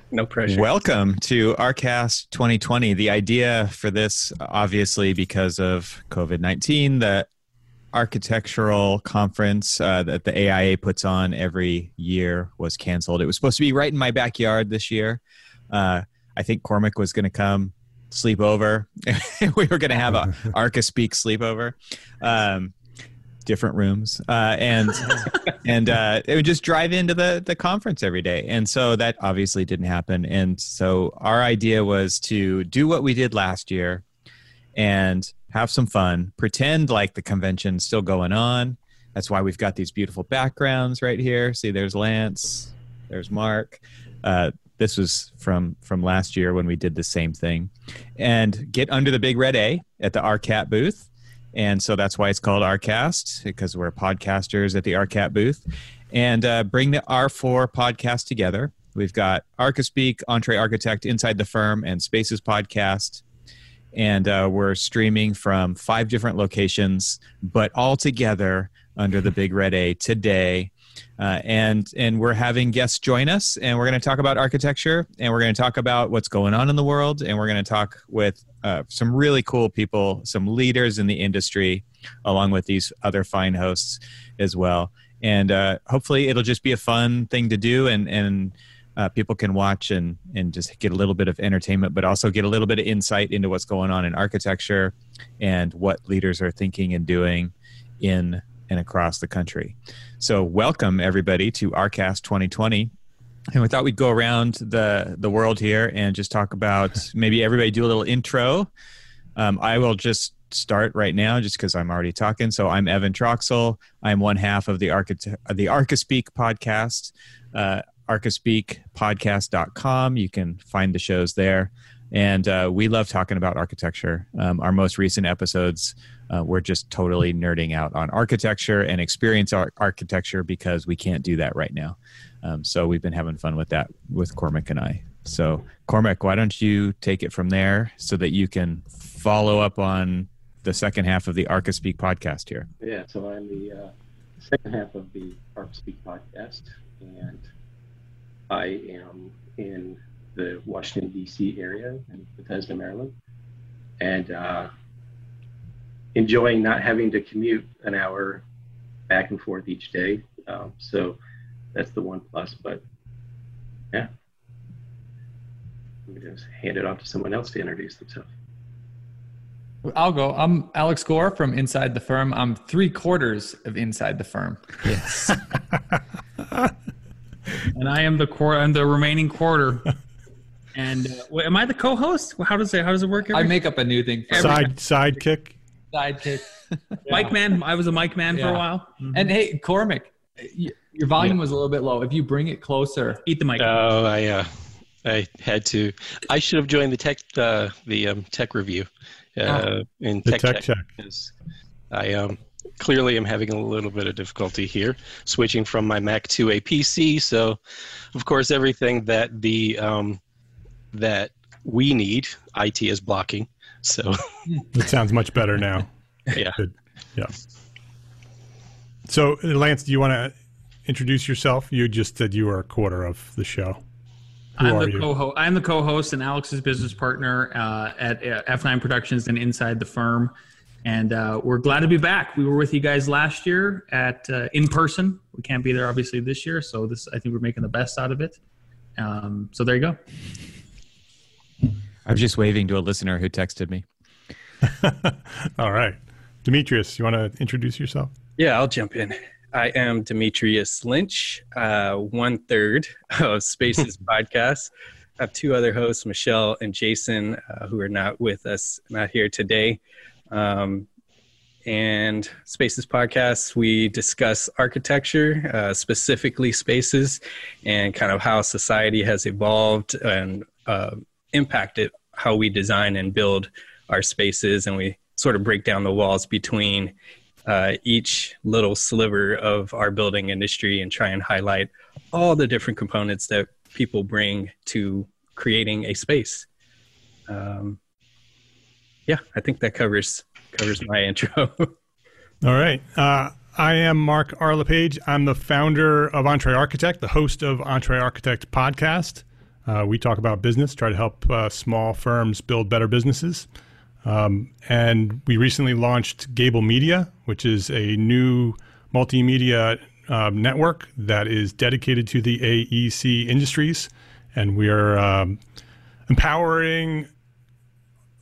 no pressure. Welcome to ARCAST 2020. The idea for this, obviously, because of COVID 19, the architectural conference uh, that the AIA puts on every year was canceled. It was supposed to be right in my backyard this year. Uh, I think Cormac was going to come sleep over. we were going to have a ArchiSpeak sleepover. Um, different rooms uh, and and uh, it would just drive into the the conference every day. And so that obviously didn't happen. And so our idea was to do what we did last year and have some fun pretend like the convention's still going on. That's why we've got these beautiful backgrounds right here. See there's lance there's mark. Uh, this was from from last year when we did the same thing. And get under the big red a at the arcat booth and so that's why it's called Arcast because we're podcasters at the Arcat booth, and uh, bring the R4 podcast together. We've got ArchiSpeak, Entre Architect, Inside the Firm, and Spaces podcast, and uh, we're streaming from five different locations, but all together under the big red A today. Uh, and and we're having guests join us, and we're going to talk about architecture, and we're going to talk about what's going on in the world, and we're going to talk with uh, some really cool people, some leaders in the industry, along with these other fine hosts as well. And uh, hopefully, it'll just be a fun thing to do, and and uh, people can watch and and just get a little bit of entertainment, but also get a little bit of insight into what's going on in architecture and what leaders are thinking and doing in and across the country. So, welcome everybody to ARCAST 2020 and we thought we'd go around the the world here and just talk about maybe everybody do a little intro. Um, I will just start right now just because I'm already talking. So I'm Evan Troxel. I'm one half of the Archite- the ArchiSpeak podcast, uh, archispeakpodcast.com. You can find the shows there. And uh, we love talking about architecture. Um, our most recent episodes, uh, we're just totally nerding out on architecture and experience ar- architecture because we can't do that right now. Um, so we've been having fun with that with Cormac and I. So Cormac, why don't you take it from there so that you can follow up on the second half of the ArchiSpeak podcast here? Yeah, so I'm the uh, second half of the ArchiSpeak podcast, and I am in the Washington D.C. area in Bethesda, Maryland, and uh, enjoying not having to commute an hour back and forth each day. Um, so that's the one plus. But yeah, I'm gonna just hand it off to someone else to introduce themselves. I'll go. I'm Alex Gore from Inside the Firm. I'm three quarters of Inside the Firm. Yes. and I am the quarter. I'm the remaining quarter. And uh, wait, am I the co-host? How does it? How does it work? I make up a new thing. For Side sidekick. Sidekick. yeah. Mike man. I was a Mike man yeah. for a while. Mm-hmm. And hey, Cormac, your volume yeah. was a little bit low. If you bring it closer, eat the mic. Oh, I uh, I had to. I should have joined the tech uh, the um, tech review uh, oh. in the tech, tech check. check. I um clearly am having a little bit of difficulty here switching from my Mac to a PC. So, of course, everything that the um, that we need, IT is blocking. So it sounds much better now. yeah. Good. Yeah. So, Lance, do you want to introduce yourself? You just said you were a quarter of the show. Who I'm the co-host. I'm the co-host and Alex's business partner uh, at uh, F9 Productions and Inside the Firm, and uh, we're glad to be back. We were with you guys last year at uh, in person. We can't be there obviously this year, so this I think we're making the best out of it. Um, so there you go. I was just waving to a listener who texted me. All right, Demetrius, you want to introduce yourself? Yeah, I'll jump in. I am Demetrius Lynch, uh, one third of Spaces podcast. I have two other hosts, Michelle and Jason, uh, who are not with us, not here today. Um, and Spaces podcast, we discuss architecture, uh, specifically spaces, and kind of how society has evolved and uh, impacted how we design and build our spaces. And we sort of break down the walls between uh, each little sliver of our building industry and try and highlight all the different components that people bring to creating a space. Um, yeah, I think that covers covers my intro. All right. Uh, I am Mark R. LePage. I'm the founder of Entre Architect, the host of Entre Architect podcast. Uh, we talk about business, try to help uh, small firms build better businesses. Um, and we recently launched Gable Media, which is a new multimedia uh, network that is dedicated to the AEC industries. And we are um, empowering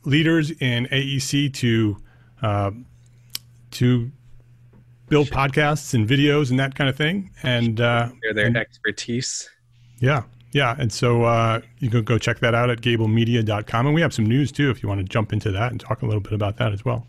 leaders in AEC to uh, to build podcasts and videos and that kind of thing. And uh, They're their and, expertise. Yeah. Yeah. And so uh, you can go check that out at gablemedia.com. And we have some news too if you want to jump into that and talk a little bit about that as well.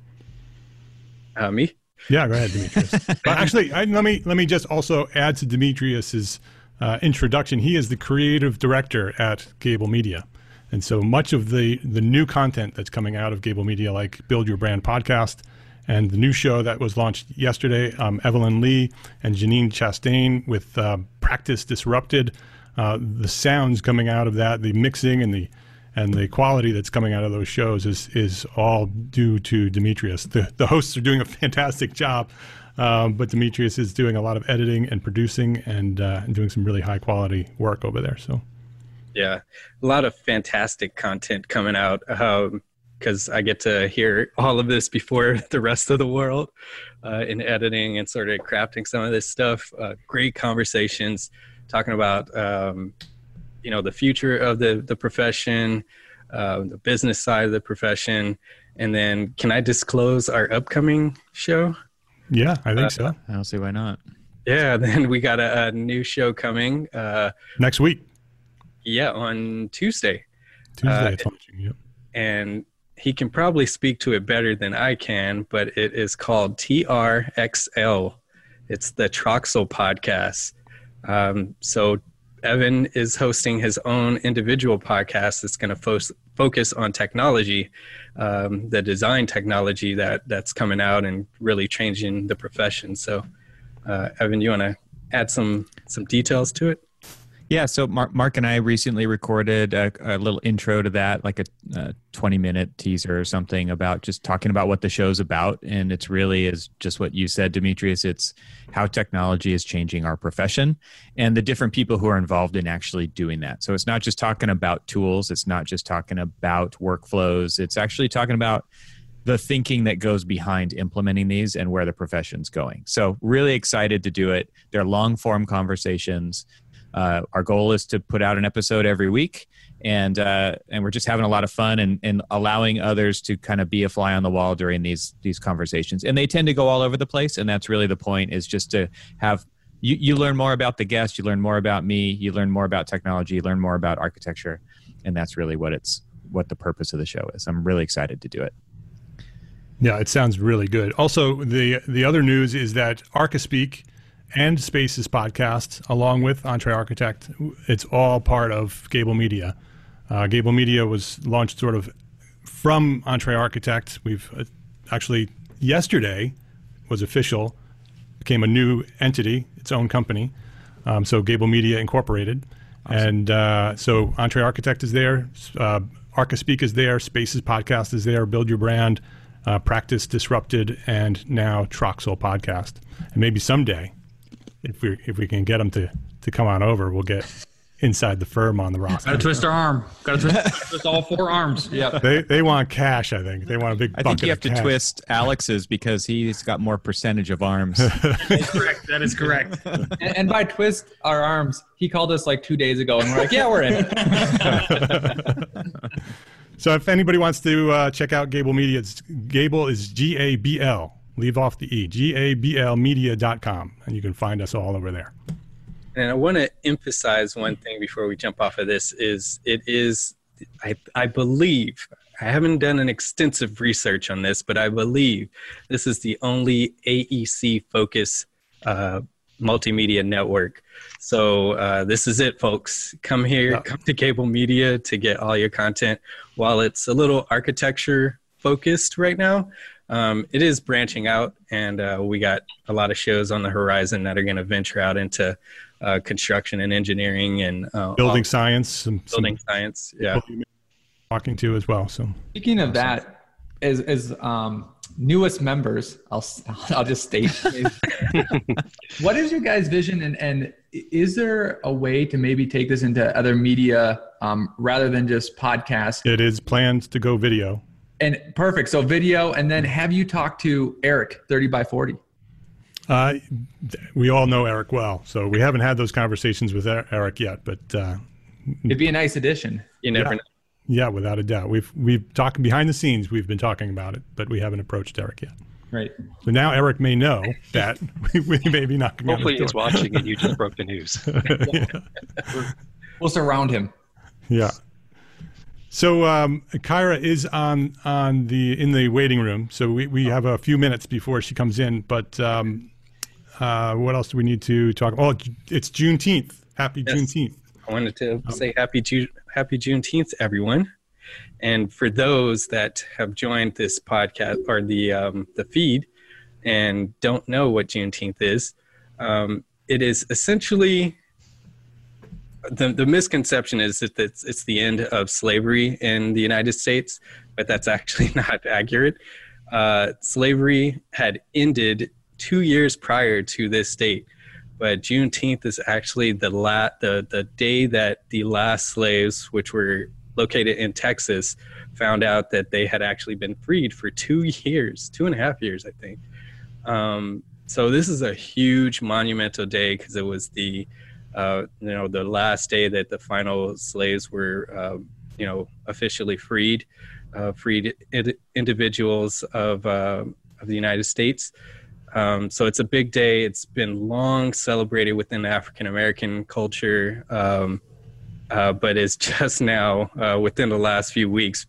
Uh, me? Yeah, go ahead, Demetrius. but actually, I, let me let me just also add to Demetrius's uh, introduction. He is the creative director at Gable Media. And so much of the the new content that's coming out of Gable Media, like Build Your Brand podcast, and the new show that was launched yesterday, um, Evelyn Lee and Janine Chastain with uh, Practice Disrupted, uh, the sounds coming out of that, the mixing and the and the quality that's coming out of those shows is is all due to Demetrius. The the hosts are doing a fantastic job, um, but Demetrius is doing a lot of editing and producing and, uh, doing some really high quality work over there. So. Yeah, a lot of fantastic content coming out because um, I get to hear all of this before the rest of the world uh, in editing and sort of crafting some of this stuff. Uh, great conversations talking about um, you know the future of the the profession, uh, the business side of the profession, and then can I disclose our upcoming show? Yeah, I think so. I don't see why not. Yeah, then we got a, a new show coming uh, next week. Yeah, on Tuesday. Tuesday, uh, it's launching. Yep. And he can probably speak to it better than I can, but it is called TRXL. It's the Troxel podcast. Um, so Evan is hosting his own individual podcast that's going to fo- focus on technology, um, the design technology that that's coming out and really changing the profession. So, uh, Evan, you want to add some some details to it? Yeah, so Mark, Mark and I recently recorded a, a little intro to that, like a, a, 20 minute teaser or something about just talking about what the show's about. And it's really is just what you said, Demetrius. It's how technology is changing our profession and the different people who are involved in actually doing that. So it's not just talking about tools, it's not just talking about workflows, it's actually talking about the thinking that goes behind implementing these and where the profession's going. So, really excited to do it. They're long form conversations. Uh, our goal is to put out an episode every week, and uh, and we're just having a lot of fun and, and allowing others to kind of be a fly on the wall during these these conversations. And they tend to go all over the place, and that's really the point is just to have you, you learn more about the guest, you learn more about me, you learn more about technology, you learn more about architecture, and that's really what it's what the purpose of the show is. I'm really excited to do it. Yeah, it sounds really good. Also, the the other news is that ArchiSpeak and Spaces podcast, along with Entre Architect. It's all part of Gable Media. Uh, Gable Media was launched sort of from Entre Architect. We've uh, actually yesterday was official, became a new entity, its own company. Um, so Gable Media Incorporated, awesome. and uh, so Entre Architect is there, uh, is there, Spaces podcast is there, Build Your Brand, uh, Practice Disrupted, and now Troxel podcast. And maybe someday if we if we can get them to to come on over, we'll get inside the firm on the roster. Got to twist our arm. Got to twist, twist, all four arms. Yeah. They they want cash. I think they want a big. I think you have to cash. twist Alex's because he's got more percentage of arms. That's correct. That is correct. And, and, by twist our arms, he called us like two days ago, and we're like, yeah, we're in. so if anybody wants to uh, check out Gable Media, it's Gable is G A B L leave off the E, G-A-B-L media.com, and you can find us all over there. And I want to emphasize one thing before we jump off of this is it is, I, I believe, I haven't done an extensive research on this, but I believe this is the only AEC focus uh, multimedia network. So uh, this is it, folks. Come here, come to Gable Media to get all your content. While it's a little architecture focused right now, um, it is branching out, and uh, we got a lot of shows on the horizon that are going to venture out into uh, construction and engineering and uh, building science, some, building some science. Yeah, talking to as well. So speaking of that, as as um, newest members, I'll I'll just state. what is your guys' vision, and and is there a way to maybe take this into other media um, rather than just podcasts? It is planned to go video. And perfect. So video, and then have you talked to Eric, thirty by forty? Uh, we all know Eric well, so we haven't had those conversations with Eric yet. But uh, it'd be a nice addition. You never yeah. know. Yeah, without a doubt. We've we've talked behind the scenes. We've been talking about it, but we haven't approached Eric yet. Right. So now Eric may know that we, may be knocking. Hopefully, he's watching, and you just broke the news. yeah. We'll surround him. Yeah. So um, Kyra is on on the in the waiting room. So we, we have a few minutes before she comes in. But um, uh, what else do we need to talk? Oh, it's Juneteenth. Happy yes. Juneteenth. I wanted to um, say happy June, happy Juneteenth, everyone. And for those that have joined this podcast or the um, the feed and don't know what Juneteenth is, um, it is essentially the, the misconception is that it's, it's the end of slavery in the United States, but that's actually not accurate. Uh, slavery had ended two years prior to this date, but Juneteenth is actually the la- the the day that the last slaves, which were located in Texas, found out that they had actually been freed for two years, two and a half years, I think. Um, so this is a huge monumental day because it was the uh, you know, the last day that the final slaves were, uh, you know, officially freed, uh, freed ind- individuals of uh, of the United States. Um, so it's a big day. It's been long celebrated within African American culture, um, uh, but it's just now uh, within the last few weeks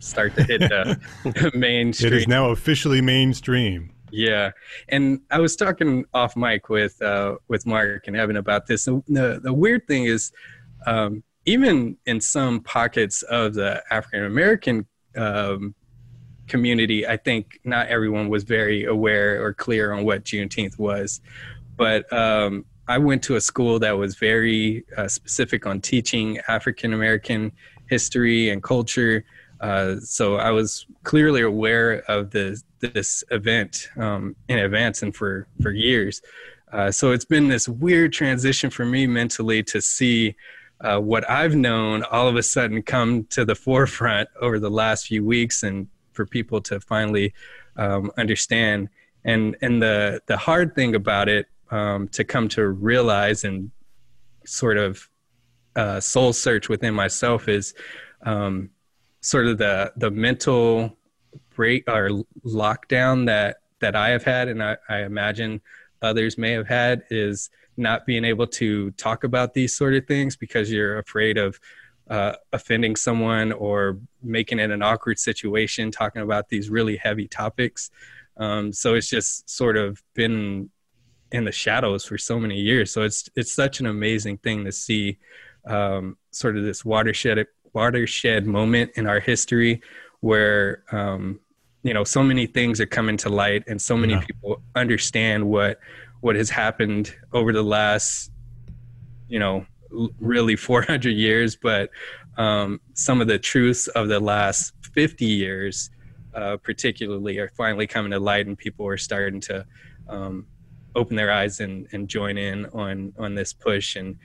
start to hit the mainstream. It is now officially mainstream. Yeah, and I was talking off mic with uh, with Mark and Evan about this. The the weird thing is, um, even in some pockets of the African American um, community, I think not everyone was very aware or clear on what Juneteenth was. But um, I went to a school that was very uh, specific on teaching African American history and culture. Uh, so I was clearly aware of the, this event um, in advance and for, for years. Uh, so it's been this weird transition for me mentally to see uh, what I've known all of a sudden come to the forefront over the last few weeks and for people to finally um, understand. And, and the, the hard thing about it um, to come to realize and sort of uh, soul search within myself is um, sort of the the mental break or lockdown that that I have had, and I, I imagine others may have had, is not being able to talk about these sort of things because you're afraid of uh, offending someone or making it an awkward situation talking about these really heavy topics. Um, so it's just sort of been in the shadows for so many years. So it's it's such an amazing thing to see um, sort of this watershed watershed moment in our history where um, you know so many things are coming to light and so many yeah. people understand what what has happened over the last you know really 400 years but um, some of the truths of the last 50 years uh, particularly are finally coming to light and people are starting to um, open their eyes and, and join in on on this push and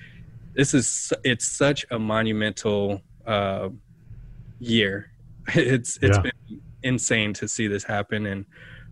this is it's such a monumental uh, year. It's it's yeah. been insane to see this happen, and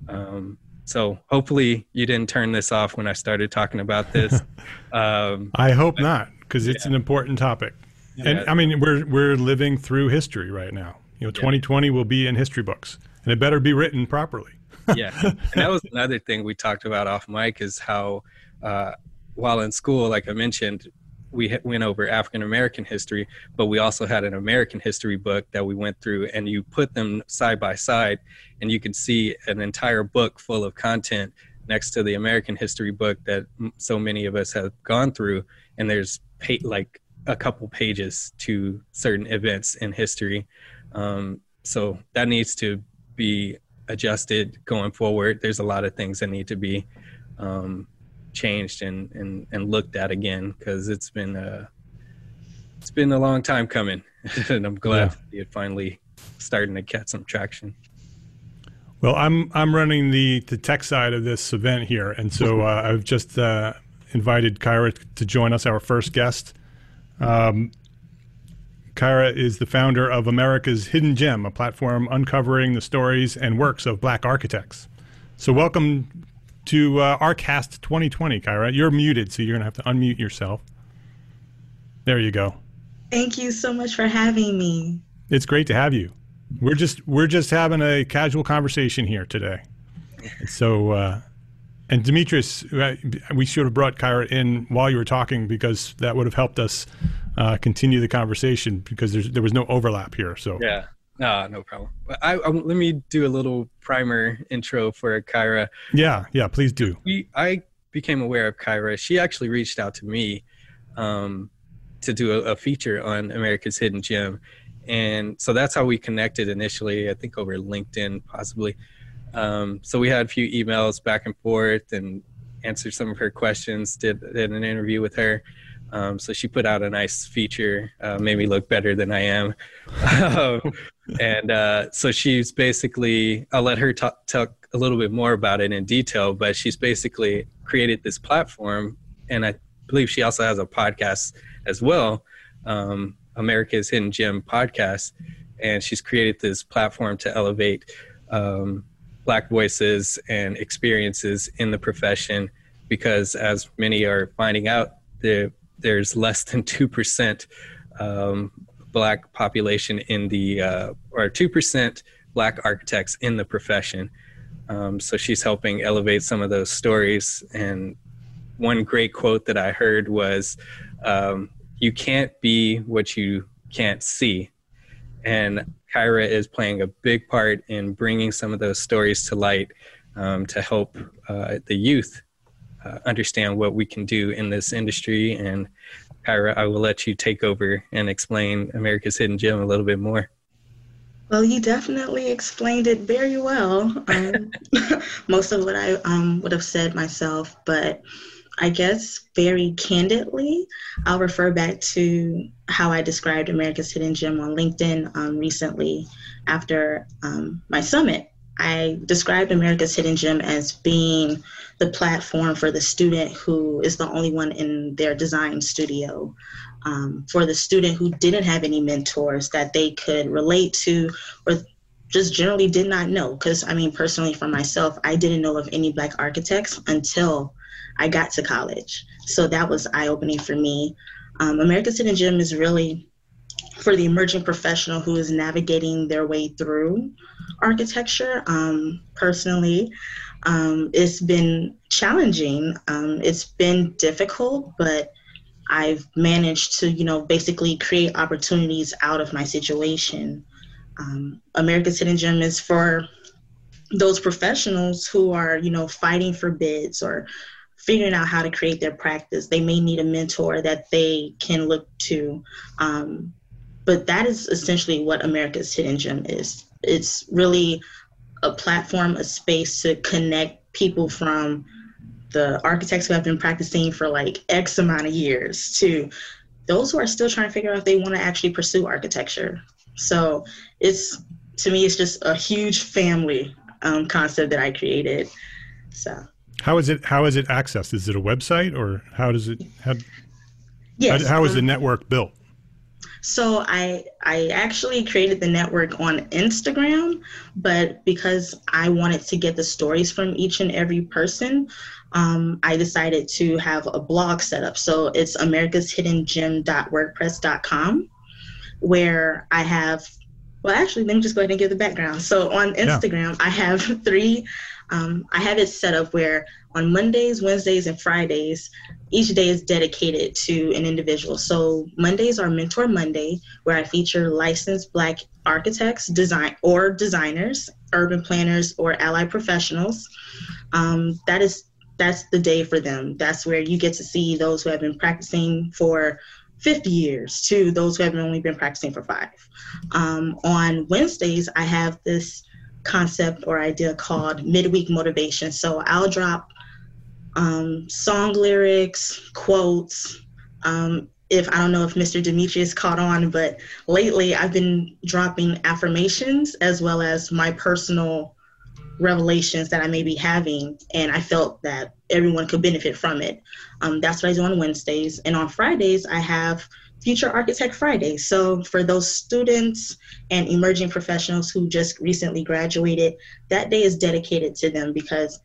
um, so hopefully you didn't turn this off when I started talking about this. um, I hope but, not, because it's yeah. an important topic. Yeah. And I mean, we're we're living through history right now. You know, 2020 will be in history books, and it better be written properly. yeah, and that was another thing we talked about off mic is how, uh, while in school, like I mentioned, we went over African American history, but we also had an American history book that we went through, and you put them side by side, and you could see an entire book full of content next to the American history book that so many of us have gone through, and there's like a couple pages to certain events in history. Um, so that needs to be adjusted going forward. There's a lot of things that need to be um, changed and, and, and looked at again because it's been a, uh, it's been a long time coming, and I'm glad yeah. it finally starting to catch some traction. Well, I'm I'm running the the tech side of this event here, and so uh, I've just uh, invited Kyra to join us, our first guest. Um, Kyra is the founder of America's Hidden Gem, a platform uncovering the stories and works of Black architects. So, welcome to uh, ArCast 2020, Kyra. You're muted, so you're going to have to unmute yourself. There you go. Thank you so much for having me. It's great to have you. We're just we're just having a casual conversation here today. So, uh, and Demetrius, uh, we should have brought Kyra in while you were talking because that would have helped us uh, continue the conversation because there was no overlap here. So yeah, no, no problem. I, I, let me do a little primer intro for Kyra. Yeah, yeah, please do. We, I became aware of Kyra. She actually reached out to me um, to do a, a, feature on America's Hidden Gem, and so that's how we connected initially. I think over LinkedIn, possibly. Um, so we had a few emails back and forth and answered some of her questions. Did, did an interview with her. Um, so she put out a nice feature, uh, made me look better than I am. and uh, so she's basically, I'll let her talk, talk a little bit more about it in detail, but she's basically created this platform. And I believe she also has a podcast as well, um, America's Hidden Gem podcast. And she's created this platform to elevate um, Black voices and experiences in the profession because, as many are finding out, the there's less than 2% um, black population in the, uh, or 2% black architects in the profession. Um, so she's helping elevate some of those stories. And one great quote that I heard was, um, You can't be what you can't see. And Kyra is playing a big part in bringing some of those stories to light um, to help uh, the youth uh, understand what we can do in this industry. And Kyra, I will let you take over and explain America's Hidden Gem a little bit more. Well, you definitely explained it very well. Um, most of what I um, would have said myself, but I guess very candidly, I'll refer back to how I described America's Hidden Gem on LinkedIn um, recently after um, my summit. I described America's Hidden Gem as being the platform for the student who is the only one in their design studio. Um, for the student who didn't have any mentors that they could relate to or just generally did not know. Because, I mean, personally, for myself, I didn't know of any Black architects until I got to college. So that was eye opening for me. Um, America's Hidden Gem is really for the emerging professional who is navigating their way through architecture. Um, personally, um, it's been challenging. Um, it's been difficult, but I've managed to, you know, basically create opportunities out of my situation. Um, America's Hidden Gem is for those professionals who are, you know, fighting for bids or figuring out how to create their practice. They may need a mentor that they can look to. Um, but that is essentially what America's Hidden Gem is. It's really a platform, a space to connect people from the architects who have been practicing for like X amount of years to those who are still trying to figure out if they want to actually pursue architecture. So it's to me, it's just a huge family um, concept that I created. So how is it? How is it accessed? Is it a website or how does it? How, yes, how, how is um, the network built? So I I actually created the network on Instagram, but because I wanted to get the stories from each and every person, um, I decided to have a blog set up. So it's americashidden.wordpress.com, where I have well actually let me just go ahead and give the background. So on Instagram yeah. I have three um, I have it set up where on Mondays, Wednesdays, and Fridays, each day is dedicated to an individual. So Mondays are Mentor Monday, where I feature licensed Black architects, design or designers, urban planners, or allied professionals. Um, that is that's the day for them. That's where you get to see those who have been practicing for 50 years to those who have only been practicing for five. Um, on Wednesdays, I have this concept or idea called midweek motivation. So I'll drop um, song lyrics, quotes. Um, if I don't know if Mr. Demetrius caught on, but lately I've been dropping affirmations as well as my personal revelations that I may be having, and I felt that everyone could benefit from it. Um, that's what I do on Wednesdays. And on Fridays, I have Future Architect Friday. So for those students and emerging professionals who just recently graduated, that day is dedicated to them because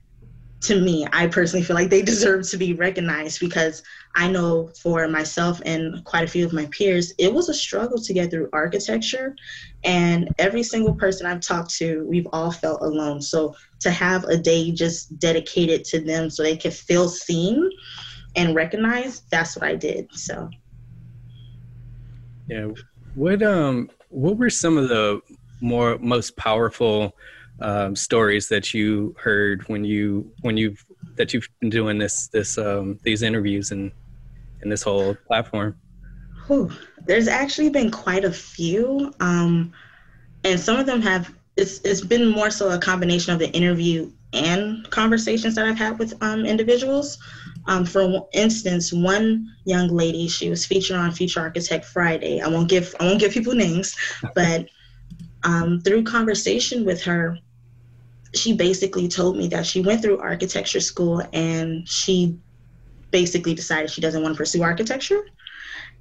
to me, I personally feel like they deserve to be recognized because I know for myself and quite a few of my peers, it was a struggle to get through architecture. And every single person I've talked to, we've all felt alone. So to have a day just dedicated to them so they can feel seen and recognized, that's what I did. So yeah. What um what were some of the more most powerful um, stories that you heard when you when you've that you've been doing this this um, these interviews and and this whole platform? Whew. There's actually been quite a few, um, and some of them have. It's it's been more so a combination of the interview and conversations that I've had with um, individuals. Um, for instance, one young lady, she was featured on Future Architect Friday. I won't give I won't give people names, but um, through conversation with her, she basically told me that she went through architecture school and she basically decided she doesn't want to pursue architecture.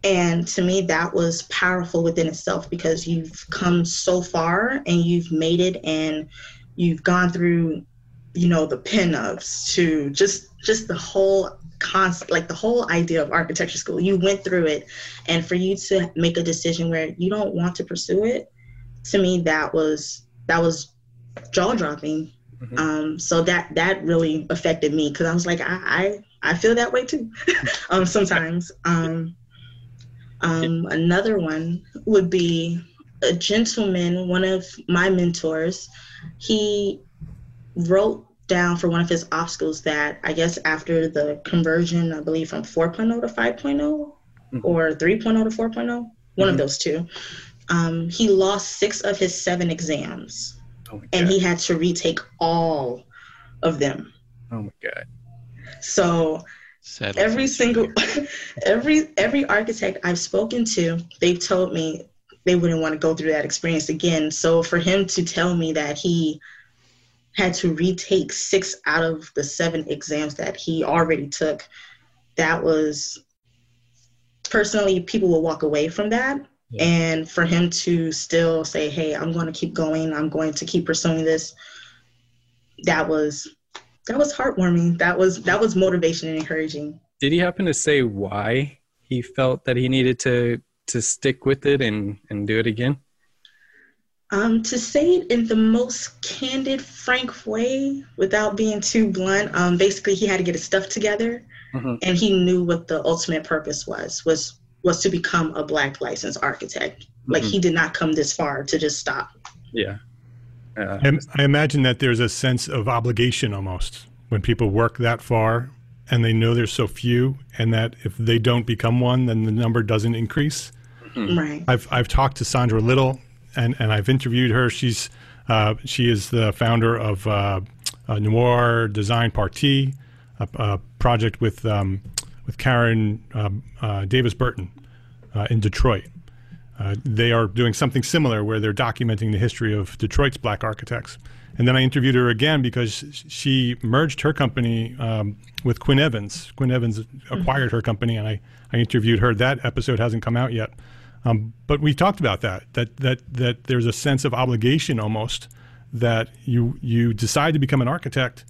And to me, that was powerful within itself because you've come so far and you've made it and you've gone through, you know, the pinups to just just the whole concept, like the whole idea of architecture school. You went through it, and for you to make a decision where you don't want to pursue it, to me, that was that was jaw dropping. Mm-hmm. Um, so that that really affected me because I was like, I, I, I feel that way too. um, sometimes. Um, um, another one would be a gentleman, one of my mentors. He wrote down for one of his obstacles that I guess after the conversion, I believe from 4.0 to 5.0 mm-hmm. or 3.0 to 4.0, one mm-hmm. of those two. Um, he lost six of his seven exams Oh and he had to retake all of them. Oh my god! So every single, every every architect I've spoken to, they've told me they wouldn't want to go through that experience again. So for him to tell me that he had to retake six out of the seven exams that he already took, that was personally people will walk away from that and for him to still say, "Hey, I'm going to keep going. I'm going to keep pursuing this," that was that was heartwarming. That was that was motivation and encouraging. Did he happen to say why he felt that he needed to to stick with it and and do it again? Um, to say it in the most candid, frank way, without being too blunt, um, basically he had to get his stuff together, mm-hmm. and he knew what the ultimate purpose was was was to become a black licensed architect. Like mm-hmm. he did not come this far to just stop. Yeah. Uh, I imagine that there's a sense of obligation almost when people work that far and they know there's so few and that if they don't become one then the number doesn't increase. Mm-hmm. Right. I've I've talked to Saundra Little and, and I've interviewed her. She's uh, she is the founder of uh, Noir Design Parti, a, a project with um, with Karen um, uh, Davis Burton uh, in Detroit. Uh, they are doing something similar where they're documenting the history of Detroit's black architects. And then I interviewed her again because she merged her company um, with Quinn Evans. Quinn Evans acquired mm-hmm. her company, and I, I interviewed her. That episode hasn't come out yet. Um, but we talked about that, that, that, that there's a sense of obligation almost that you, you decide to become an architect.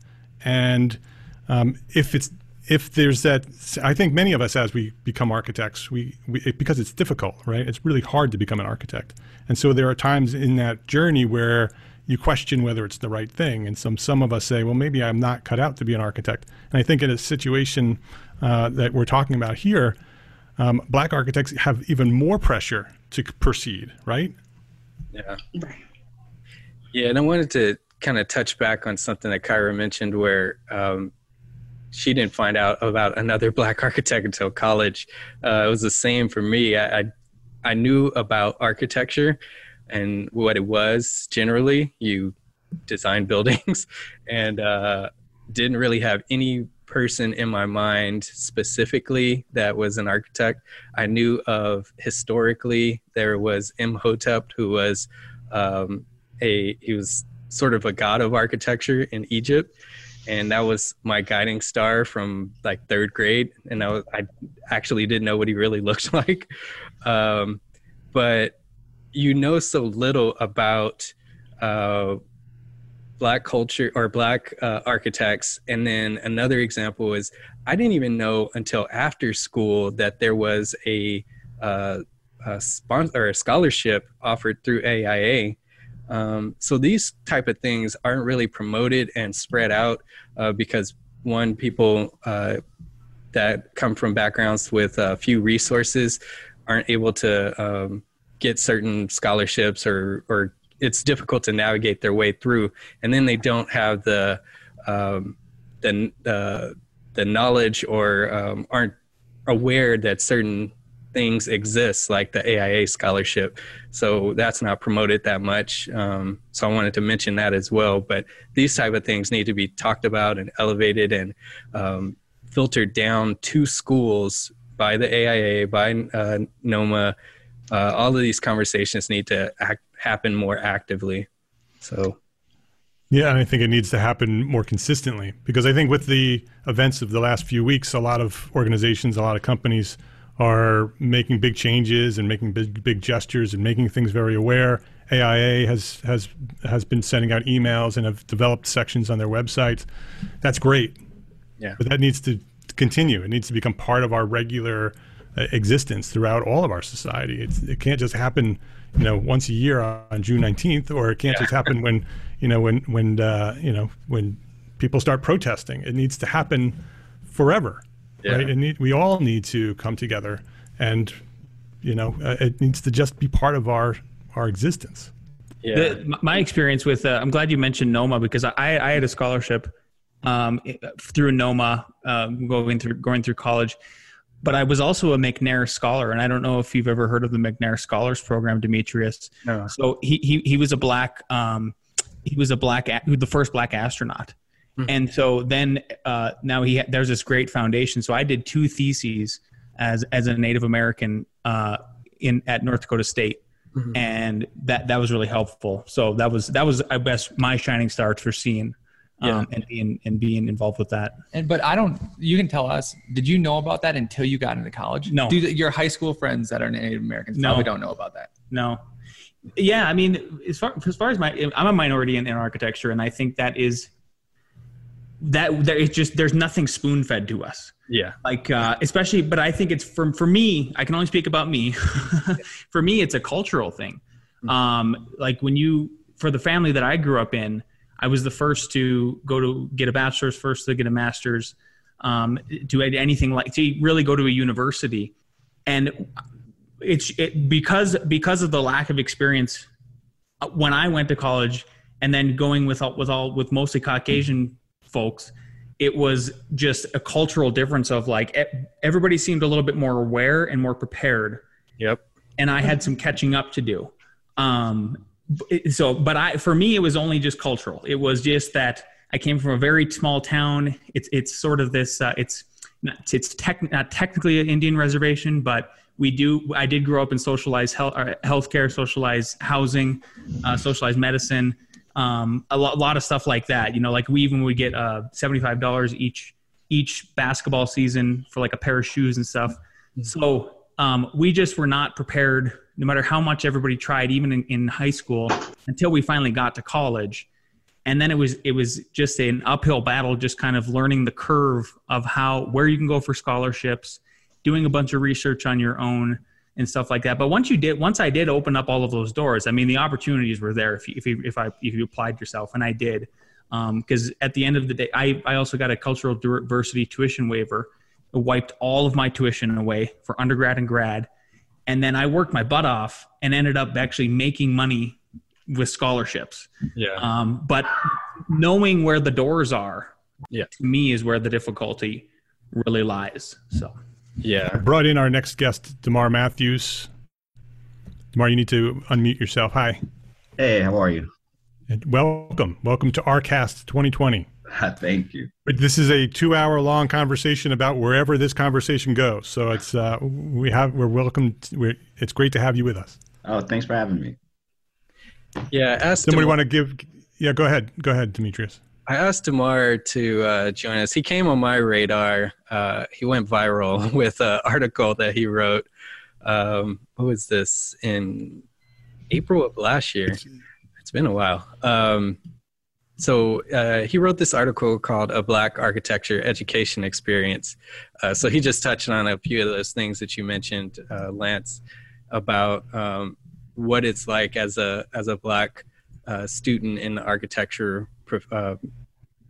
And um, if it's if there's that, I think many of us, as we become architects, we, we it, because it's difficult, right? It's really hard to become an architect, and so there are times in that journey where you question whether it's the right thing. And some some of us say, well, maybe I'm not cut out to be an architect. And I think in a situation uh, that we're talking about here, um, black architects have even more pressure to proceed, right? Yeah. Yeah, and I wanted to kind of touch back on something that Kyra mentioned, where um, she didn't find out about another black architect until college. Uh, it was the same for me. I, I I knew about architecture and what it was generally. You design buildings, and uh, didn't really have any person in my mind specifically that was an architect. I knew of historically there was Imhotep, who was um, a he was sort of a god of architecture in Egypt, and that was my guiding star from like third grade. And I, was, I actually didn't know what he really looked like, um, but you know so little about uh, black culture or black uh, architects and then another example is i didn't even know until after school that there was a, uh, a sponsor or a scholarship offered through aia um, so these type of things aren't really promoted and spread out uh, because one people uh, that come from backgrounds with a few resources aren't able to um, get certain scholarships or or it's difficult to navigate their way through, and then they don't have the um, the uh, the knowledge or um, aren't aware that certain things exist like the AIA scholarship. So that's not promoted that much. Um, so I wanted to mention that as well. But these type of things need to be talked about and elevated and um, filtered down to schools by the AIA, by uh, NOMA. Uh, all of these conversations need to act, happen more actively. So, yeah, and I think it needs to happen more consistently because I think with the events of the last few weeks, a lot of organizations, a lot of companies are making big changes and making big big gestures and making things very aware. AIA has has has been sending out emails and have developed sections on their website. That's great. Yeah. But that needs to continue. It needs to become part of our regular uh, existence throughout all of our society. It's, it can't just happen you know once a year on June 19th, or it can't yeah. just happen when you know when when uh, you know when people start protesting. It needs to happen forever, yeah. right? And we all need to come together, and you know uh, it needs to just be part of our our existence. Yeah. The, my experience with uh, I'm glad you mentioned NOMA because I I had a scholarship um, through NOMA um, going through going through college but I was also a McNair scholar, and I don't know if you've ever heard of the McNair Scholars Program, Demetrius. No. So he he he was a black um, he was a black the first black astronaut, mm-hmm. and so then uh, now he there's this great foundation. So I did two theses as as a Native American uh, in at North Dakota State. Mm-hmm. And that that was really helpful. So that was that was I guess my shining star for seeing yeah. um, and being and being involved with that. And but I don't. You can tell us. Did you know about that until you got into college? No. Do your high school friends that are Native Americans no. probably don't know about that? No. Yeah, I mean, as far as far as my, I'm a minority in, in architecture, and I think that is that there is just there's nothing spoon fed to us. Yeah. Like uh, especially, but I think it's for for me. I can only speak about me. for me, it's a cultural thing. Mm-hmm. Um, like when you for the family that I grew up in, I was the first to go to get a bachelor's, first to get a master's, um, to anything like to really go to a university, and it's it, because because of the lack of experience uh, when I went to college, and then going with all, with all with mostly Caucasian folks, it was just a cultural difference of like everybody seemed a little bit more aware and more prepared. Yep. And I had some catching up to do. Um, so but i for me it was only just cultural it was just that i came from a very small town it's it's sort of this uh, it's not, it's tech, not technically an indian reservation but we do i did grow up in socialized health uh, healthcare socialized housing uh, socialized medicine um, a lot, lot of stuff like that you know like we even would get uh, $75 each each basketball season for like a pair of shoes and stuff mm-hmm. so um, we just were not prepared no matter how much everybody tried, even in, in high school, until we finally got to college. And then it was it was just an uphill battle, just kind of learning the curve of how where you can go for scholarships, doing a bunch of research on your own, and stuff like that. But once you did, once I did open up all of those doors, I mean, the opportunities were there if you, if you, if I, if you applied yourself and I did, because um, at the end of the day, I, I also got a cultural diversity tuition waiver. It wiped all of my tuition away for undergrad and grad. And then I worked my butt off and ended up actually making money with scholarships. Yeah. Um, but knowing where the doors are, yeah, to me is where the difficulty really lies. So. Yeah. I brought in our next guest, Demar Matthews. Demar, you need to unmute yourself. Hi. Hey, how are you? And welcome. Welcome to RCast 2020. Thank you. This is a two-hour long conversation about wherever this conversation goes. So it's uh, we have we're welcome. To, we're, it's great to have you with us. Oh, thanks for having me. Yeah, ask somebody want to give. Yeah, go ahead. Go ahead, Demetrius. I asked Demar to uh, join us. He came on my radar. Uh, he went viral with an article that he wrote. Um, what was this in April of last year? It's been a while. Um, so uh, he wrote this article called "A Black Architecture Education Experience." Uh, so he just touched on a few of those things that you mentioned, uh, Lance, about um, what it's like as a as a black uh, student in the architecture uh,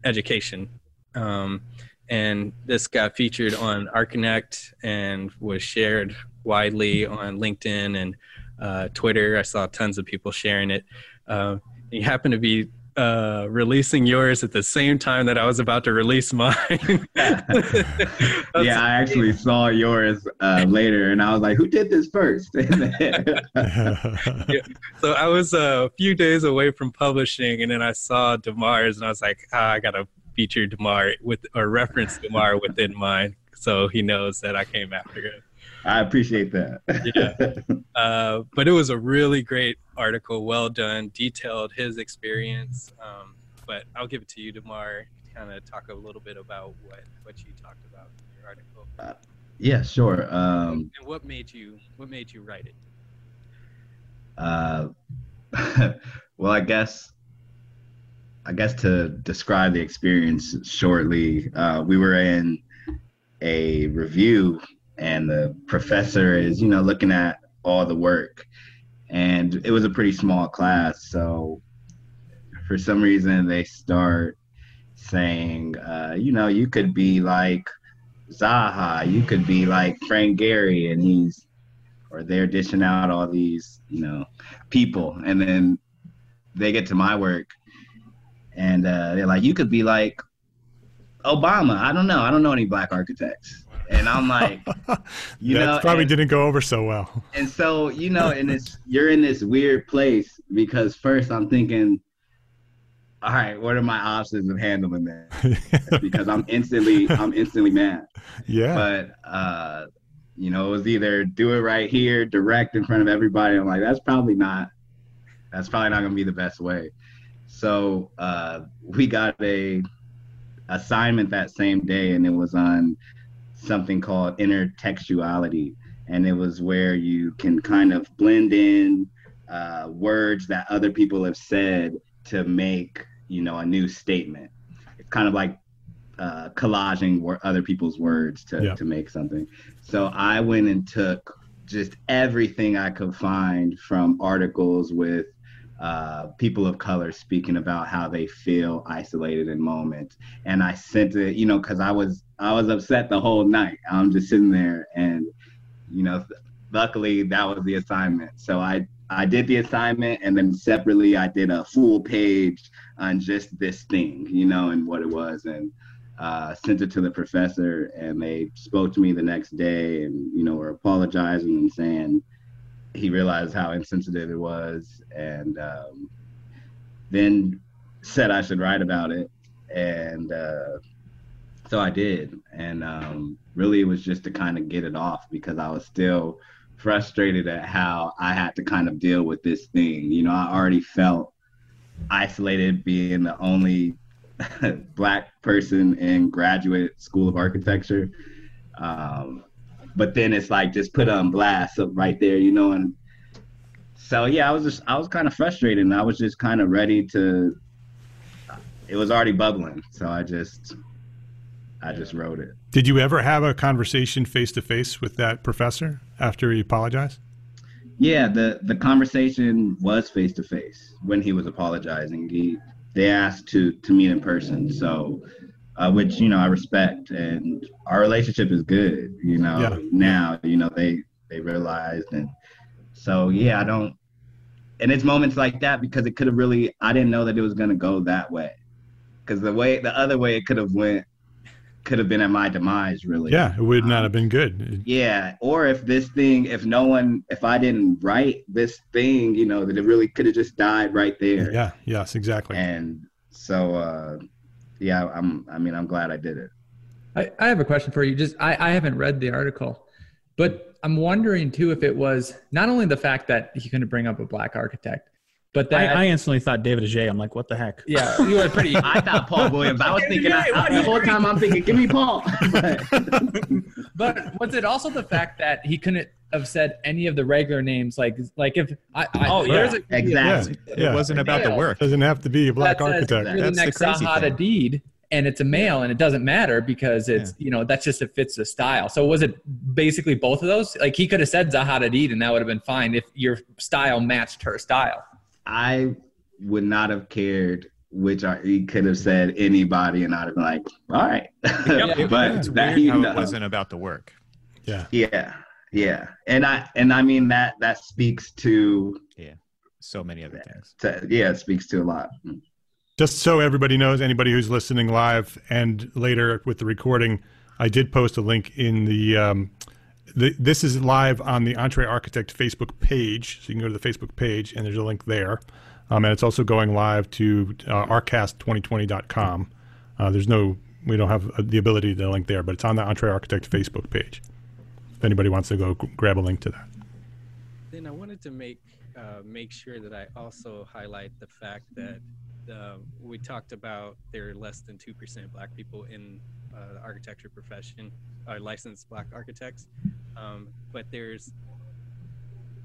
education. Um, and this got featured on ArtConnect and was shared widely on LinkedIn and uh, Twitter. I saw tons of people sharing it. Uh, you happen to be uh, releasing yours at the same time that I was about to release mine. yeah, I actually saw yours uh, later, and I was like, "Who did this first? yeah. So I was a few days away from publishing, and then I saw Demar's, and I was like, ah, "I gotta feature Demar with or reference Demar within mine, so he knows that I came after him." I appreciate that. yeah. Uh, but it was a really great article, well done, detailed his experience. Um, but I'll give it to you, Demar, to kind of talk a little bit about what, what you talked about in your article. Uh, yeah, sure. Um, and what made you what made you write it? Uh, well, I guess I guess to describe the experience shortly, uh, we were in a review and the professor is you know looking at all the work. And it was a pretty small class so for some reason they start saying uh, you know you could be like zaha you could be like frank gehry and he's or they're dishing out all these you know people. And then they get to my work and uh, they're like you could be like obama. I don't know. I don't know any black architects and I'm like, you that know, probably and, didn't go over so well. And so, you know, and it's you're in this weird place because first I'm thinking, all right, what are my options of handling that? because I'm instantly, I'm instantly mad. Yeah. But uh, you know, it was either do it right here, direct in front of everybody. I'm like, that's probably not, that's probably not gonna be the best way. So uh, we got a assignment that same day, and it was on something called intertextuality, and it was where you can kind of blend in uh, words that other people have said to make you know a new statement. It's kind of like uh, collaging other people's words to, yeah. to make something. So I went and took just everything I could find from articles with uh, people of color speaking about how they feel isolated in moments. And I sent it, you know, because I was I was upset the whole night. I'm just sitting there, and you know, luckily that was the assignment. So I I did the assignment, and then separately I did a full page on just this thing, you know, and what it was, and uh, sent it to the professor, and they spoke to me the next day, and you know, were apologizing and saying he realized how insensitive it was, and um, then said I should write about it, and uh, so I did. And um, really, it was just to kind of get it off because I was still frustrated at how I had to kind of deal with this thing. You know, I already felt isolated being the only black person in graduate school of architecture. Um, but then it's like just put on blast up right there, you know. And so yeah, I was just I was kind of frustrated, and I was just kind of ready to. It was already bubbling, so I just I just wrote it. Did you ever have a conversation face to face with that professor after he apologized? Yeah, the the conversation was face to face when he was apologizing. He they asked to to meet in person, so uh, which you know I respect, and our relationship is good. You know, Yeah. now you know they they realized, and so yeah, I don't. And it's moments like that because it could have really I didn't know that it was gonna go that way, because the way the other way it could have went could have been at my demise really. Yeah, it would not have been good. Yeah, or if this thing, if no one, if I didn't write this thing, you know, that it really could have just died right there. Yeah, yes, exactly. And so, uh, yeah, I'm. I mean, I'm glad I did it. I, I have a question for you. Just I, I haven't read the article, but I'm wondering too if it was not only the fact that he couldn't bring up a black architect, but that I, I instantly thought David Adjaye. I'm like, what the heck? yeah, you were pretty. I thought Paul Williams. I was thinking Yeah, what the you whole think? time. I'm thinking, give me Paul. But was it also the fact that he couldn't have said any of the regular names? Like like if I, I Oh, yeah. there's a- exactly. Yeah. It wasn't about the Male. work. Doesn't have to be a black that says architect. really That's the next crazy Zaha thing. Hadid, and it's a male, and it doesn't matter because it's you know that's just it fits the style. So was it basically both of those? Like he could have said Zaha Hadid, and that would have been fine if your style matched her style. I would not have cared which are, he could have said anybody, and I'd have been like, all right. It- but it's that weird you how know. it wasn't about the work. Yeah. Yeah, yeah, and I and I mean that that speaks to, Yeah. So many other things. to yeah, it speaks to a lot. Just so everybody knows, anybody who's listening live and later with the recording, I did post a link in the. Um, the this is live on the Entre Architect Facebook page, so you can go to the Facebook page and there's a link there, um, and it's also going live to uh, arcast2020.com. Uh, there's no, we don't have uh, the ability to link there, but it's on the Entre Architect Facebook page. If anybody wants to go grab a link to that. Then I wanted to make uh, make sure that I also highlight the fact that uh, we talked about there are less than two percent Black people in uh, the architecture profession, uh, licensed Black architects, um, but there's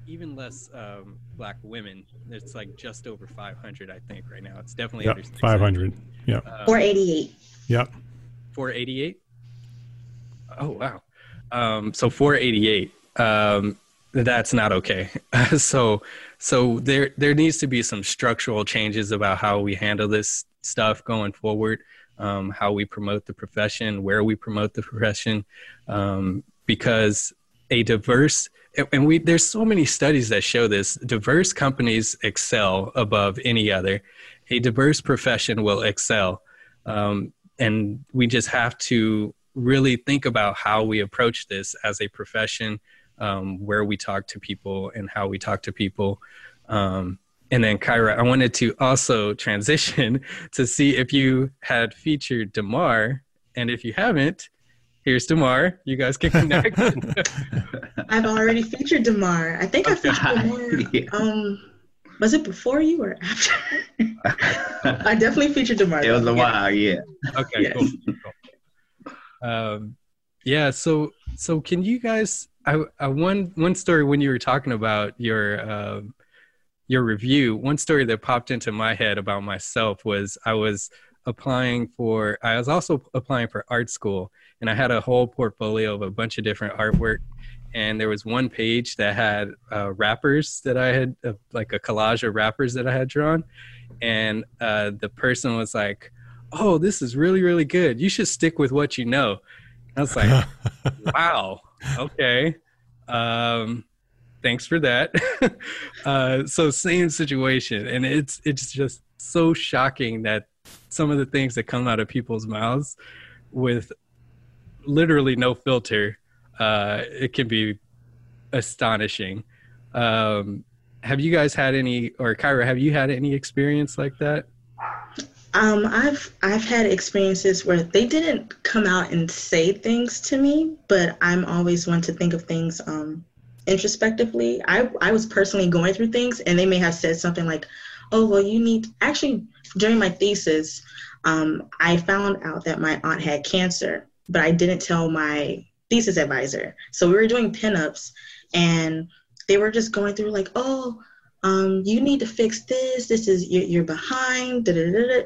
even less um, Black women. It's like just over 500, I think, right now. It's definitely Yep, under 600. 500. Yeah. Um, Or 88. Yep. 488 oh wow um so 488 um that's not okay. So so there there needs to be some structural changes about how we handle this stuff going forward um, how we promote the profession where we promote the profession um, because a diverse and- we there's so many studies that show this diverse companies excel above any other. A diverse profession will excel. Um, and we just have to really think about how we approach this as a profession um, where we talk to people and how we talk to people um, and then kyra i wanted to also transition to see if you had featured demar and if you haven't here's demar you guys can connect I've already featured Demar. I think I featured Demar. Um, was it before you or after? I definitely featured Demar. It was a while, yeah. okay Yes. cool, cool. Um yeah so so can you guys i i one one story when you were talking about your um your review one story that popped into my head about myself was i was applying for i was also applying for art school and i had a whole portfolio of a bunch of different artwork and there was one page that had uh, rappers that i had uh, like a collage of rappers that i had drawn and uh, the person was like oh, this is really, really good. You should stick with what you know. I was like, wow, okay. Um, thanks for that. uh, so same situation. And it's, it's just so shocking that some of the things that come out of people's mouths with literally no filter, uh, it can be astonishing. Um, have you guys had any, or Kyra, have you had any experience like that? Um, I've I've had experiences where they didn't come out and say things to me, but I'm always one to think of things um, introspectively. I I was personally going through things, and they may have said something like, "Oh, well, you need." Actually, during my thesis, um, I found out that my aunt had cancer, but I didn't tell my thesis advisor. So we were doing pinups, and they were just going through like, "Oh." Um, you need to fix this. This is you're, you're behind. Da, da, da,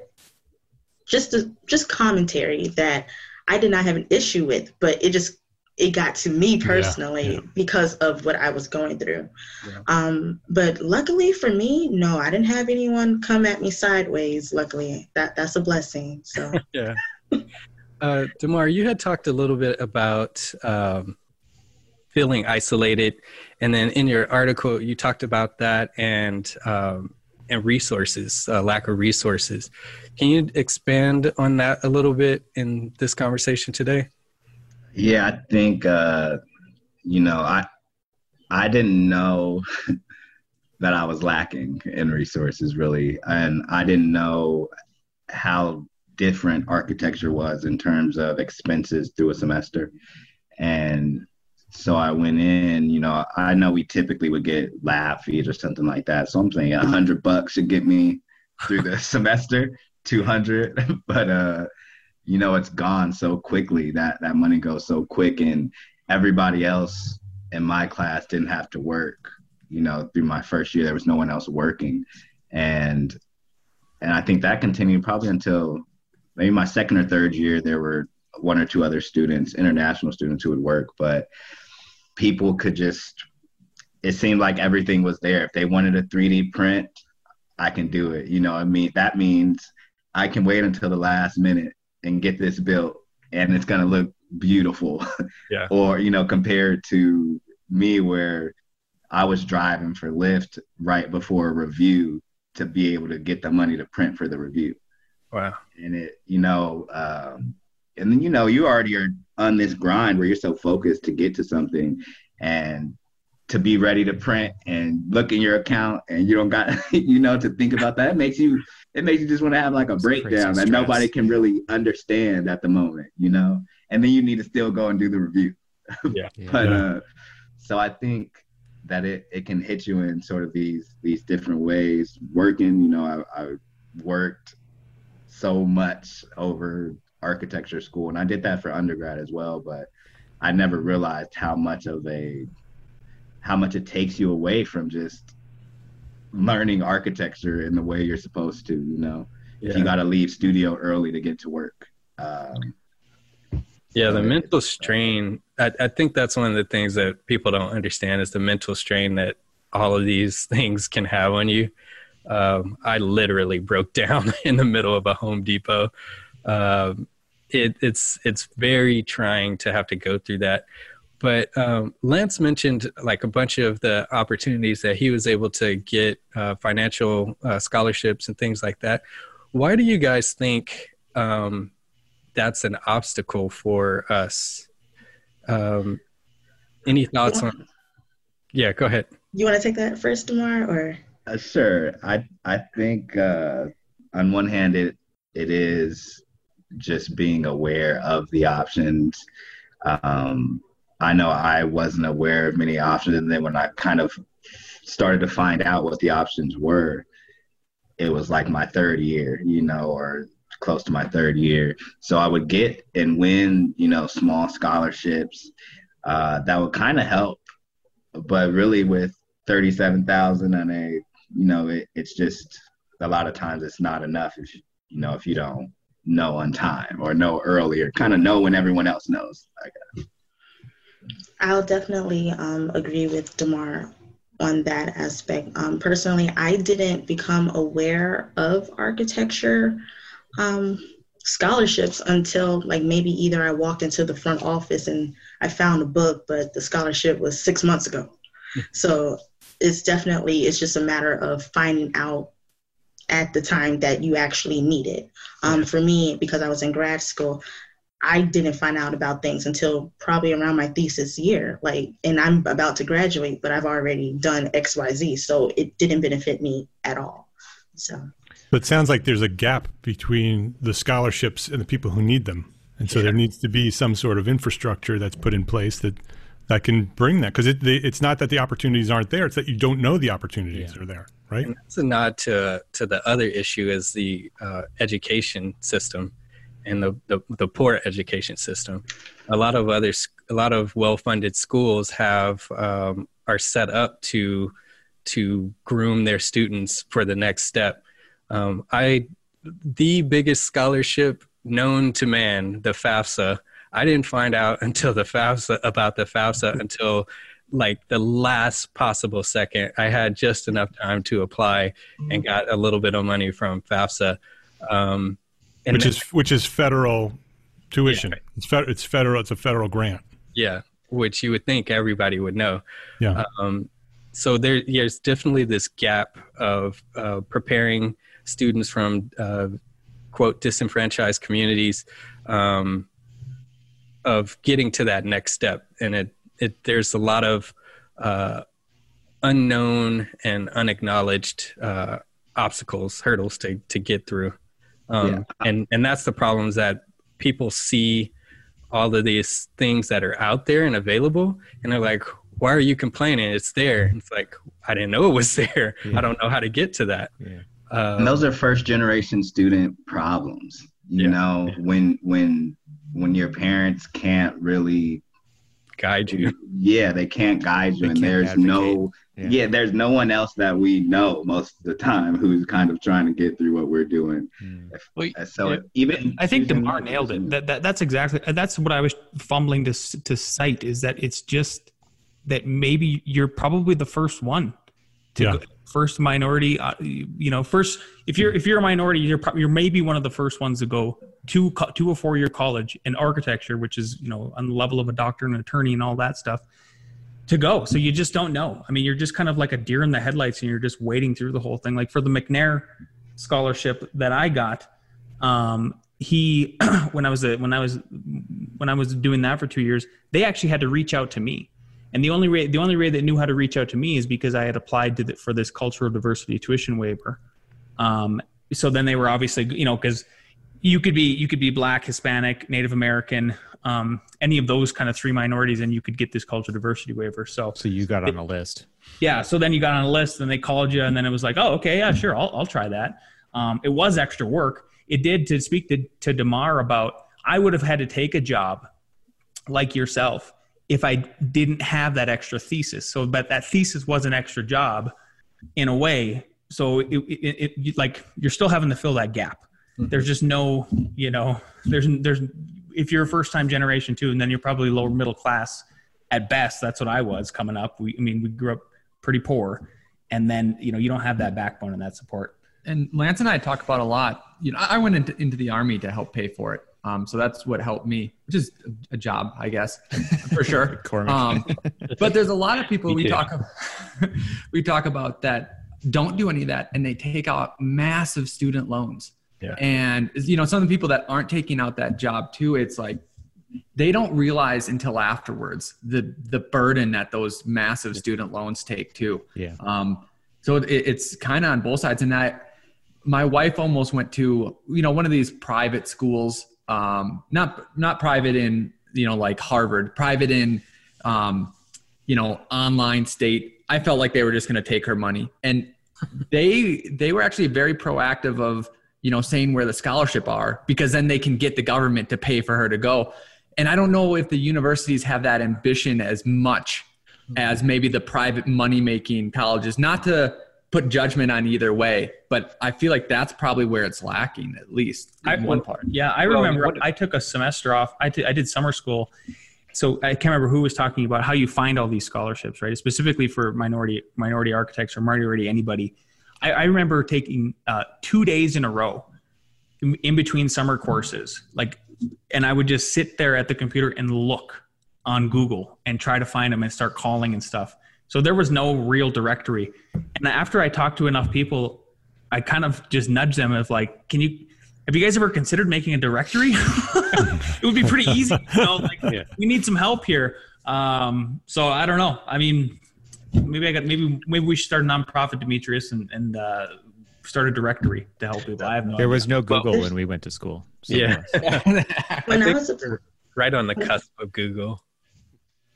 just a, just commentary that I did not have an issue with, but it just it got to me personally yeah, yeah. because of what I was going through. Yeah. Um, but luckily for me, no, I didn't have anyone come at me sideways. Luckily, that that's a blessing. So yeah. Uh, Demar, you had talked a little bit about um, feeling isolated, and then in your article you talked about that and um, and resources, uh, lack of resources. Can you expand on that a little bit in this conversation today? Yeah, I think uh, you know I I didn't know that I was lacking in resources really, and I didn't know how different architecture was in terms of expenses through a semester, and so I went in. You know, I know we typically would get lab fees or something like that. So I'm saying a hundred bucks should get me through the semester, two hundred, but uh you know it's gone so quickly that that money goes so quick and everybody else in my class didn't have to work you know through my first year there was no one else working and and i think that continued probably until maybe my second or third year there were one or two other students international students who would work but people could just it seemed like everything was there if they wanted a 3d print i can do it you know i mean that means i can wait until the last minute and get this built and it's going to look beautiful. Yeah. or, you know, compared to me where I was driving for Lyft right before a review to be able to get the money to print for the review. Wow. And it, you know, um, and then, you know, you already are on this grind where you're so focused to get to something and to be ready to print and look in your account and you don't got, you know, to think about that. It makes you it makes you just want to have like a breakdown that nobody can really understand at the moment, you know. And then you need to still go and do the review. Yeah. but yeah. uh, so I think that it, it can hit you in sort of these these different ways. Working, you know, I, I worked so much over architecture school, and I did that for undergrad as well. But I never realized how much of a how much it takes you away from just learning architecture in the way you're supposed to. You know, yeah. if you got to leave studio early to get to work. Um, yeah, the mental strain. I, I think that's one of the things that people don't understand is the mental strain that all of these things can have on you. Um, I literally broke down in the middle of a Home Depot. Um, it, it's it's very trying to have to go through that. But um, Lance mentioned like a bunch of the opportunities that he was able to get uh, financial uh, scholarships and things like that. Why do you guys think um, that's an obstacle for us? Um, any thoughts on? Yeah, go ahead. You want to take that first, Demar, or? Uh, sure. I I think uh, on one hand it it is just being aware of the options. Um, I know I wasn't aware of many options, and then when I kind of started to find out what the options were, it was like my third year, you know, or close to my third year. So I would get and win, you know, small scholarships uh, that would kind of help, but really with thirty-seven thousand and a, you know, it, it's just a lot of times it's not enough if you know if you don't know on time or know earlier, kind of know when everyone else knows. I guess. I'll definitely um, agree with Demar on that aspect. Um, personally, I didn't become aware of architecture um, scholarships until like maybe either I walked into the front office and I found a book, but the scholarship was six months ago. so it's definitely it's just a matter of finding out at the time that you actually need it. Um, for me, because I was in grad school, I didn't find out about things until probably around my thesis year. Like, and I'm about to graduate, but I've already done X, Y, Z. So it didn't benefit me at all. So. But it sounds like there's a gap between the scholarships and the people who need them. And so yeah. there needs to be some sort of infrastructure that's put in place that that can bring that because it, it's not that the opportunities aren't there; it's that you don't know the opportunities yeah. are there, right? And that's a nod to to the other issue is the uh, education system and the, the, the poor education system. A lot of other a lot of well-funded schools have um, are set up to to groom their students for the next step. Um, I the biggest scholarship known to man, the FAFSA. I didn't find out until the FAFSA about the FAFSA until like the last possible second. I had just enough time to apply and got a little bit of money from FAFSA. Um, and which is which is federal tuition. Yeah. It's fed, it's federal. It's a federal grant. yeah, which you would think everybody would know. Yeah. Um, so there, there's definitely this gap of uh, preparing students from uh, quote disenfranchised communities um, of getting to that next step, and it, it there's a lot of uh, unknown and unacknowledged uh, obstacles, hurdles to to get through, um, and and that's the problems that people see all of these things that are out there and available and they're like why are you complaining? It's there. It's like i didn't know it was there. I don't know how to get to that. Yeah. uh, and those are first generation student problems you Yeah. know when when when your parents can't really guide you yeah they can't guide you They and there's advocate. no Yeah. yeah. there's no one else that we know most of the time who's kind of trying to get through what we're doing Mm. Well, so yeah. even I think Demar nailed it. That, that that's exactly that's what I was fumbling to to cite is that it's just that maybe you're probably the first one to Yeah. go, first minority. Uh, you know, first if you're if you're a minority, you're you're maybe one of the first ones to go to to a four year college in architecture, which is you know on the level of a doctor and attorney and all that stuff. To go, so you just don't know. I mean, you're just kind of like a deer in the headlights, and you're just waiting through the whole thing. Like for the McNair scholarship that I got, um, he when I was a, when I was when I was doing that for two years, they actually had to reach out to me, and the only way the only way they knew how to reach out to me is because I had applied to the, for this cultural diversity tuition waiver. Um, so then they were obviously you know because you could be you could be black, Hispanic, Native American, um, any of those kind of three minorities, and you could get this cultural diversity waiver. So So you got on a list. yeah, so then you got on a list, and they called you, and then it was like, oh, okay, yeah, sure, I'll, I'll try that. Um, it was extra work. It did to speak to, to Demar about. I would have had to take a job like yourself if I didn't have that extra thesis. So, but that thesis was an extra job in a way. So it, it, it, like you're still having to fill that gap. Mm-hmm. There's just no, you know, there's there's if you're a first time generation too, and then you're probably lower middle class at best. That's what I was coming up. We, I mean, we grew up pretty poor, and then you know you don't have that backbone and that support. and Lance and I talk about a lot. You know, I I went into, into the army to help pay for it. Um, so that's what helped me, which is a job, I guess, for sure. Um, but there's a lot of people we talk about, we talk about that don't do any of that, and they take out massive student loans. Yeah. And you know, some of the people that aren't taking out that job too, it's like they don't realize until afterwards the the burden that those massive student loans take too. Yeah. Um, so it, it's kind of on both sides. And I, my wife almost went to, you know, one of these private schools, um, not, not private in, you know, like Harvard, private in, um, you know, online state. I felt like they were just going to take her money. And they, they were actually very proactive of, you know, saying where the scholarship are because then they can get the government to pay for her to go. And I don't know if the universities have that ambition as much as maybe the private money making colleges not to put judgment on either way but i feel like that's probably where it's lacking at least in I, one part Yeah, I remember. what- I took a semester off. I did- did summer school, so I can't remember who was talking about how you find all these scholarships, right? Specifically for minority minority architects or minority anybody. I, I remember taking uh, two days in a row in, in between summer courses, like, and I would just sit there at the computer and look on Google and try to find them and start calling and stuff. So there was no real directory. And after I talked to enough people, I kind of just nudged them of like, can you have you guys ever considered making a directory? it would be pretty easy. You know, like Yeah. we need some help here. Um, so I don't know. I mean, maybe I got maybe maybe we should start a nonprofit, Demetrius, and and uh, start a directory to help people. I have no. There idea. was no Google Well- when we went to school. So Yeah. When I think was we're right on the cusp of google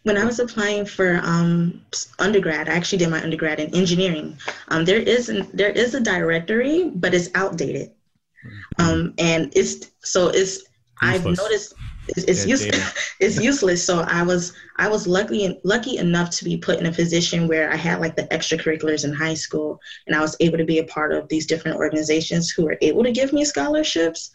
when I was applying for um, undergrad, I actually did my undergrad in engineering. Um, there is an, there is a directory, but it's outdated, um, and it's so it's I've noticed it's, it's Yeah, useless. it's useless. So I was I was lucky lucky enough to be put in a position where I had like the extracurriculars in high school, and I was able to be a part of these different organizations who were able to give me scholarships.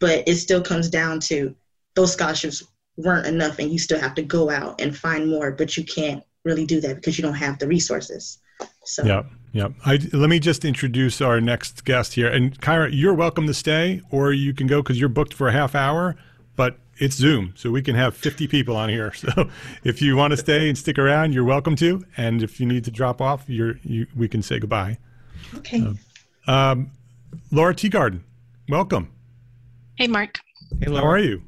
but it still comes down to those scholarships weren't enough and you still have to go out and find more, but you can't really do that because you don't have the resources. So yeah, yeah. I, let me just introduce our next guest here. And Kyra, you're welcome to stay, or you can go because you're booked for a half hour. But it's Zoom, so we can have 50 people on here. So if you want to stay and stick around, you're welcome to. And if you need to drop off, you're you, we can say goodbye. Okay. Uh, um, Laura Teagarden, welcome. Hey, Mark. Hey, Laura. How are you?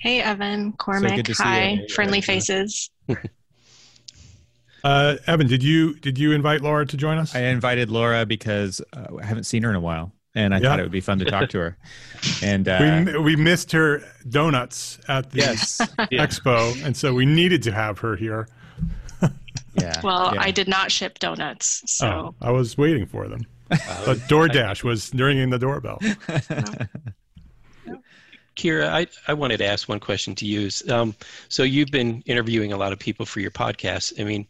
Hey, Evan, Cormac. So Hi, friendly faces. uh, Evan, did you did you invite Laura to join us? I invited Laura because uh, I haven't seen her in a while and I yeah. thought it would be fun to talk to her. And uh, we we missed her donuts at the yes. expo, and so we needed to have her here. yeah. Well, yeah. I did not ship donuts, so oh, I was waiting for them. but DoorDash was ringing the doorbell. Kyra, I, I wanted to ask one question to you. Um, so you've been interviewing a lot of people for your podcast. I mean,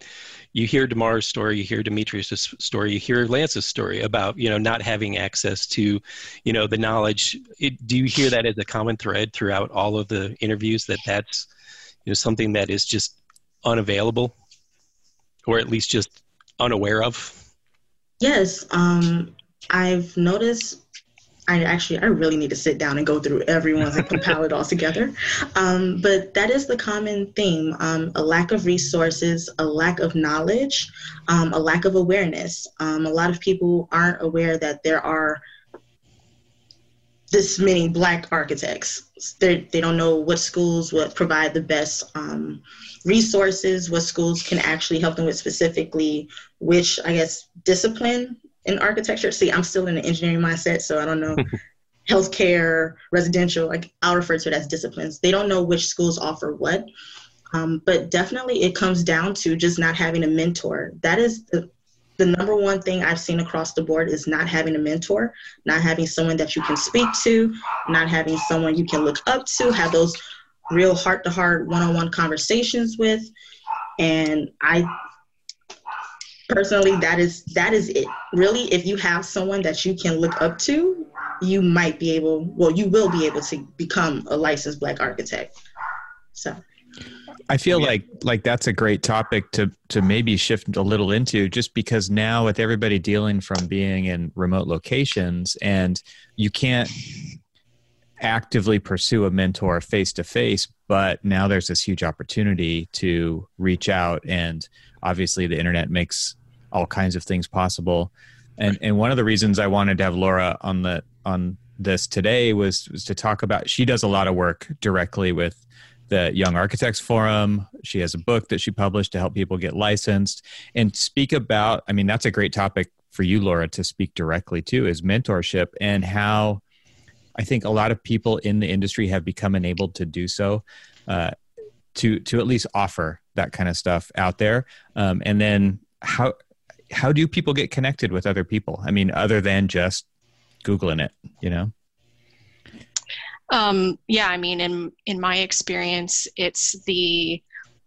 you hear Demar's story, you hear Demetrius' story, you hear Lance's story about you know not having access to, you know, the knowledge. It, do you hear that as a common thread throughout all of the interviews that that's you know something that is just unavailable, or at least just unaware of? Yes, um, I've noticed I actually I really need to sit down and go through everyone's and compile it all together. Um, but that is the common theme: um, a lack of resources, a lack of knowledge, um, a lack of awareness. Um, a lot of people aren't aware that there are this many Black architects. They're, they don't know what schools would provide the best um, resources, what schools can actually help them with specifically which I guess discipline in architecture. See, I'm still in the engineering mindset, so I don't know. Healthcare, residential, like I'll refer to it as disciplines. They don't know which schools offer what. Um, but definitely it comes down to just not having a mentor. That is the, the number one thing I've seen across the board is not having a mentor, not having someone that you can speak to, not having someone you can look up to, have those real heart to heart one on one conversations with. And I personally that is that is it. Really if you have someone that you can look up to you might be able well you will be able to become a licensed black architect. So. I feel like like that's a great topic to to maybe shift a little into just because now with everybody dealing from being in remote locations and you can't actively pursue a mentor face to face but now there's this huge opportunity to reach out and obviously the internet makes all kinds of things possible. And and one of the reasons I wanted to have Laura on the on this today was was to talk about she does a lot of work directly with the Young Architects Forum. She has a book that she published to help people get licensed and speak about. I mean, that's a great topic for you, Laura, to speak directly to is mentorship and how I think a lot of people in the industry have become enabled to do so. Uh, to to at least offer that kind of stuff out there, um, and then how how do people get connected with other people? I mean, other than just Googling it, you know? Um, yeah, I mean, in in my experience, it's the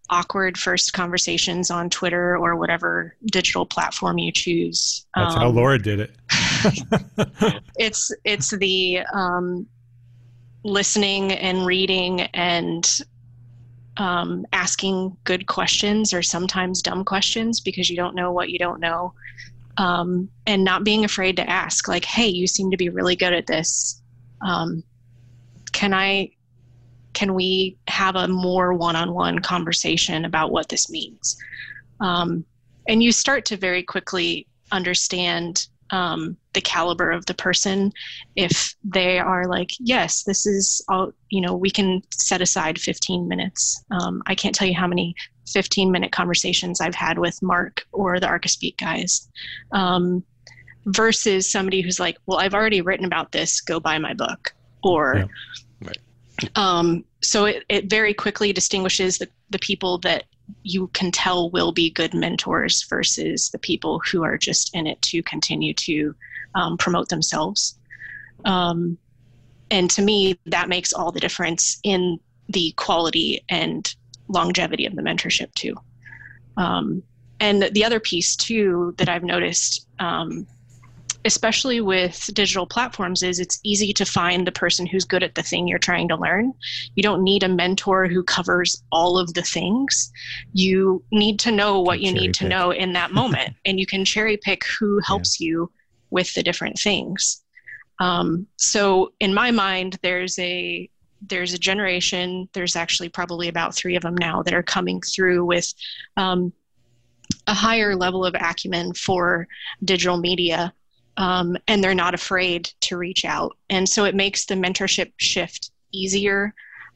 awkward first conversations on Twitter or whatever digital platform you choose. That's um, how Laura did it. it's it's the um, listening and reading and um, asking good questions or sometimes dumb questions because you don't know what you don't know. Um, and not being afraid to ask, like, hey, you seem to be really good at this. Um, can I, can we have a more one on one conversation about what this means? Um, and you start to very quickly understand um, the caliber of the person if they are like yes this is all you know we can set aside 15 minutes um, i can't tell you how many 15 minute conversations i've had with mark or the archispeak guys um, versus somebody who's like well i've already written about this go buy my book or yeah. right. um, so it, it very quickly distinguishes the, the people that you can tell will be good mentors versus the people who are just in it to continue to um, promote themselves. Um, and to me, that makes all the difference in the quality and longevity of the mentorship, too. Um, and the other piece, too, that I've noticed um, especially with digital platforms is it's easy to find the person who's good at the thing you're trying to learn. You don't need a mentor who covers all of the things. You need to know what you need to know in that moment and you can cherry pick who helps yeah. you with the different things. Um, so in my mind there's a there's a generation there's actually probably about three of them now that are coming through with um, a higher level of acumen for digital media um, and they're not afraid to reach out. And so it makes the mentorship shift easier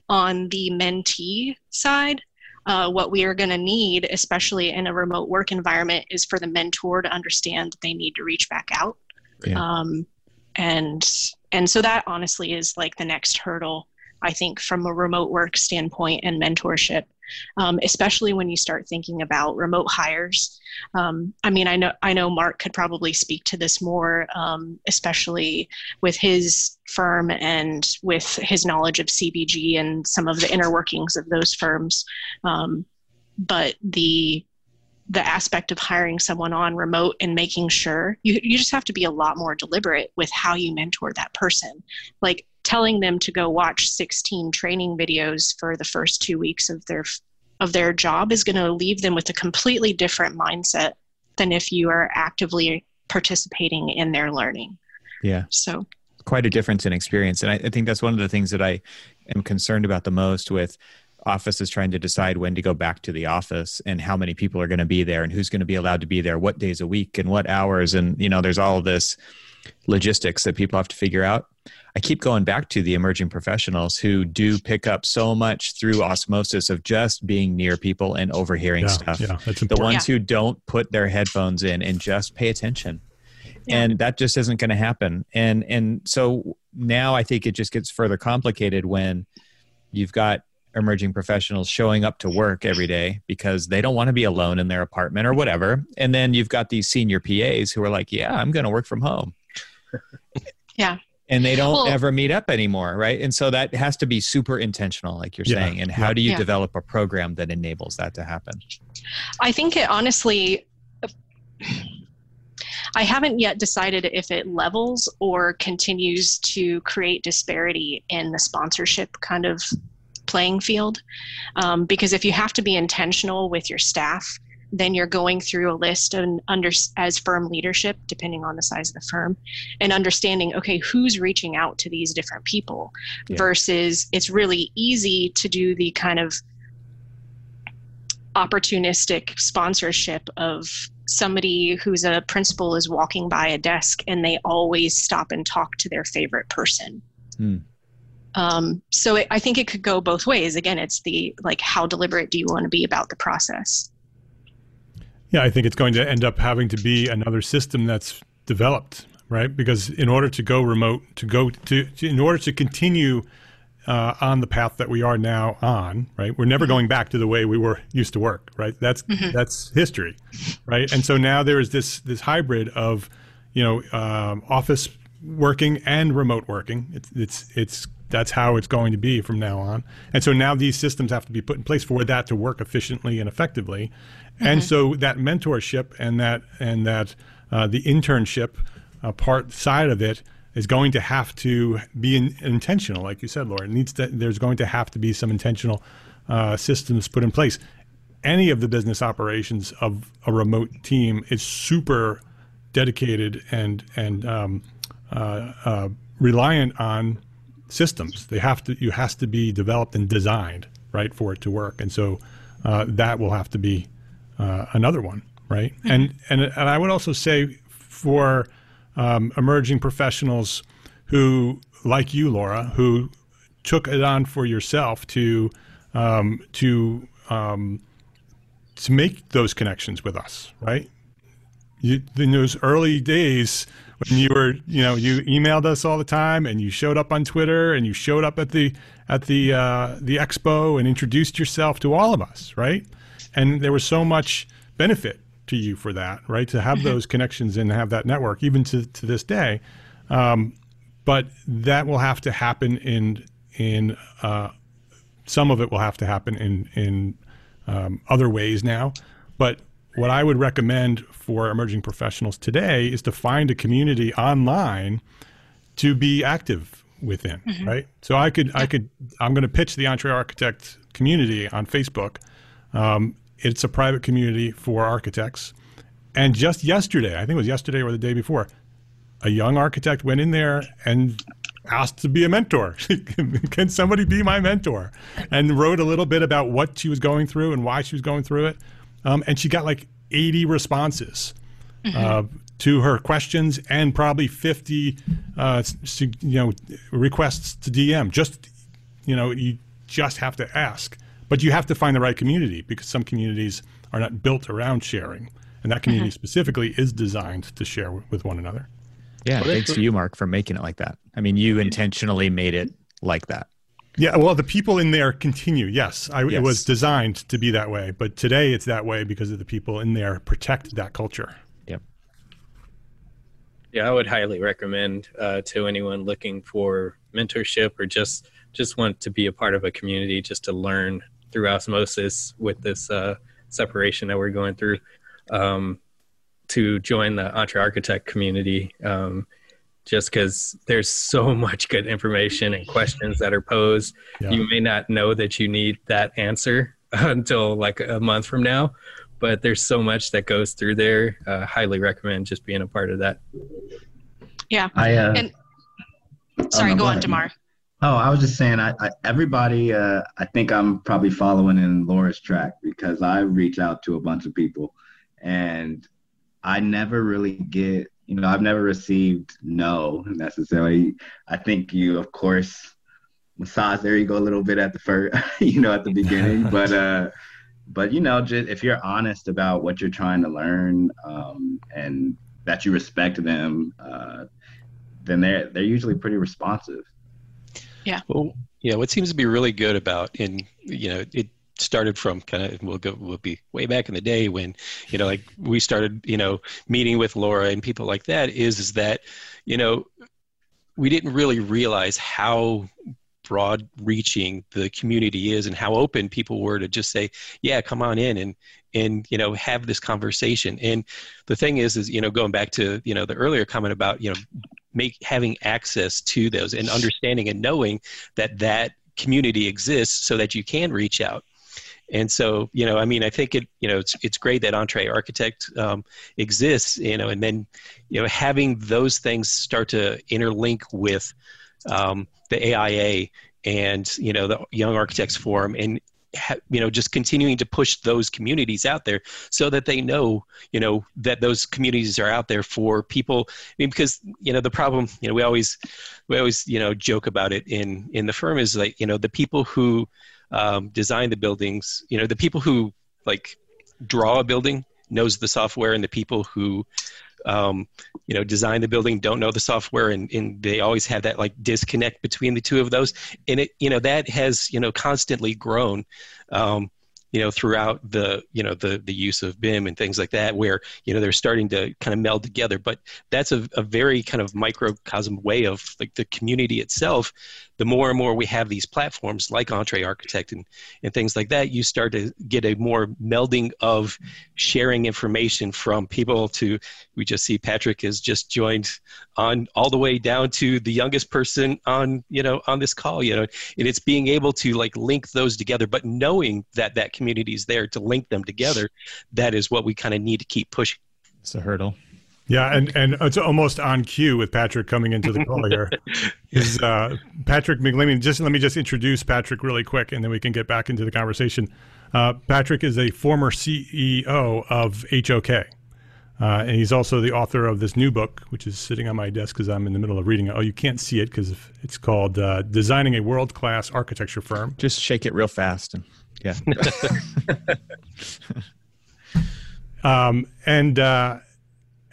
on the mentee side. Uh, what we are going to need, especially in a remote work environment, is for the mentor to understand that they need to reach back out. Yeah. Um, and and so that honestly is like the next hurdle, I think, from a remote work standpoint and mentorship um, especially when you start thinking about remote hires. Um, I mean, I know I know Mark could probably speak to this more, um, especially with his firm and with his knowledge of CBG and some of the inner workings of those firms. Um, but the the aspect of hiring someone on remote and making sure you, you just have to be a lot more deliberate with how you mentor that person like telling them to go watch 16 training videos for the first two weeks of their of their job is going to leave them with a completely different mindset than if you are actively participating in their learning. Yeah. So. Quite a difference in experience. And I, I think that's one of the things that i am concerned about the most with offices trying to decide when to go back to the office and how many people are going to be there and who's going to be allowed to be there what days a week and what hours. And you know there's all of this logistics that people have to figure out I keep going back to the emerging professionals who do pick up so much through osmosis of just being near people and overhearing yeah, stuff. Yeah, that's the ones yeah. who don't put their headphones in and just pay attention. And that just isn't going to happen. And and so now I think it just gets further complicated when you've got emerging professionals showing up to work every day because they don't want to be alone in their apartment or whatever. And then you've got these senior PAs who are like, "Yeah, I'm going to work from home." Yeah and they don't well, ever meet up anymore right? And so that has to be super intentional like you're yeah, saying and how yeah, do you yeah. develop a program that enables that to happen? I think it honestly i haven't yet decided if it levels or continues to create disparity in the sponsorship kind of playing field. Um, because if you have to be intentional with your staff then you're going through a list and under as firm leadership depending on the size of the firm and understanding okay who's reaching out to these different people yeah. versus it's really easy to do the kind of opportunistic sponsorship of somebody who's a principal is walking by a desk and they always stop and talk to their favorite person hmm. um, so it, i think it could go both ways again it's the like how deliberate do you want to be about the process yeah, I think it's going to end up having to be another system that's developed, right? Because in order to go remote, to go to, to in order to continue uh, on the path that we are now on, right? We're never mm-hmm. going back to the way we were used to work, right? That's mm-hmm. that's history, right? And so now there is this this hybrid of, you know, um, office working and remote working. It's it's it's that's how it's going to be from now on. And so now these systems have to be put in place for that to work efficiently and effectively. Mm-hmm. And so that mentorship and that and that uh, the internship uh, part side of it is going to have to be in, intentional, like you said, Laura. It needs to. There's going to have to be some intentional uh, systems put in place. Any of the business operations of a remote team is super dedicated and and um, uh, uh, reliant on systems. They have to. You has to be developed and designed right for it to work. And so uh, that will have to be uh, another one, right? Mm-hmm. And and and I would also say for um, emerging professionals who, like you, Laura, who took it on for yourself to um, to um, to make those connections with us, right? You, in those early days when you were, you know, you emailed us all the time, and you showed up on Twitter, and you showed up at the at the uh, the expo and introduced yourself to all of us, right? And there was so much benefit to you for that, right? To have mm-hmm. those connections and have that network, even to, to this day. Um, but that will have to happen in in uh, some of it will have to happen in in um, other ways now. But what I would recommend for emerging professionals today is to find a community online to be active within, mm-hmm. right? So I could. I could, I'm going to pitch the Entre Architect community on Facebook. Um, it's a private community for architects. And just yesterday, I think it was yesterday or the day before, a young architect went in there and asked to be a mentor. Can somebody be my mentor? And wrote a little bit about what she was going through and why she was going through it. Um, and she got like 80 responses mm-hmm. uh, to her questions and probably 50 uh, you know requests to DM. Just you know you just have to ask, but you have to find the right community because some communities are not built around sharing, and that community mm-hmm. specifically is designed to share with one another. Yeah, thanks to you, Mark, for making it like that. I mean, you intentionally made it like that. Yeah, well, the people in there continue. Yes, I, yes, it was designed to be that way, but today it's that way because of the people in there protect that culture. Yep. Yeah, I would highly recommend uh, to anyone looking for mentorship or just just want to be a part of a community, just to learn through osmosis with this uh, separation that we're going through. Um, to join the EntreArchitect community um, just because there's so much good information and questions that are posed. Yeah. You may not know that you need that answer until like a month from now, but there's so much that goes through there. Uh, highly recommend just being a part of that. Yeah. I, uh, and sorry, oh, no, go, go on, Demar. Oh, I was just saying, I, I everybody, uh, I think I'm probably following in Laura's track because I reach out to a bunch of people, and I never really get, you know, I've never received no necessarily. I think you, of course, massage there you go a little bit at the first, you know, at the beginning, but uh, but you know, just if you're honest about what you're trying to learn, um, and that you respect them, uh, then they're they're usually pretty responsive. Yeah. Well, yeah. What seems to be really good about in you know it started from kind of we'll go we'll be way back in the day when you know like we started you know meeting with Laura and people like that is is that you know we didn't really realize how broad reaching the community is and how open people were to just say yeah come on in and and you know have this conversation and the thing is is you know going back to you know the earlier comment about you know make having access to those and understanding and knowing that that community exists so that you can reach out. And so, you know, I mean, I think it, you know, it's it's great that EntreArchitect um, exists, you know, and then, you know, having those things start to interlink with um, the AIA and you know the Young Architects Forum and you know just continuing to push those communities out there so that they know you know that those communities are out there for people I mean, because you know the problem you know we always we always you know joke about it in in the firm is like you know the people who um, design the buildings. You know, the people who like draw a building knows the software, and the people who um, you know design the building don't know the software, and, and they always have that like disconnect between the two of those. And it you know that has you know constantly grown. Um, you know throughout the you know the the use of BIM and things like that where you know they're starting to kind of meld together but that's a, a very kind of microcosm way of like the community itself the more and more we have these platforms like EntreArchitect and, and things like that, you start to get a more melding of sharing information from people to, we just see Patrick has just joined on all the way down to the youngest person on, you know, on this call, you know, and it's being able to like link those together, but knowing that that community is there to link them together, that is what we kind of need to keep pushing. It's a hurdle. Yeah, and, and it's almost on cue with Patrick coming into the call here. Is uh, Patrick MacLeamy? Just let me just introduce Patrick really quick, and then we can get back into the conversation. Uh, Patrick is a former CEO of HOK, uh, and he's also the author of this new book, which is sitting on my desk because I'm in the middle of reading it. Oh, you can't see it because it's called uh, "Designing a World Class Architecture Firm." Just shake it real fast, and yeah. um, and uh,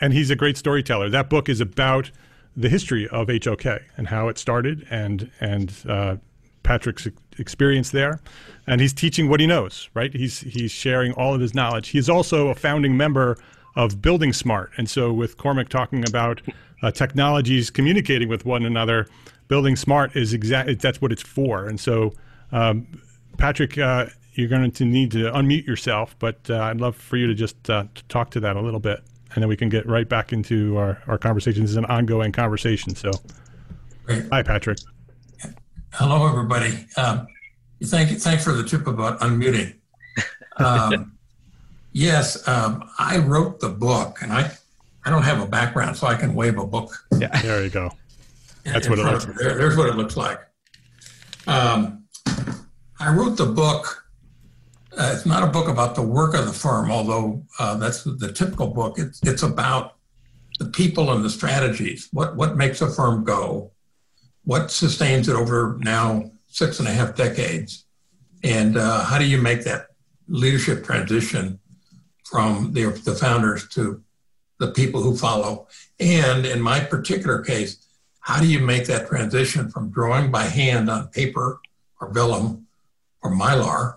and he's a great storyteller. That book is about the history of HOK and how it started and and uh, Patrick's experience there, and he's teaching what he knows. Right, he's he's sharing all of his knowledge. He's also a founding member of Building Smart, and so with Cormac talking about uh, technologies communicating with one another, Building Smart is exactly that's what it's for. And so, um, Patrick, uh, you're going to need to unmute yourself, but uh, I'd love for you to just uh, talk to that a little bit, and then we can get right back into our, our conversation. This is an ongoing conversation. So, Great. hi, Patrick. Hello, everybody. Um, thank you. Thanks for the tip about unmuting. Um, yes, um, I wrote the book, and I I don't have a background, so I can wave a book. Yeah, there you go. That's what it looks. There, there's what it looks like. Um, I wrote the book. Uh, it's not a book about the work of the firm, although uh, that's the typical book. It's it's about the people and the strategies. What what makes a firm go? What sustains it over now six and a half decades? And uh, how do you make that leadership transition from the, the founders to the people who follow? And in my particular case, how do you make that transition from drawing by hand on paper or vellum or mylar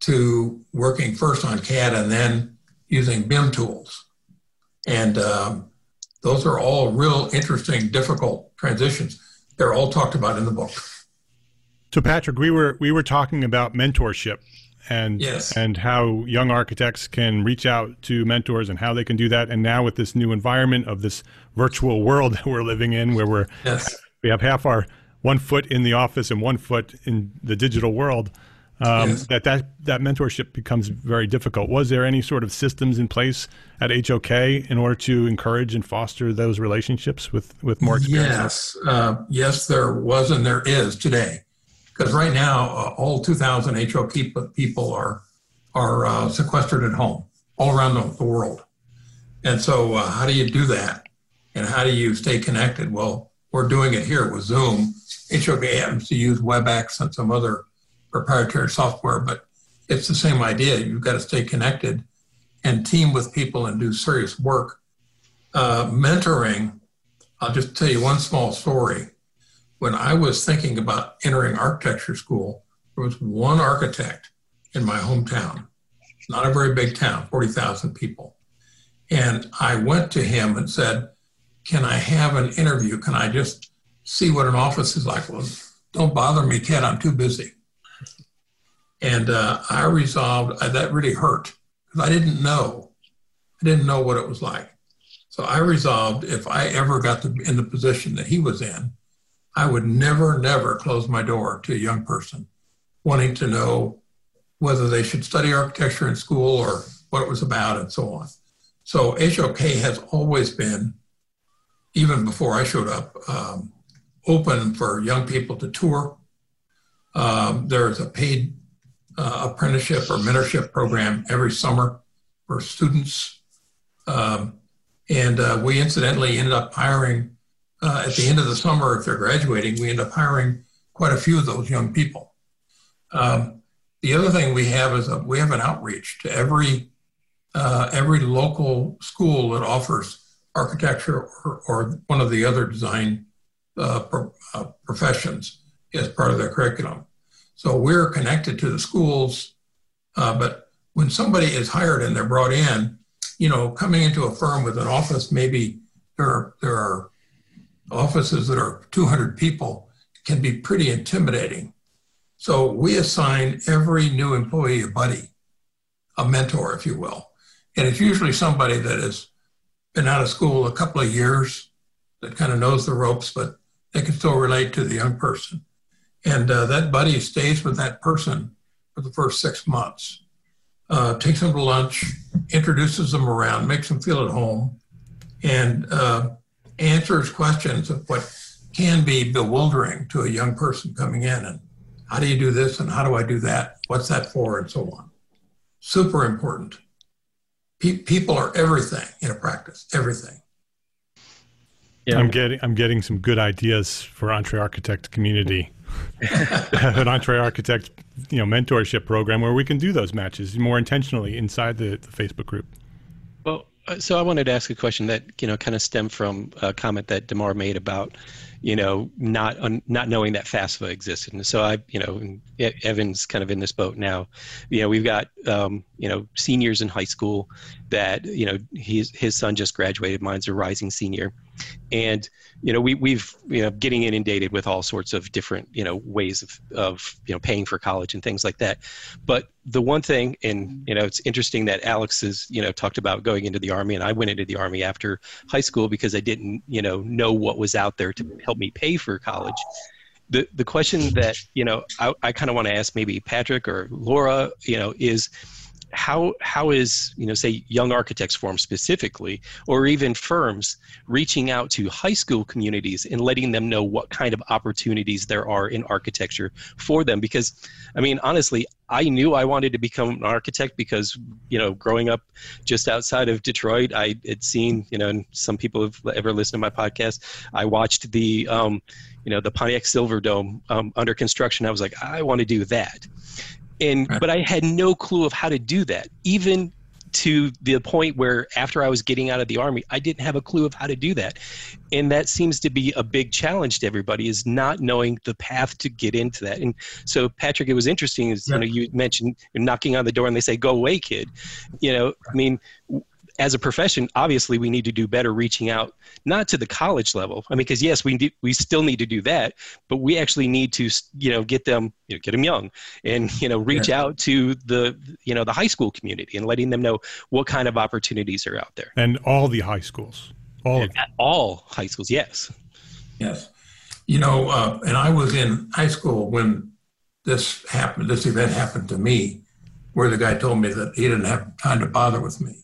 to working first on CAD and then using BIM tools? And um, those are all real interesting, difficult transitions. They're all talked about in the book. So, Patrick, we were we were talking about mentorship and Yes. and how young architects can reach out to mentors and how they can do that. And now with this new environment of this virtual world that we're living in, where we're Yes. we have half our one foot in the office and one foot in the digital world. Um, Yes. That that that mentorship becomes very difficult. Was there any sort of systems in place at HOK in order to encourage and foster those relationships with with more experience? Yes, uh, yes, there was and there is today. Because right now, uh, all 2,000 HOK pe- people are are uh, sequestered at home all around the, the world. And so, uh, how do you do that? And how do you stay connected? Well, we're doing it here with Zoom. HOK happens to use WebEx and some other proprietary software, but it's the same idea. You've got to stay connected and team with people and do serious work. Uh, mentoring, I'll just tell you one small story. When I was thinking about entering architecture school, there was one architect in my hometown, not a very big town, 40,000 people. And I went to him and said, Can I have an interview? Can I just see what an office is like? Well, don't bother me, Ken, I'm too busy. And uh, I resolved, uh, that really hurt because I didn't know. I didn't know what it was like. So I resolved if I ever got to, in the position that he was in, I would never, never close my door to a young person wanting to know whether they should study architecture in school or what it was about and so on. So HOK has always been, even before I showed up, um, open for young people to tour. Um, there's a paid uh, apprenticeship or mentorship program every summer for students. Um, and uh, we incidentally ended up hiring uh, at the end of the summer, if they're graduating, we end up hiring quite a few of those young people. Um, the other thing we have is a, we have an outreach to every uh, every local school that offers architecture or, or one of the other design uh, pro, uh, professions as part of their curriculum. So we're connected to the schools, uh, but when somebody is hired and they're brought in, you know, coming into a firm with an office, maybe there are, there are offices that are 200 people can be pretty intimidating. So we assign every new employee a buddy, a mentor, if you will. And it's usually somebody that has been out of school a couple of years, that kind of knows the ropes, but they can still relate to the young person. And uh, that buddy stays with that person for the first six months, uh, takes them to lunch, introduces them around, makes them feel at home, and uh, answers questions of what can be bewildering to a young person coming in. And how do you do this? And how do I do that? What's that for? And so on. Super important. Pe- people are everything in a practice, everything. Yeah. I'm getting I'm getting some good ideas for Entre Architect community. an Entre Architect, you know, mentorship program where we can do those matches more intentionally inside the, the Facebook group. Well, uh, so I wanted to ask a question that you know kind of stemmed from a comment that Demar made about you know, not not knowing that FAFSA existed. And so I, you know, Evan's kind of in this boat now. You know, we've got um, you know seniors in high school that you know his his son just graduated. Mine's a rising senior, and you know we we've you know getting inundated with all sorts of different you know ways of of you know paying for college and things like that but the one thing and you know it's interesting that alex has you know talked about going into the army and i went into the army after high school because i didn't you know know what was out there to help me pay for college. The the question that you know i, I kind of want to ask maybe patrick or laura you know is how how is you know say young architects forum specifically or even firms reaching out to high school communities and letting them know what kind of opportunities there are in architecture for them? Because i mean honestly i knew i wanted to become an architect because you know growing up just outside of detroit i had seen you know and some people have ever listened to my podcast i watched the um, you know the pontiac silverdome um, under construction. I was like i want to do that and right. but i had no clue of how to do that even to the point where after i was getting out of the army i didn't have a clue of how to do that and that seems to be a big challenge to everybody is not knowing the path to get into that and so patrick it was interesting is yeah. you know you mentioned knocking on the door and they say go away kid you know i mean as a profession, obviously we need to do better reaching out, not to the college level. I mean, because yes, we do, we still need to do that, but we actually need to, you know, get them, you know, get them young, and you know, reach yeah. out to the, you know, the high school community and letting them know what kind of opportunities are out there. And all the high schools, all of At all high schools, yes, yes. You know, uh, and I was in high school when this happened. This event happened to me, where the guy told me that he didn't have time to bother with me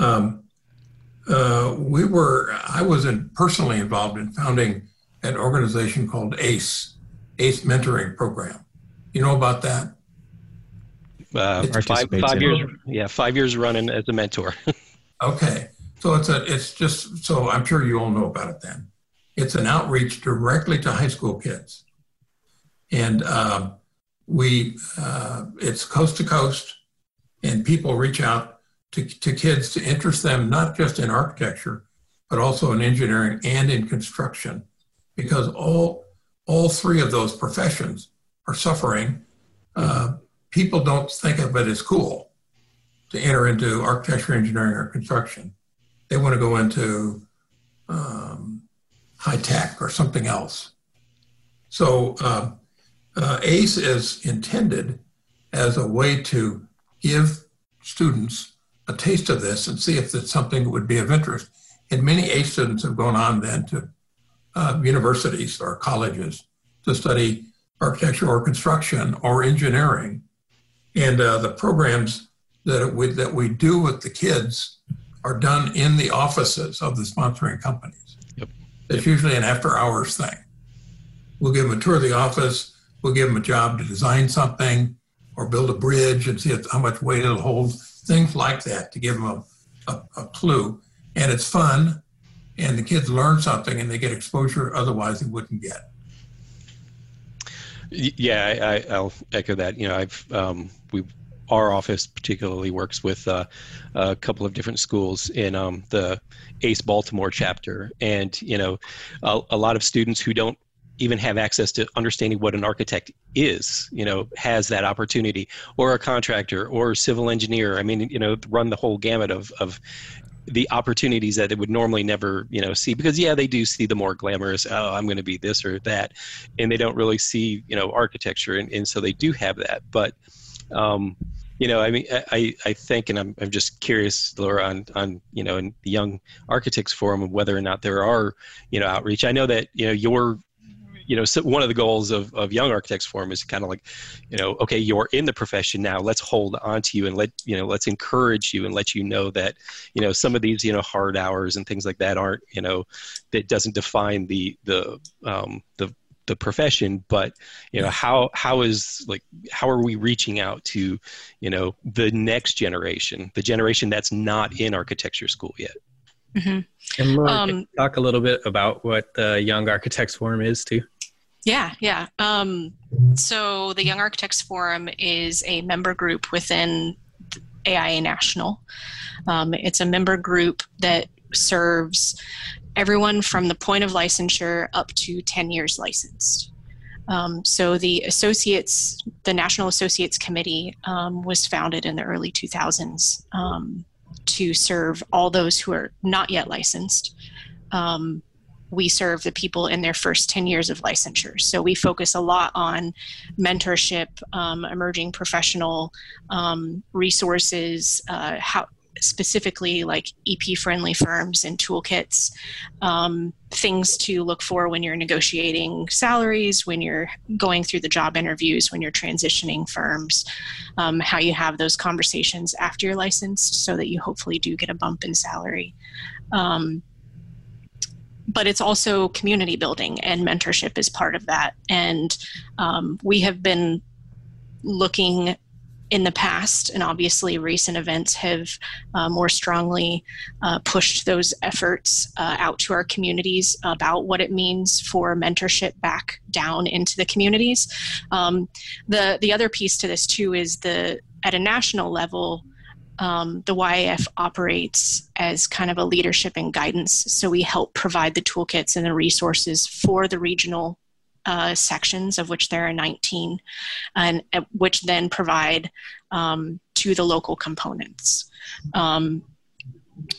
um, uh, we were, I was in, personally involved in founding an organization called ACE, ACE Mentoring Program. You know about that? Uh, five, five years, yeah, five years running as a mentor. okay, so it's a, it's just so I'm sure you all know about it. Then it's an outreach directly to high school kids, and uh, we uh, it's coast to coast, and people reach out to, to kids to interest them not just in architecture, but also in engineering and in construction, because all all three of those professions are suffering. Uh, people don't think of it as cool to enter into architecture, engineering, or construction. They want to go into um, high tech or something else. So uh, uh, ACE is intended as a way to give students a taste of this and see if it's something that would be of interest. And many ACE students have gone on then to uh, universities or colleges to study architecture or construction or engineering. And uh, the programs that we, that we do with the kids are done in the offices of the sponsoring companies. Yep. It's usually an after hours thing. We'll give them a tour of the office. We'll give them a job to design something or build a bridge and see how much weight it'll hold things like that to give them a, a, a clue. And it's fun, and the kids learn something and they get exposure otherwise they wouldn't get. Yeah, I, will echo that. You know, I've um, we our office particularly works with uh, a couple of different schools in um, the ACE Baltimore chapter, and you know, a, a, lot of students who don't even have access to understanding what an architect is you know has that opportunity or a contractor or a civil engineer. I mean you know run the whole gamut of of the opportunities that they would normally never you know see. Because yeah they do see the more glamorous oh i'm going to be this or that and they don't really see you know architecture and, and so they do have that. But um you know i mean i i think and i'm, I'm just curious laura on on you know in the young architects forum whether or not there are you know outreach. I know that you know your you know, so one of the goals of, of Young Architects Forum is kind of like, you know, okay, you're in the profession now. Let's hold on to you and let you know, let's encourage you and let you know that, you know, some of these you know hard hours and things like that aren't you know, that doesn't define the the um, the the profession but you know how how is like how are we reaching out to you know the next generation the generation that's not in architecture school yet mm-hmm. and Laura, um, talk a little bit about what the young architects forum is too yeah, yeah. Um, so the Young Architects Forum is a member group within AIA National. Um, it's a member group that serves everyone from the point of licensure up to 10 years licensed. Um, so the associates, the National Associates Committee um, was founded in the early 2000s um, to serve all those who are not yet licensed. Um, we serve the people in their first 10 years of licensure. So we focus a lot on mentorship, um, emerging professional um, resources, uh, how specifically like EP friendly firms and toolkits, um, things to look for when you're negotiating salaries, when you're going through the job interviews, when you're transitioning firms, um, how you have those conversations after you're licensed so that you hopefully do get a bump in salary. Um, but it's also community building and mentorship is part of that. And um, we have been looking in the past, and obviously recent events have uh, more strongly uh, pushed those efforts uh, out to our communities about what it means for mentorship back down into the communities. Um, the the other piece to this too is the at a national level um, the YAF operates as kind of a leadership and guidance. So we help provide the toolkits and the resources for the regional uh, sections, of which there are 19, and uh, which then provide um, to the local components. Um,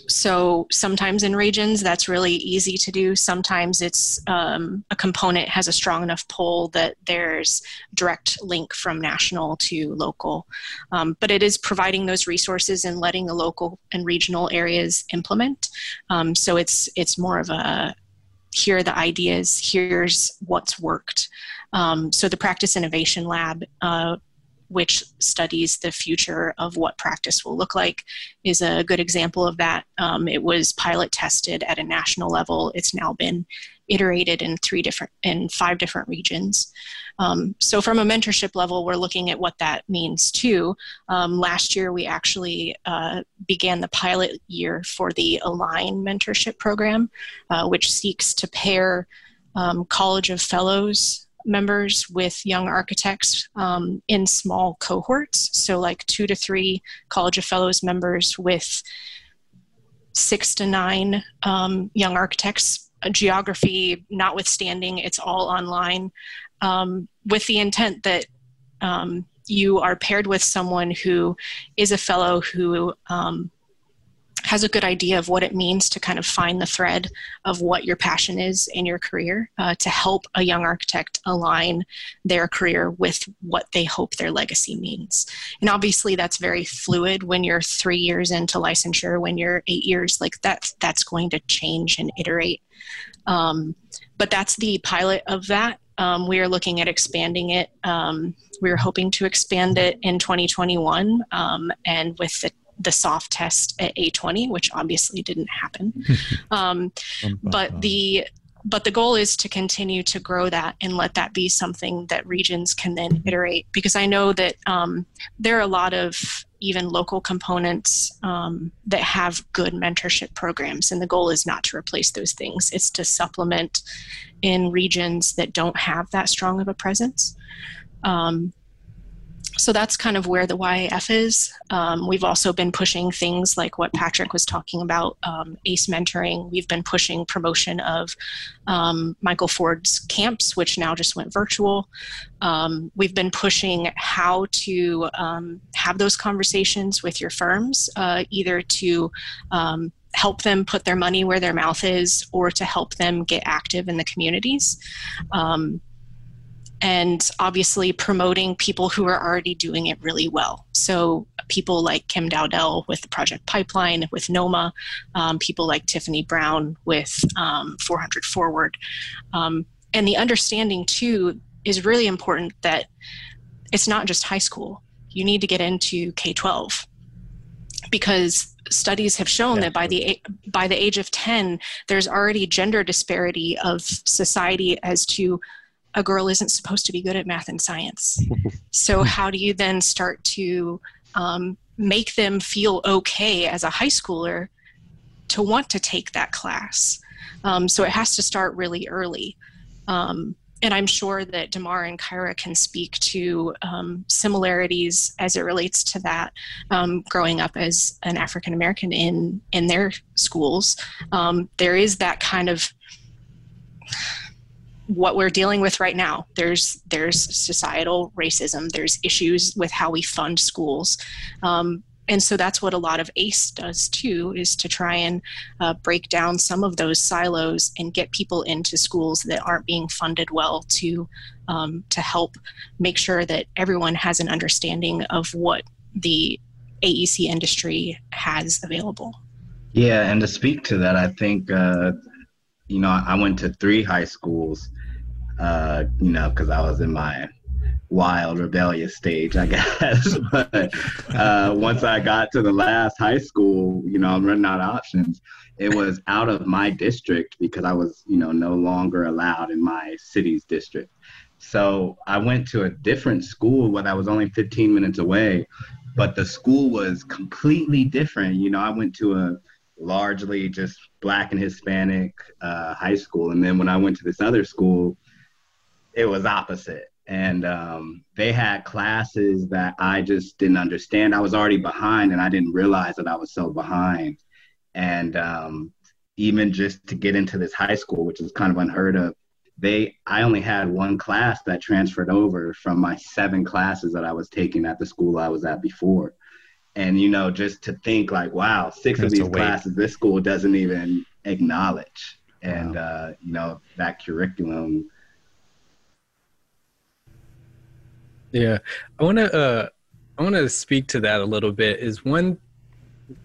so sometimes in regions that's really easy to do. Sometimes it's um, a component has a strong enough pull that there's direct link from national to local. Um, but it is providing those resources and letting the local and regional areas implement. Um, so it's it's more of a here are the ideas here's what's worked. Um, so the practice innovation lab uh, which studies the future of what practice will look like, is a good example of that. Um, it was pilot tested at a national level. It's now been iterated in three different, in five different regions. Um, so from a mentorship level, we're looking at what that means too. Um, last year, we actually uh, began the pilot year for the Align mentorship program, uh, which seeks to pair um, College of Fellows members with young architects um, in small cohorts. So, like two to three College of Fellows members with six to nine um, young architects. Geography notwithstanding, it's all online um, with the intent that um, you are paired with someone who is a fellow who um, has a good idea of what it means to kind of find the thread of what your passion is in your career uh, to help a young architect align their career with what they hope their legacy means. And obviously, that's very fluid when you're three years into licensure, when you're eight years, like that, that's going to change and iterate. Um, but that's the pilot of that. Um, we are looking at expanding it. Um, we are hoping to expand it in 2021, um, and with the the soft test at A20, which obviously didn't happen. um, but the but the goal is to continue to grow that and let that be something that regions can then iterate. Because i know that um, there are a lot of even local components um, that have good mentorship programs and the goal is not to replace those things. It's to supplement in regions that don't have that strong of a presence. Um, so that's kind of where the YAF is. Um, we've also been pushing things like what Patrick was talking about, um, ACE mentoring. We've been pushing promotion of um, Michael Ford's camps, which now just went virtual. Um, we've been pushing how to um, have those conversations with your firms, uh, either to um, help them put their money where their mouth is or to help them get active in the communities. Um, and obviously promoting people who are already doing it really well. So people like Kim Dowdell with the Project Pipeline, with NOMA, um, people like Tiffany Brown with um, 400 Forward. Um, and the understanding too is really important that it's not just high school. You need to get into K-12 because studies have shown yeah. that by the by the age of 10 there's already gender disparity of society as to a girl isn't supposed to be good at math and science. so, how do you then start to um, make them feel okay as a high schooler to want to take that class? Um, so, it has to start really early. Um, and I'm sure that Demar and Kyra can speak to um, similarities as it relates to that. Um, growing up as an African American in in their schools, um, there is that kind of what we're dealing with right now. There's there's societal racism. There's issues with how we fund schools. Um, and so that's what a lot of ace does too is to try and uh, break down some of those silos and get people into schools that aren't being funded well to um, to help make sure that everyone has an understanding of what the aec industry has available yeah and to speak to that i think uh, you know i went to three high schools uh, you know because i was in my wild rebellious stage, I guess. but uh, once I got to the last high school, you know, I'm running out of options. It was out of my district because I was, you know, no longer allowed in my city's district. So I went to a different school where I was only 15 minutes away, but the school was completely different. You know, I went to a largely just black and Hispanic uh, high school, and then when I went to this other school, it was opposite and um, they had classes that I just didn't understand. I was already behind, and I didn't realize that I was so behind. And um, even just to get into this high school, which is kind of unheard of, they I only had one class that transferred over from my seven classes that I was taking at the school I was at before. And you know, just to think like, wow, six That's of these classes this school doesn't even acknowledge, and wow. uh, you know that curriculum Yeah, I want to uh, I want to speak to that a little bit. Is one,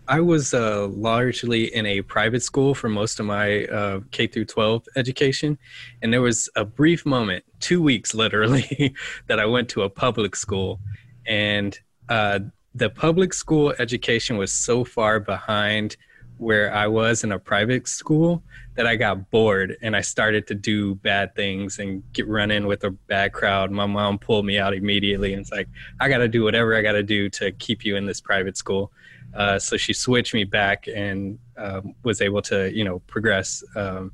I was uh, largely in a private school for most of my uh, K through 12 education, and there was a brief moment, two weeks literally, that I went to a public school, and uh, the public school education was so far behind where I was in a private school that I got bored and I started to do bad things and get run in with a bad crowd. My mom pulled me out immediately and it's like, I got to do whatever I got to do to keep you in this private school. Uh, so she switched me back and um, was able to, you know, progress. Um,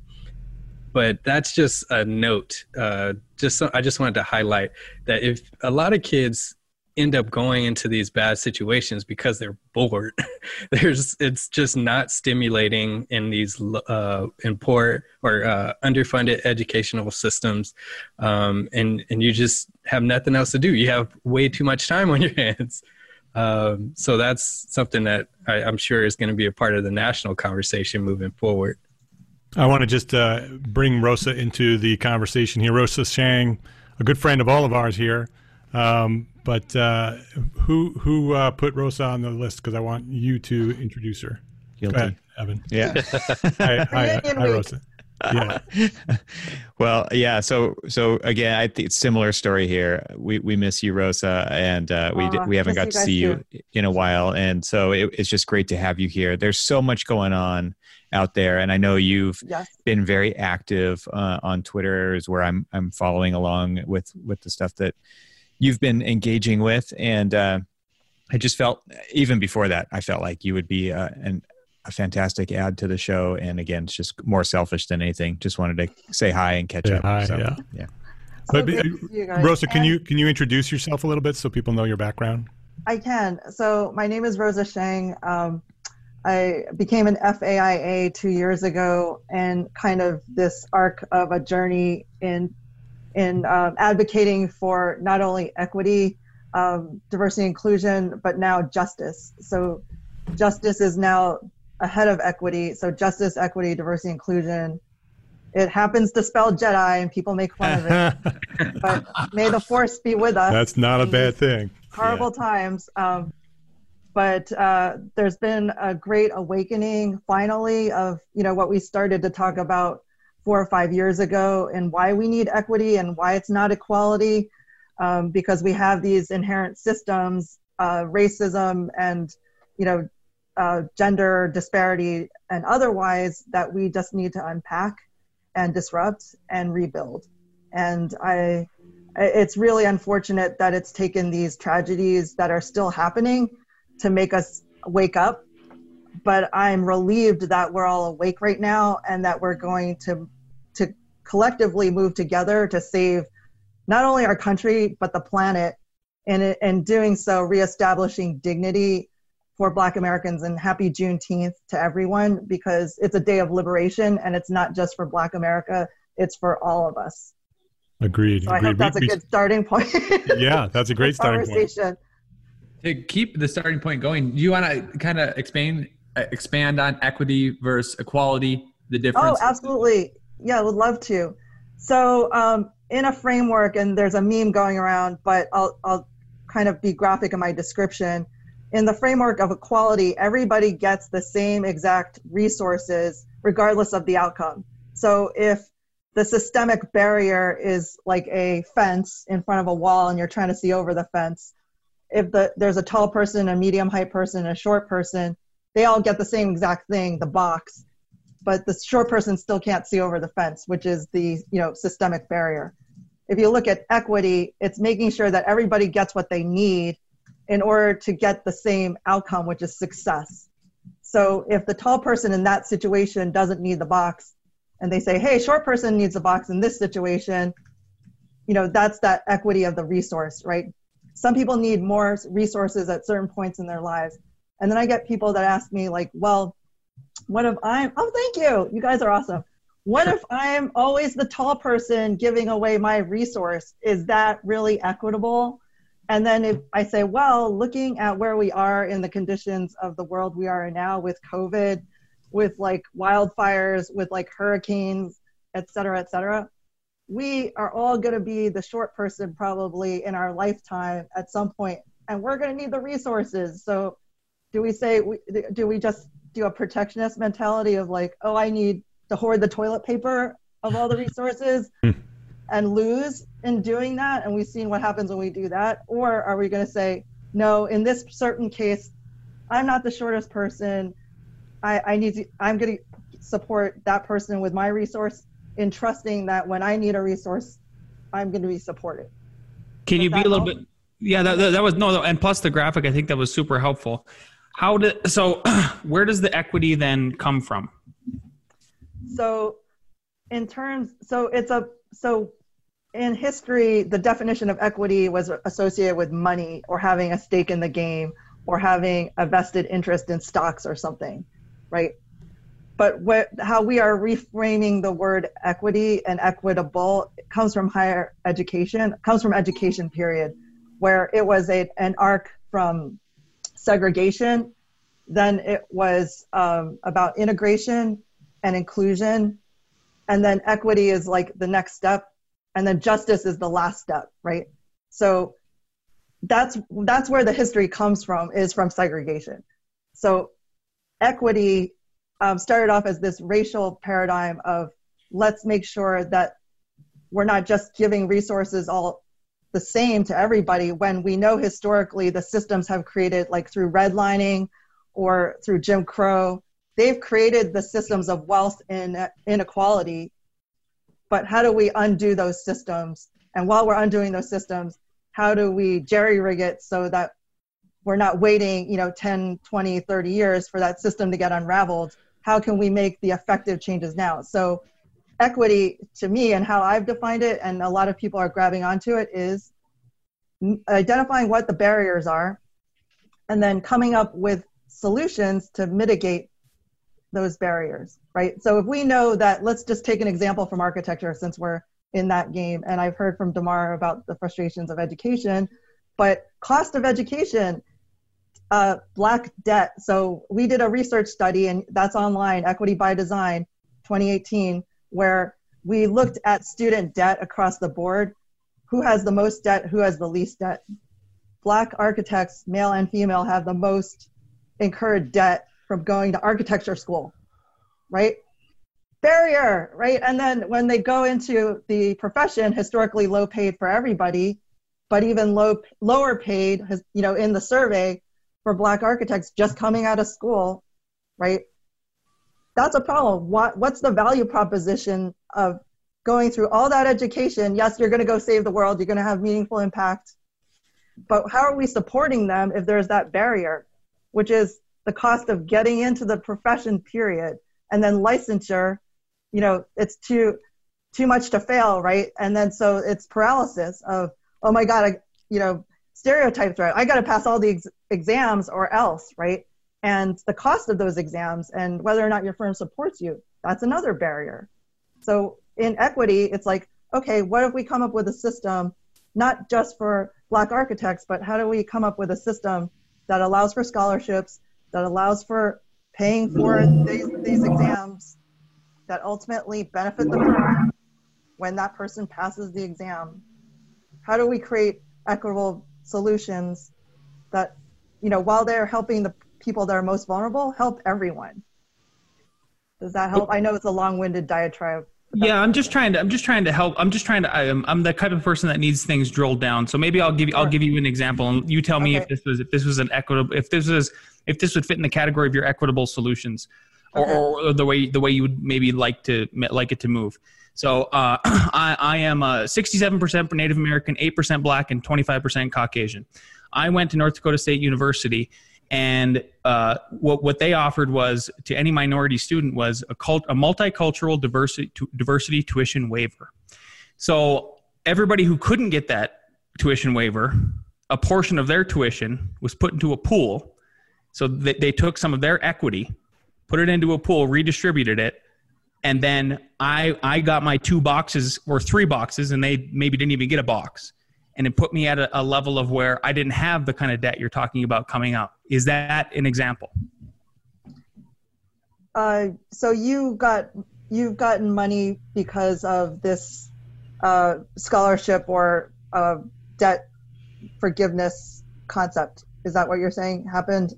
but that's just a note. Uh, just so, I just wanted to highlight that if a lot of kids end up going into these bad situations because they're bored. There's it's just not stimulating in these uh, in poor or uh, underfunded educational systems, um, and and you just have nothing else to do. You have way too much time on your hands. Um, so that's something that I, I'm sure is going to be a part of the national conversation moving forward. I want to just uh, bring Rosa into the conversation here. Rosa Sheng, a good friend of all of ours here. Um, but uh, who who uh, put Rosa on the list? Because I want you to introduce her. Guilty. Go ahead, Evan. Yeah. hi, hi, hi, Rosa. Yeah. well, yeah. So, so again, I think it's similar story here. We we miss you, Rosa, and uh, we uh, we haven't got to see too. you in a while, and so it, it's just great to have you here. There's so much going on out there, and I know you've yes. been very active uh, on Twitter, is where I'm I'm following along with with the stuff that you've been engaging with. And uh, I just felt, even before that, I felt like you would be uh, an, a fantastic add to the show. And again, it's just more selfish than anything. Just wanted to say hi and catch yeah, up. Hi, so, yeah. yeah. But, uh, Rosa, can you can you introduce yourself a little bit so people know your background? I can. So my name is Rosa Sheng. Um, I became an FAIA two years ago, and kind of this arc of a journey in in um, advocating for not only equity, um, diversity, inclusion, but now justice. So, justice is now ahead of equity. So, justice, equity, diversity, inclusion. It happens to spell Jedi, and people make fun of it. but may the force be with us. That's not a bad thing. Horrible yeah. times. Um, but uh, there's been a great awakening finally of you know what we started to talk about four or five years ago and why we need equity and why it's not equality um, because we have these inherent systems uh, racism and you know uh, gender disparity and otherwise that we just need to unpack and disrupt and rebuild. And i it's really unfortunate that it's taken these tragedies that are still happening to make us wake up but I'm relieved that we're all awake right now and that we're mm-hmm. going to to collectively move together to save not only our country but the planet and in doing so reestablishing dignity for black americans. And happy juneteenth to everyone because it's a day of liberation and it's not just for black america it's for all of us. Agreed, so agreed. i hope that's we, a good starting point. Yeah that's a great starting point. To keep the starting point going do you want to kind of expand expand on equity versus equality the difference? Oh absolutely. Yeah I would love to. So um, in a framework and there's a meme going around but i'll, I'll kind of be graphic in my description. In the framework of equality everybody gets the same exact resources regardless of the outcome. So if the systemic barrier is like a fence in front of a wall and you're trying to see over the fence if the, there's a tall person a medium height person a short person they all get the same exact thing the box but the short person still can't see over the fence which is the you know systemic barrier. If you look at equity it's making sure that everybody gets what they need in order to get the same outcome which is success. So if the tall person in that situation doesn't need the box and they say hey short person needs a box in this situation you know that's that equity of the resource right? Some people need more resources at certain points in their lives and then i get people that ask me like well what if i'm oh thank you. You guys are awesome. What if i'm always the tall person giving away my resource? Is that really equitable? And then if i say well looking at where we are in the conditions of the world we are in now with covid with like wildfires with like hurricanes et cetera et cetera we are all going to be the short person probably in our lifetime at some point and we're going to need the resources. So do we say we, do we just do a protectionist mentality of like oh i need to hoard the toilet paper of all the resources hmm. and lose in doing that? And we've seen what happens when we do that. Or are we going to say no in this certain case i'm not the shortest person. I, I need to i'm going to support that person with my resource in trusting that when i need a resource i'm going to be supported. Can Does you be a little help? bit yeah that, that, that was no and plus the graphic i think that was super helpful how did so where does the equity then come from? So in terms so it's a so in history the definition of equity was associated with money or having a stake in the game or having a vested interest in stocks or something right? But what how we are reframing the word equity and equitable comes from higher education comes from education period where it was a, an arc from segregation then it was um, about integration and inclusion. And then equity is like the next step and then justice is the last step right? So that's that's where the history comes from is from segregation. So equity um, started off as this racial paradigm of let's make sure that we're not just giving resources all the same to everybody when we know historically the systems have created like through redlining or through jim crow they've created the systems of wealth and inequality. But how do we undo those systems? And while we're undoing those systems how do we jerry rig it so that we're not waiting you know 10 20 30 years for that system to get unraveled? How can we make the effective changes now? So equity to me and how i've defined it and a lot of people are grabbing onto it is identifying what the barriers are and then coming up with solutions to mitigate those barriers, right? So if we know that, let's just take an example from architecture since we're in that game. And I've heard from Demar about the frustrations of education, but cost of education, uh, black debt. So we did a research study, and that's online, Equity by Design 2018, where we looked at student debt across the board. Who has the most debt? Who has the least debt? Black architects, male and female, have the most incurred debt from going to architecture school, right? Barrier, right? And then when they go into the profession, historically low paid for everybody, but even low lower paid, has, you know, in the survey for Black architects just coming out of school, right? That's a problem. What what's the value proposition of going through all that education? Yes, you're going to go save the world. You're going to have meaningful impact, but how are we supporting them if there's that barrier, which is the cost of getting into the profession period and then licensure you know it's to too much to fail, right? And then so it's paralysis of, oh my God, I, you know, stereotypes, right? I got to pass all the ex- exams or else, right? And the cost of those exams and whether or not your firm supports you, that's another barrier. So in equity, it's like, okay, what if we come up with a system, not just for Black architects, but how do we come up with a system that allows for scholarships, that allows for paying for these, these exams that ultimately benefit the firm when that person passes the exam? How do we create equitable solutions that, you know, while they're helping the people that are most vulnerable, help everyone? Does that help? I know it's a long-winded diatribe. Yeah, I'm just trying to. I'm just trying to help. I'm just trying to. I'm, I'm the type of person that needs things drilled down. So maybe I'll give you. I'll give you an example, and you tell me Okay. if this was if this was an equitable. If this was if this would fit in the category of your equitable solutions, or, or, or the way the way you would maybe like to like it to move. So uh, I, I am uh, 67% Native American, 8% Black, and 25% Caucasian. I went to North Dakota State University, and uh, what what they offered was to any minority student was a cult, a multicultural diversity diversity tuition waiver. So everybody who couldn't get that tuition waiver, a portion of their tuition was put into a pool. So they, they took some of their equity, put it into a pool, redistributed it, and then I I got my two boxes or three boxes, and they maybe didn't even get a box, and it put me at a, a level of where I didn't have the kind of debt you're talking about coming up. Is that an example? Uh, so you got you've gotten money because of this uh, scholarship or uh, debt forgiveness concept. Is that what you're saying happened?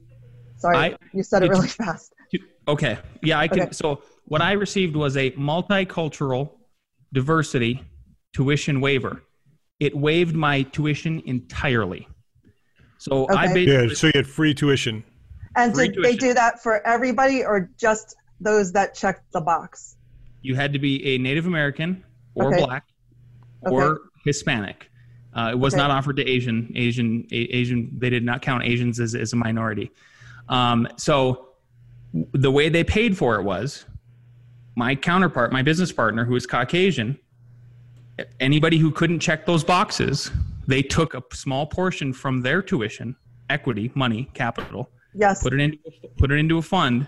Sorry, I- you said it it's- really fast. Okay. Yeah, I can. Okay. So what I received was a multicultural diversity tuition waiver. It waived my tuition entirely. So I Okay. basically Yeah, so you had free tuition. And Free did they do that for everybody or just those that checked the box? you had to be a Native American or Okay. black or Okay. Hispanic. Uh, it was Okay. not offered to Asian. Asian. A- Asian. They did not count Asians as, as a minority. Um, so w- the way they paid for it was my counterpart, my business partner, who was Caucasian. Anybody who couldn't check those boxes, they took a small portion from their tuition, equity, money, capital, Yes. put it into put it into a fund,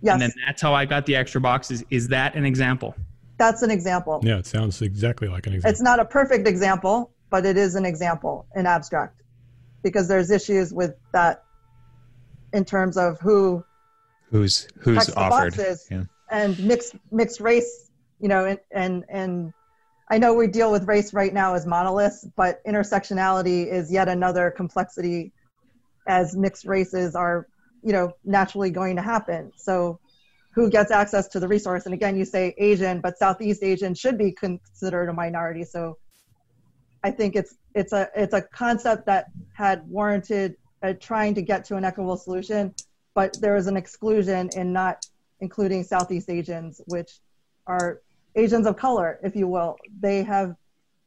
Yes. and then that's how I got the extra boxes. Is that an example? That's an example. Yeah, it sounds exactly like an example. It's not a perfect example, but it is an example in abstract because there's issues with that in terms of who Who's who's offered? boxes Yeah. and mixed mixed race, you know, and, and and I know we deal with race right now as monoliths, but intersectionality is yet another complexity as mixed races are, you know, naturally going to happen. So who gets access to the resource? And again, you say Asian, but Southeast Asian should be considered a minority. So I think it's it's a it's a concept that had warranted uh, trying to get to an equitable solution, but there is an exclusion in not including Southeast Asians, which are Asians of color, if you will. They have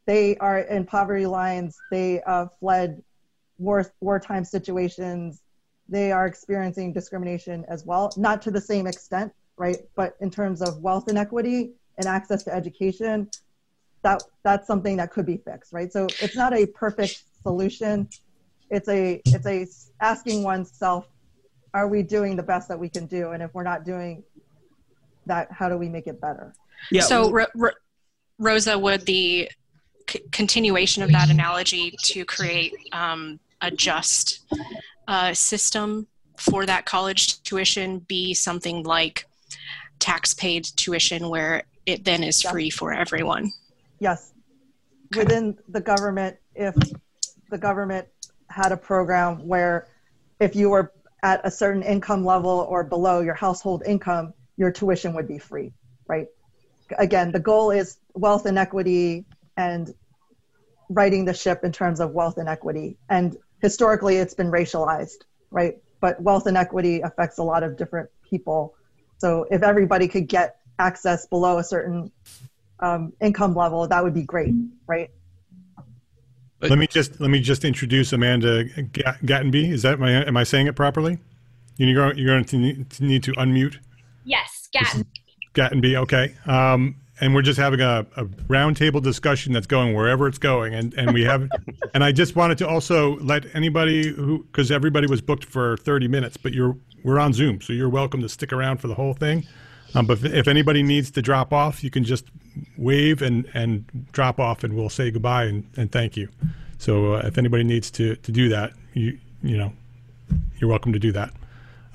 they are in poverty lines. They uh, fled war wartime situations. They are experiencing discrimination as well, not to the same extent, right? But in terms of wealth inequity and access to education, that that's something that could be fixed, right? So it's not a perfect solution. It's a it's a asking oneself, are we doing the best that we can do? And if we're not doing that, how do we make it better? So, Ro- Ro- Rosa, would the c- continuation of that analogy to create um, a just uh, system for that college tuition be something like tax paid tuition where it then is free for everyone? Yes. Within the government, if the government had a program where if you were at a certain income level or below your household income, your tuition would be free, right? Again, the goal is wealth inequity and righting the ship in terms of wealth inequity. And historically, it's been racialized, right? But wealth inequity affects a lot of different people. So if everybody could get access below a certain um, income level, that would be great, right? let me just let me just introduce Amanda Gattenby. Is that my am I saying it properly? You're going, you're going to need, to unmute Yes, Gatton. Gattenby. Okay. Um, and we're just having a, a roundtable discussion that's going wherever it's going. And, and we have, and I just wanted to also let anybody who, because everybody was booked for 30 minutes, but you're, we're on Zoom, so you're welcome to stick around for the whole thing. Um, but if, if anybody needs to drop off, you can just wave and, and drop off, and we'll say goodbye and, and thank you. So uh, if anybody needs to, to do that, you you know, you're welcome to do that.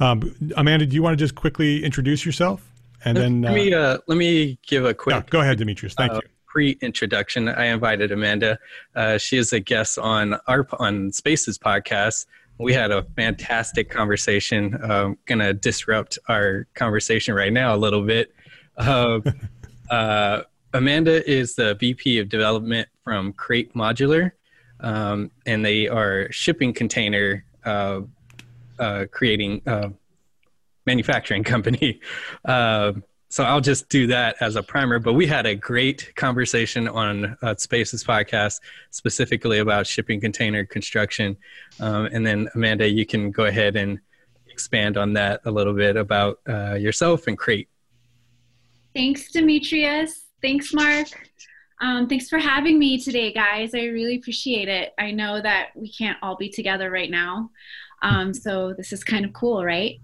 Um, Amanda, do you want to just quickly introduce yourself? And then let me uh, let me give a quick. Go ahead, Demetrius. Thank uh, you. Pre-introduction. I invited Amanda. Uh, she is a guest on our on Spaces podcast. We had a fantastic conversation. Um, gonna disrupt our conversation right now a little bit. Uh, uh, Amanda is the VP of Development from Crate Modular, um, and they are shipping container uh, uh, creating uh, manufacturing company. Uh, so I'll just do that as a primer. But we had a great conversation on uh, Spaces podcast specifically about shipping container construction. Um, and then Amanda, you can go ahead and expand on that a little bit about uh, yourself and Crate. Thanks, Demetrius. Thanks, Mark. Um, thanks for having me today, guys. I really appreciate it. I know that we can't all be together right now. Um, so this is kind of cool, right?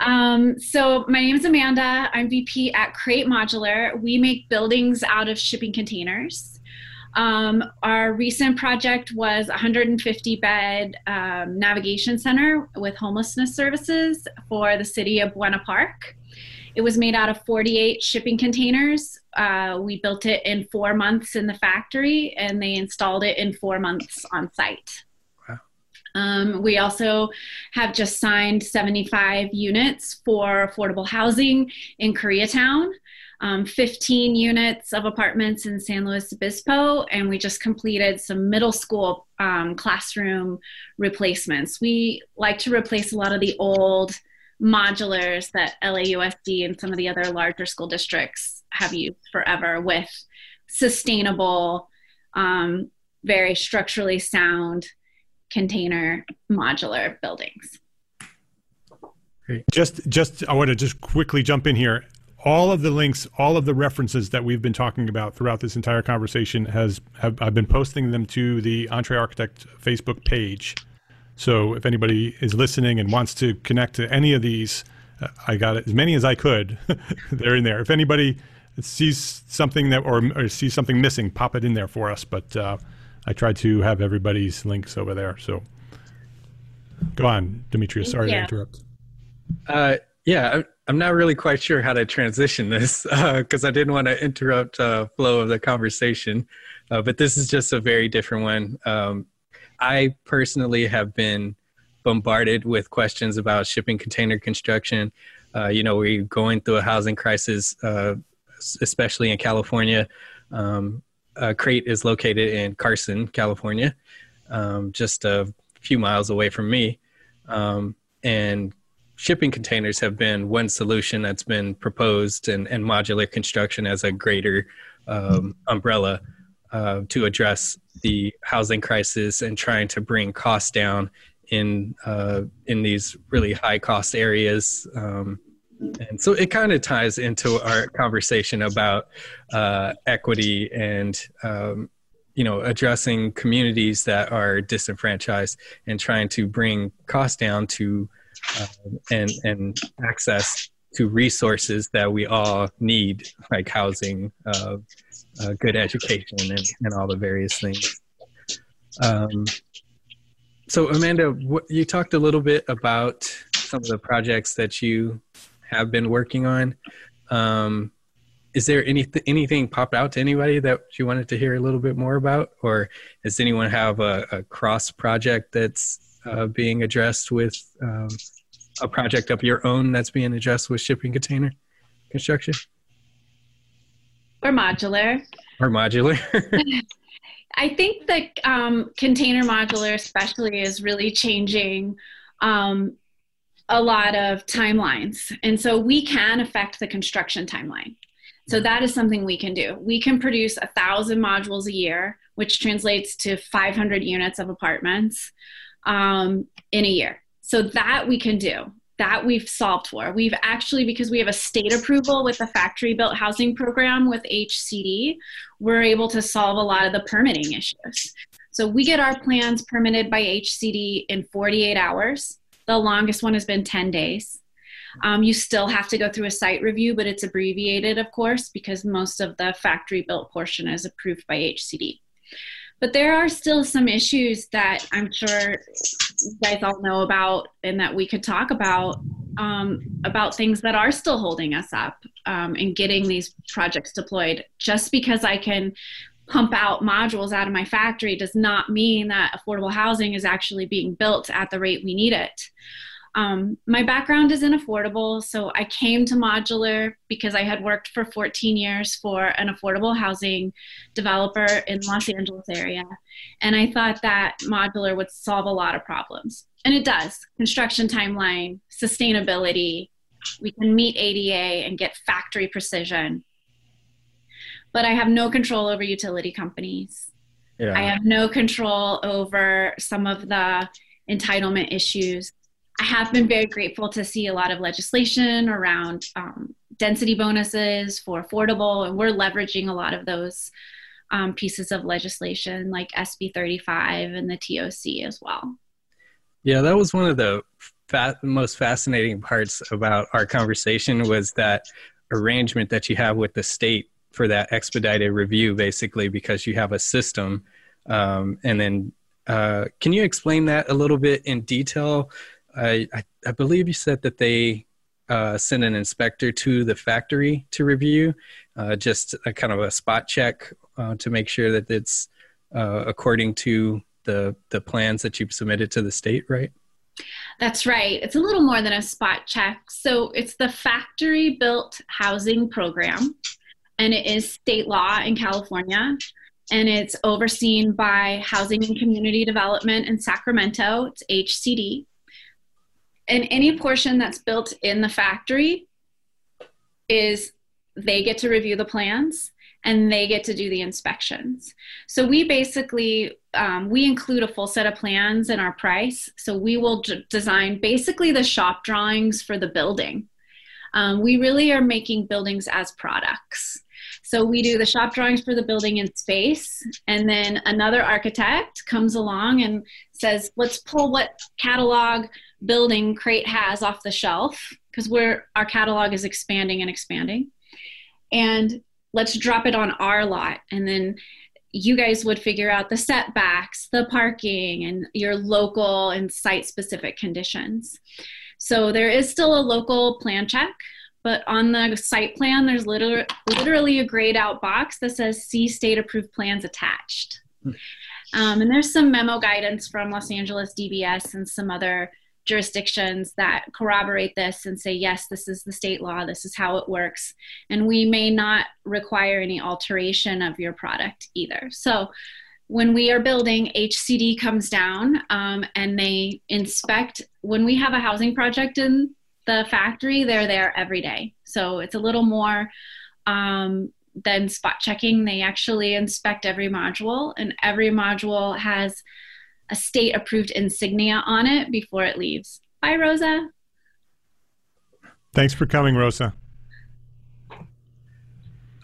Um, so my name is Amanda. I'm VP at Crate Modular. We make buildings out of shipping containers. Um, our recent project was 150 bed um, navigation center with homelessness services for the city of Buena Park. It was made out of 48 shipping containers. Uh, we built it in four months in the factory and they installed it in four months on site. Um, we also have just signed 75 units for affordable housing in Koreatown, um, 15 units of apartments in San Luis Obispo, and we just completed some middle school um, classroom replacements. We like to replace a lot of the old modulars that LAUSD and some of the other larger school districts have used forever with sustainable, um, very structurally sound container modular buildings. Just, just, I want to just quickly jump in here. All of the links, all of the references that we've been talking about throughout this entire conversation has, have, I've been posting them to the EntreArchitect Facebook page. So if anybody is listening and wants to connect to any of these, uh, I got as many as I could. They're in there. If anybody sees something that or, or, sees something missing, pop it in there for us. But uh, I tried to have everybody's links over there. So go on, Demetrius. Sorry yeah. to interrupt. Uh, yeah, I'm not really quite sure how to transition this because uh, I didn't want to interrupt uh, flow of the conversation. Uh, but this is just a very different one. Um, I personally have been bombarded with questions about shipping container construction. Uh, you know, we're going through a housing crisis, uh, especially in California. Um, uh, Crate is located in Carson, California, um, just a few miles away from me. Um, and shipping containers have been one solution that's been proposed, and, and modular construction as a greater um, umbrella uh, to address the housing crisis and trying to bring costs down in uh, in these really high cost areas. Um, and so it kind of ties into our conversation about uh, equity and um, you know addressing communities that are disenfranchised and trying to bring costs down to uh, and and access to resources that we all need like housing uh, uh good education and, and all the various things. Um, so amanda what, you talked a little bit about some of the projects that you have been working on. Um, is there anything anything popped out to anybody that you wanted to hear a little bit more about, or does anyone have a, a cross project that's uh, being addressed with um, a project of your own that's being addressed with shipping container construction? Or modular. Or modular. I think that um, container modular, especially, is really changing um, a lot of timelines. And so we can affect the construction timeline. So that is something we can do. We can produce a thousand modules a year, which translates to 500 units of apartments um, in a year. So that we can do. that we've solved for. We've actually, because we have a state approval with the factory built housing program with HCD, we're able to solve a lot of the permitting issues. So we get our plans permitted by HCD in 48 hours. The longest one has been 10 days. Um, you still have to go through a site review, but it's abbreviated, of course, because most of the factory built portion is approved by HCD. But there are still some issues that I'm sure you guys all know about and that we could talk about um, about things that are still holding us up um, in getting these projects deployed. Just because I can pump out modules out of my factory does not mean that affordable housing is actually being built at the rate we need it. Um, my background is in affordable, so I came to modular because I had worked for 14 years for an affordable housing developer in Los Angeles area, and I thought that modular would solve a lot of problems, and it does. Construction timeline, sustainability, we can meet ADA and get factory precision, but I have no control over utility companies. Yeah. I have no control over some of the entitlement issues I have been very grateful to see a lot of legislation around um, density bonuses for affordable, and we're leveraging a lot of those um, pieces of legislation like SB 35 and the TOC as well. Yeah, that was one of the fa- most fascinating parts about our conversation was that arrangement that you have with the state for that expedited review, basically, because you have a system. Um, and then, uh, can you explain that a little bit in detail? I, I, I believe you said that they uh, send an inspector to the factory to review, uh, just a kind of a spot check uh, to make sure that it's uh, according to the the plans that you've submitted to the state, right? That's right. It's a little more than a spot check. So it's the factory built housing program, and it is state law in California. And it's overseen by Housing and Community Development in Sacramento. It's HCD and any portion that's built in the factory is they get to review the plans and they get to do the inspections so we basically um, we include a full set of plans in our price so we will d- design basically the shop drawings for the building um, we really are making buildings as products so we do the shop drawings for the building in space, and then another architect comes along and says, "Let's pull what catalog building Crate has off the shelf because our catalog is expanding and expanding, and let's drop it on our lot, and then." you guys would figure out the setbacks, the parking, and your local and site specific conditions. So there is still a local plan check but on the site plan, there's literally, literally a grayed out box that says see state approved plans attached. Hmm. Um, and there's some memo guidance from Los Angeles DBS and some other jurisdictions that corroborate this and say, yes, this is the state law, this is how it works. And we may not require any alteration of your product either. So when we are building, HCD comes down um, and they inspect. When we have a housing project in the factory, they're there every day. So it's a little more um, than spot checking. They actually inspect every module, and every module has a state approved insignia on it before it leaves. Bye, Rosa. Thanks for coming, Rosa.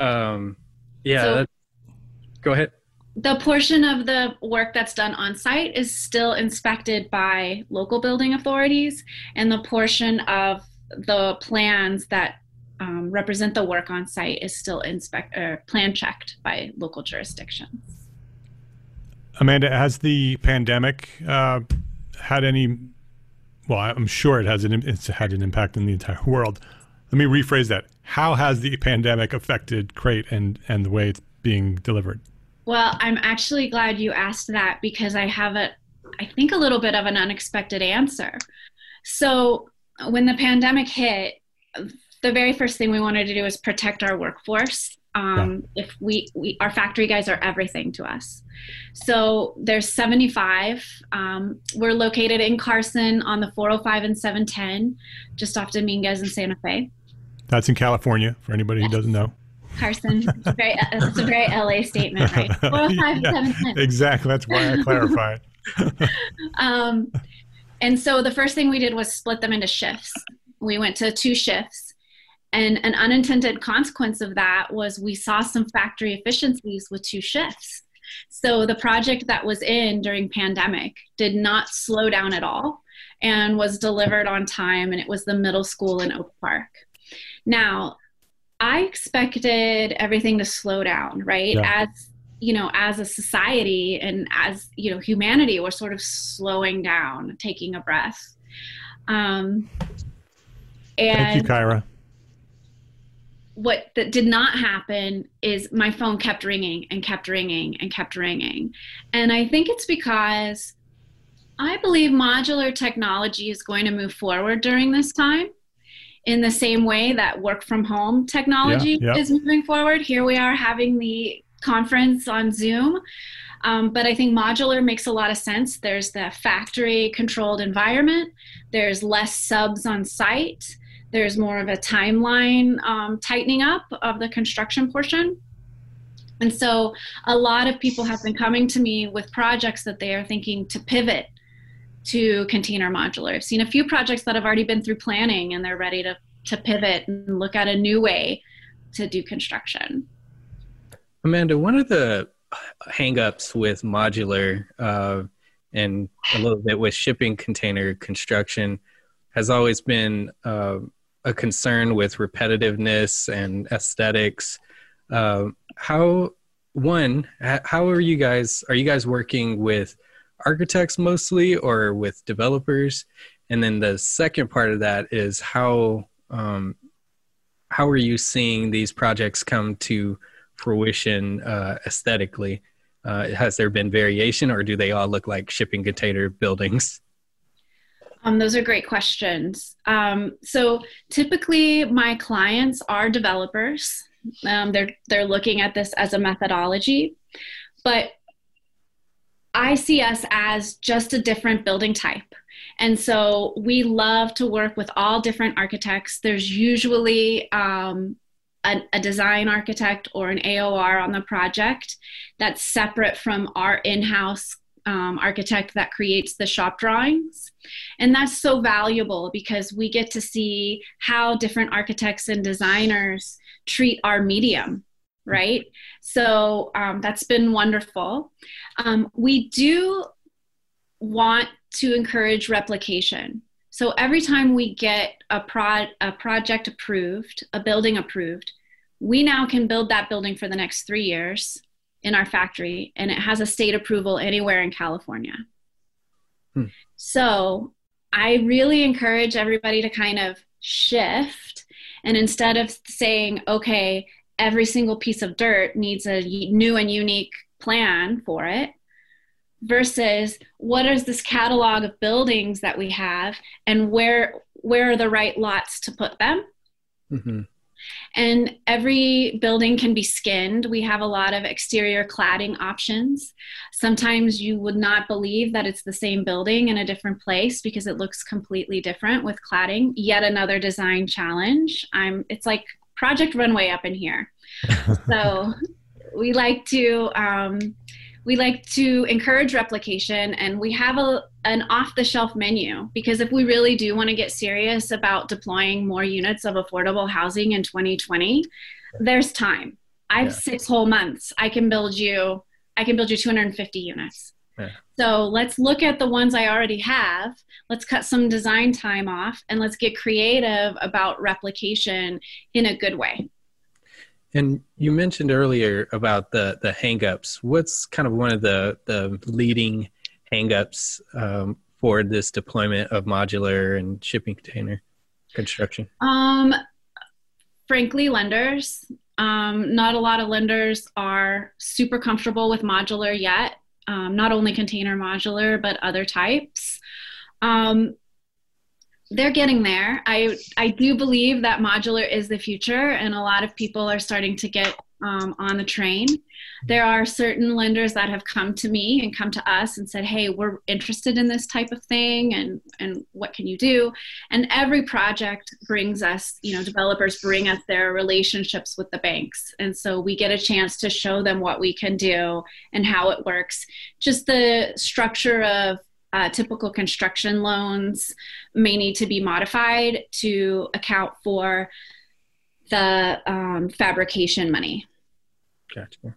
Um, yeah, so, go ahead. The portion of the work that's done on site is still inspected by local building authorities, and the portion of the plans that um, represent the work on site is still inspect or plan checked by local jurisdictions. Amanda, has the pandemic uh, had any? Well, I'm sure it has an it's had an impact in the entire world. Let me rephrase that. How has the pandemic affected Crate and and the way it's being delivered? Well, I'm actually glad you asked that because I have a, I think a little bit of an unexpected answer. So when the pandemic hit, the very first thing we wanted to do was protect our workforce. Um, yeah. If we, we, our factory guys are everything to us. So there's 75. Um, we're located in Carson on the 405 and 710, just off Dominguez and Santa Fe. That's in California for anybody yes. who doesn't know. Carson. It's a very, it's a very LA statement, right? 405 yeah, 710. Exactly. That's why I clarified. um, and so the first thing we did was split them into shifts. We went to two shifts. And an unintended consequence of that was we saw some factory efficiencies with two shifts. So the project that was in during pandemic did not slow down at all and was delivered on time and it was the middle school in Oak Park. Now, I expected everything to slow down, right? Yeah. As you know, as a society and as you know, humanity, we're sort of slowing down, taking a breath. Um, and Thank you, Kyra. What that did not happen is my phone kept ringing and kept ringing and kept ringing, and I think it's because I believe modular technology is going to move forward during this time in the same way that work from home technology yeah, yeah. is moving forward. Here we are having the conference on Zoom. Um, but I think modular makes a lot of sense. There's the factory controlled environment, there's less subs on site, there's more of a timeline um, tightening up of the construction portion. And so a lot of people have been coming to me with projects that they are thinking to pivot to container modular. I've seen a few projects that have already been through planning and they're ready to, to pivot and look at a new way to do construction. Amanda, one of the hangups with modular uh, and a little bit with shipping container construction has always been uh, a concern with repetitiveness and aesthetics. Uh, how one, how are you guys? Are you guys working with architects mostly or with developers? And then the second part of that is how um, how are you seeing these projects come to fruition uh, aesthetically? Uh, has there been variation, or do they all look like shipping container buildings? Um, those are great questions. Um, so typically, my clients are developers. Um, they're they're looking at this as a methodology, but I see us as just a different building type. And so we love to work with all different architects. There's usually um, a, a, design architect or an AOR on the project that's separate from our in house um, architect that creates the shop drawings. And that's so valuable because we get to see how different architects and designers treat our medium, right? So um, that's been wonderful. Um, we do want to encourage replication. So every time we get a, pro- a project approved, a building approved, we now can build that building for the next three years in our factory, and it has a state approval anywhere in California. Hmm. So I really encourage everybody to kind of shift. And instead of saying, okay, every single piece of dirt needs a new and unique plan for it, versus what is this catalog of buildings that we have and where where are the right lots to put them? Mm-hmm. and every building can be skinned. We have a lot of exterior cladding options. Sometimes you would not believe that it's the same building in a different place because it looks completely different with cladding. Yet another design challenge. I'm it's like project runway up in here. So we like to um, we like to encourage replication and we have a, an off the shelf menu because if we really do want to get serious about deploying more units of affordable housing in 2020 there's time. I have yeah. six whole months. I can build you i can build you 250 units yeah. so let's look at the ones i already have let's cut some design time off and let's get creative about replication in a good way and you mentioned earlier about the the hangups. What's kind of one of the the leading hangups um, for this deployment of modular and shipping container construction? Um, frankly, lenders. Um, not a lot of lenders are super comfortable with modular yet. Um, not only container modular, but other types. Um, they're getting there. I I do believe that modular is the future, and a lot of people are starting to get um, on the train. There are certain lenders that have come to me and come to us and said, "Hey, we're interested in this type of thing, and and what can you do?" And every project brings us, you know, developers bring us their relationships with the banks, and so we get a chance to show them what we can do and how it works. Just the structure of uh, typical construction loans may need to be modified to account for the um, fabrication money. Gotcha.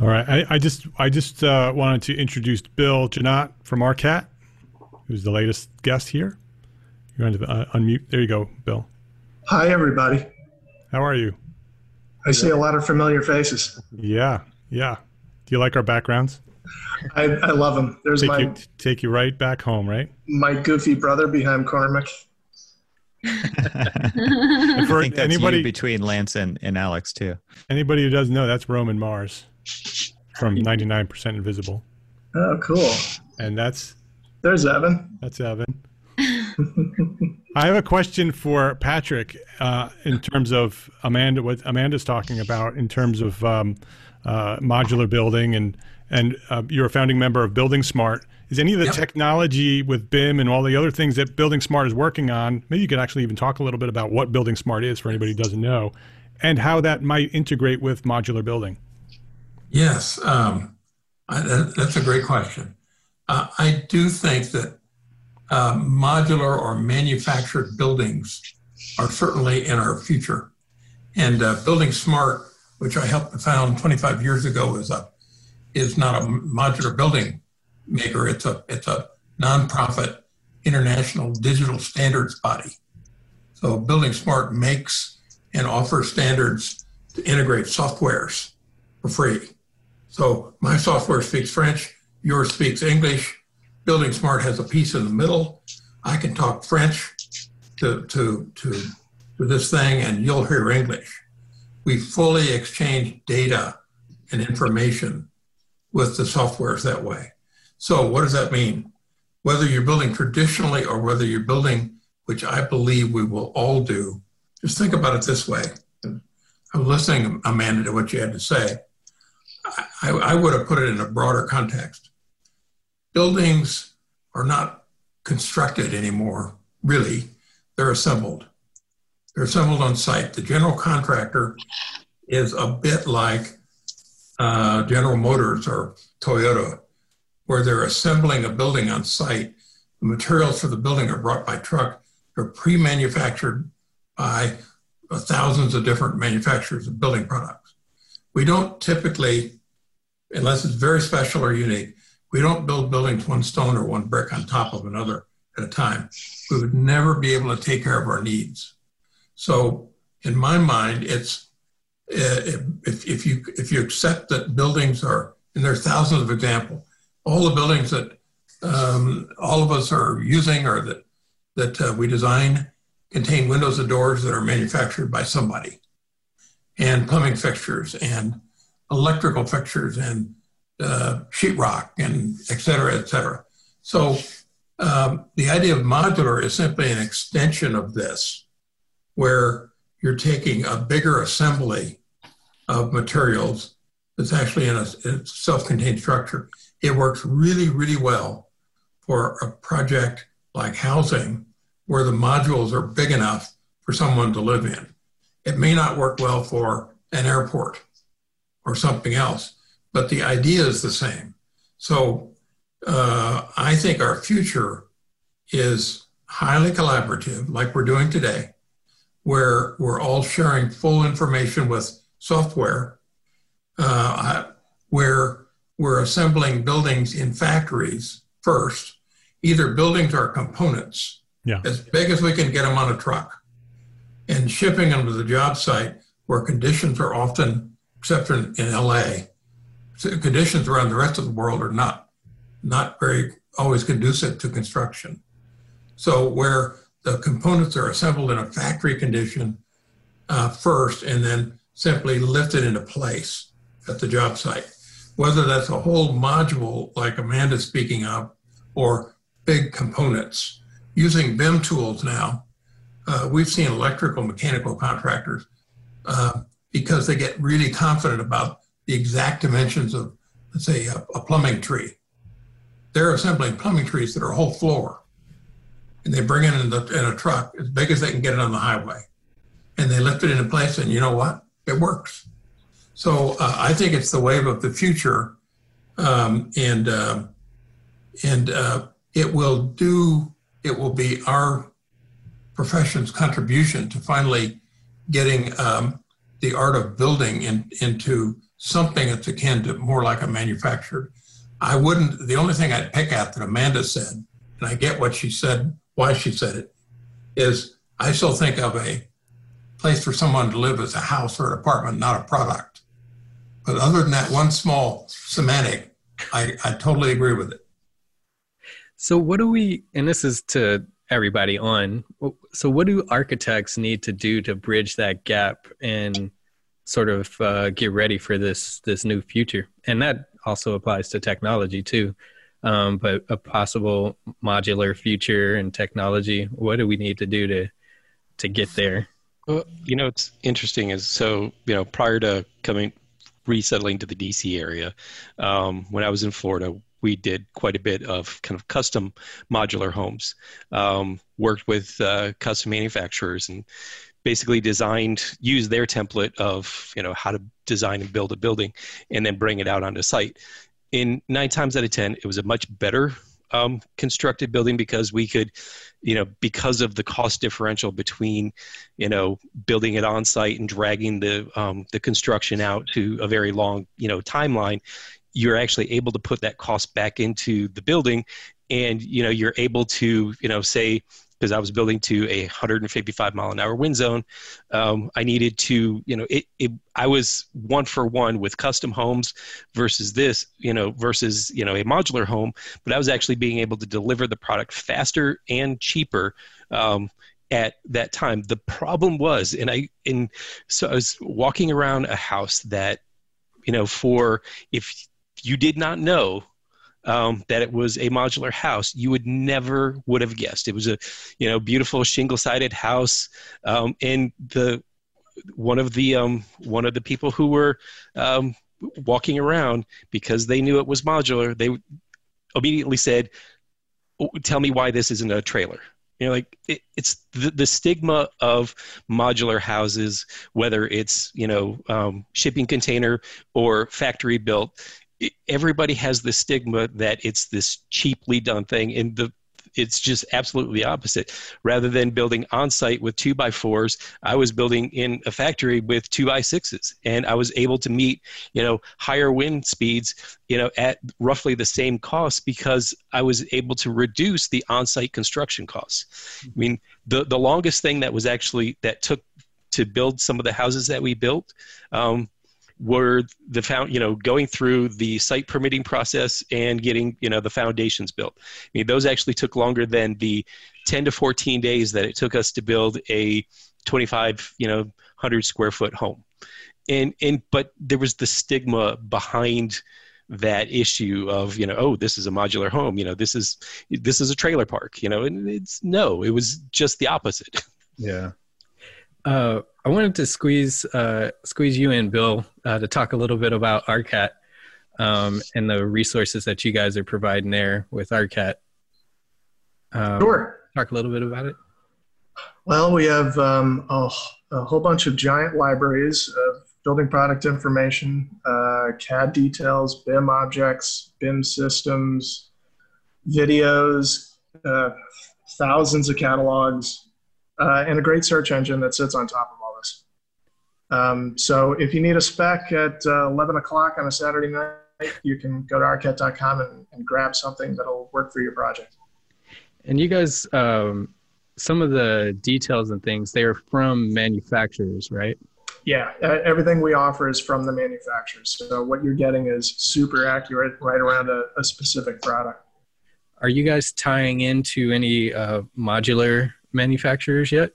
All right. I, I just I just uh, wanted to introduce Bill Janot from ARCAT, who's the latest guest here. You're going to uh, unmute. There you go, Bill. Hi, everybody. How are you? I see a lot of familiar faces. Yeah, yeah. Do you like our backgrounds? I, I love them. There's take my you, take you right back home, right? my goofy brother behind Cormac. I think that's anybody you between Lance and, and Alex too. anybody who doesn't know, that's Roman Mars from 99% Invisible, Oh, cool. and that's There's Evan. that's Evan. I have a question for Patrick uh, in terms of Amanda. What Amanda's talking about in terms of um, uh, modular building, and and uh, you're a founding member of Building Smart. Is any of the technology with BIM and all the other things that Building Smart is working on? Maybe you could actually even talk a little bit about what Building Smart is for anybody who doesn't know, and how that might integrate with modular building. Yes, um, I, that, that's a great question. Uh, I do think that uh, modular or manufactured buildings are certainly in our future. And uh, Building Smart, which I helped found 25 years ago, is a is not a modular building maker. It's a it's a nonprofit international digital standards body. So Building Smart makes and offers standards to integrate softwares for free. So my software speaks French, yours speaks English. Building Smart has a piece in the middle. I can talk French to, to, to, to this thing and you'll hear English. We fully exchange data and information with the softwares that way. So what does that mean? Whether you're building traditionally or whether you're building, which I believe we will all do, just think about it this way. I'm listening, Amanda, to what you had to say. I, I would have put it in a broader context. Buildings are not constructed anymore, really. They're assembled. They're assembled on site. The general contractor is a bit like uh, General Motors or Toyota, where they're assembling a building on site. The materials for the building are brought by truck. They're pre-manufactured by uh, thousands of different manufacturers of building products. We don't typically, unless it's very special or unique, we don't build buildings one stone or one brick on top of another at a time. We would never be able to take care of our needs. So, in my mind, it's uh, if, if you if you accept that buildings are, and there are thousands of examples, all the buildings that um, all of us are using or that that uh, we design contain windows and doors that are manufactured by somebody, and plumbing fixtures and electrical fixtures and uh, sheetrock and et cetera, et cetera. So um, the idea of modular is simply an extension of this, where you're taking a bigger assembly of materials that's actually in a, a self-contained structure. It works really, really well for a project like housing, where the modules are big enough for someone to live in. It may not work well for an airport or something else, but the idea is the same. So uh, I think our future is highly collaborative, like we're doing today, where we're all sharing full information with software, uh, where we're assembling buildings in factories first, either buildings or components, Yeah. as big as we can get them on a truck, and shipping them to the job site where conditions are often, except in, in LA, conditions around the rest of the world are not not very always conducive to construction. So where the components are assembled in a factory condition uh, first, and then simply lifted into place at the job site, whether that's a whole module like Amanda's speaking of, or big components. Using BIM tools now, uh, we've seen electrical mechanical contractors uh, because they get really confident about the exact dimensions of, let's say, a, a plumbing tree. They're assembling plumbing trees that are a whole floor, and they bring it in, the, in a truck as big as they can get it on the highway, and they lift it into place. And you know what? It works. So uh, I think it's the wave of the future, um, and um and uh, it will do. It will be our profession's contribution to finally getting um, the art of building in, into something that's akin to more like a manufactured. I wouldn't. The only thing I'd pick at that Amanda said, and I get what she said, why she said it, is I still think of a place for someone to live as a house or an apartment, not a product. But other than that one small semantic, I, I totally agree with it. So, what do we, and this is to everybody on, so what do architects need to do to bridge that gap and sort of uh, get ready for this this new future? And that also applies to technology too. Um, but a possible modular future and technology, what do we need to do to to get there? Well, you know, it's interesting is so, you know, prior to coming, resettling to the DC area, um, when I was in Florida, we did quite a bit of kind of custom modular homes, um, worked with uh, custom manufacturers and basically designed, used their template of, you know, how to design and build a building and then bring it out onto site. In nine times out of 10, it was a much better um, constructed building because we could, you know, because of the cost differential between, you know, building it on site and dragging the um, the construction out to a very long, you know, timeline. You're actually able to put that cost back into the building, and you know, you're able to, you know, say because I was building to a 155 mile an hour wind zone. Um, I needed to, you know, it, it, I was one for one with custom homes versus this, you know, versus, you know, a modular home, but I was actually being able to deliver the product faster and cheaper. Um, at that time the problem was and i and so i was walking around a house that you know for if you did not know um, that it was a modular house, you would never would have guessed. It was a, you know, beautiful shingle-sided house, um, and the one of the um, one of the people who were um, walking around because they knew it was modular, they immediately said, oh, "Tell me why this isn't a trailer." you know like it, it's the, the stigma of modular houses whether it's you know um, shipping container or factory built everybody has the stigma that it's this cheaply done thing and the it's just absolutely the opposite. Rather than building on site with two by fours, I was building in a factory with two by sixes, and I was able to meet you know higher wind speeds you know at roughly the same cost because I was able to reduce the on site construction costs. I mean, the the longest thing that was actually that took to build some of the houses that we built. Um, were the found you know going through the site permitting process and getting you know the foundations built. I mean those actually took longer than the 10 to 14 days that it took us to build a 25 you know 100 square foot home. And and but there was the stigma behind that issue of you know oh this is a modular home you know this is this is a trailer park you know and it's no it was just the opposite yeah uh, I wanted to squeeze uh, squeeze you in, Bill, uh, to talk a little bit about ARCAT um, and the resources that you guys are providing there with ARCAT. Um, sure. Talk a little bit about it. Well, we have um, a, a, whole bunch of giant libraries of building product information, uh, CAD details, BIM objects, BIM systems, videos, uh, thousands of catalogs, uh, and a great search engine that sits on top of all this. Um, so if you need a spec at uh, 11 o'clock on a Saturday night, you can go to arcat.com and, and grab something that'll work for your project. And you guys, um, some of the details and things, they are from manufacturers, right? Yeah, everything we offer is from the manufacturers. So what you're getting is super accurate right around a, a specific product. Are you guys tying into any uh, modular manufacturers yet?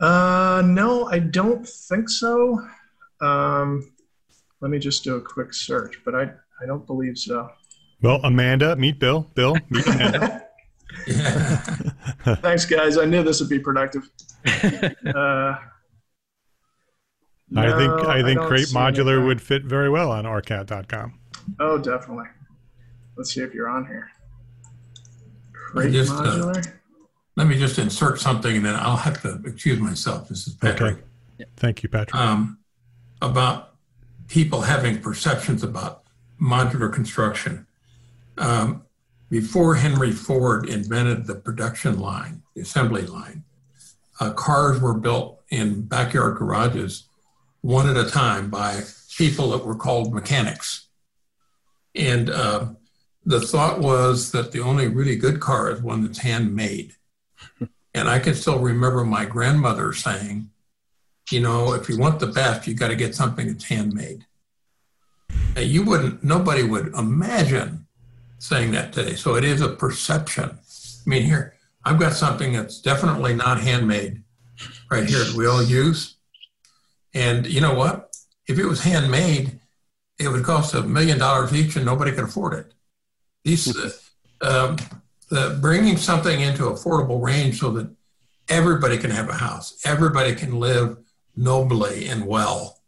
Uh, no, I don't think so. Um, let me just do a quick search, but I, I don't believe so. Well, Amanda, meet Bill. Bill, meet Amanda. Thanks, guys. I knew this would be productive. Uh, no, I think I think I Crate Modular anything. would fit very well on arcat.com. Oh, definitely. Let's see if you're on here. Crate just, uh, Modular. Let me just insert something and then I'll have to excuse myself. This is Patrick. Okay. Thank you, Patrick. Um, about people having perceptions about modular construction. Um, before Henry Ford invented the production line, the assembly line, uh, cars were built in backyard garages one at a time by people that were called mechanics. And uh, the thought was that the only really good car is one that's handmade. And I can still remember my grandmother saying, you know, if you want the best, you got to get something that's handmade. And you wouldn't, nobody would imagine saying that today. So it is a perception. I mean, here, I've got something that's definitely not handmade right here that we all use. And you know what? If it was handmade, it would cost a million dollars each and nobody could afford it. These, uh, um, the bringing something into affordable range so that everybody can have a house, everybody can live nobly and well,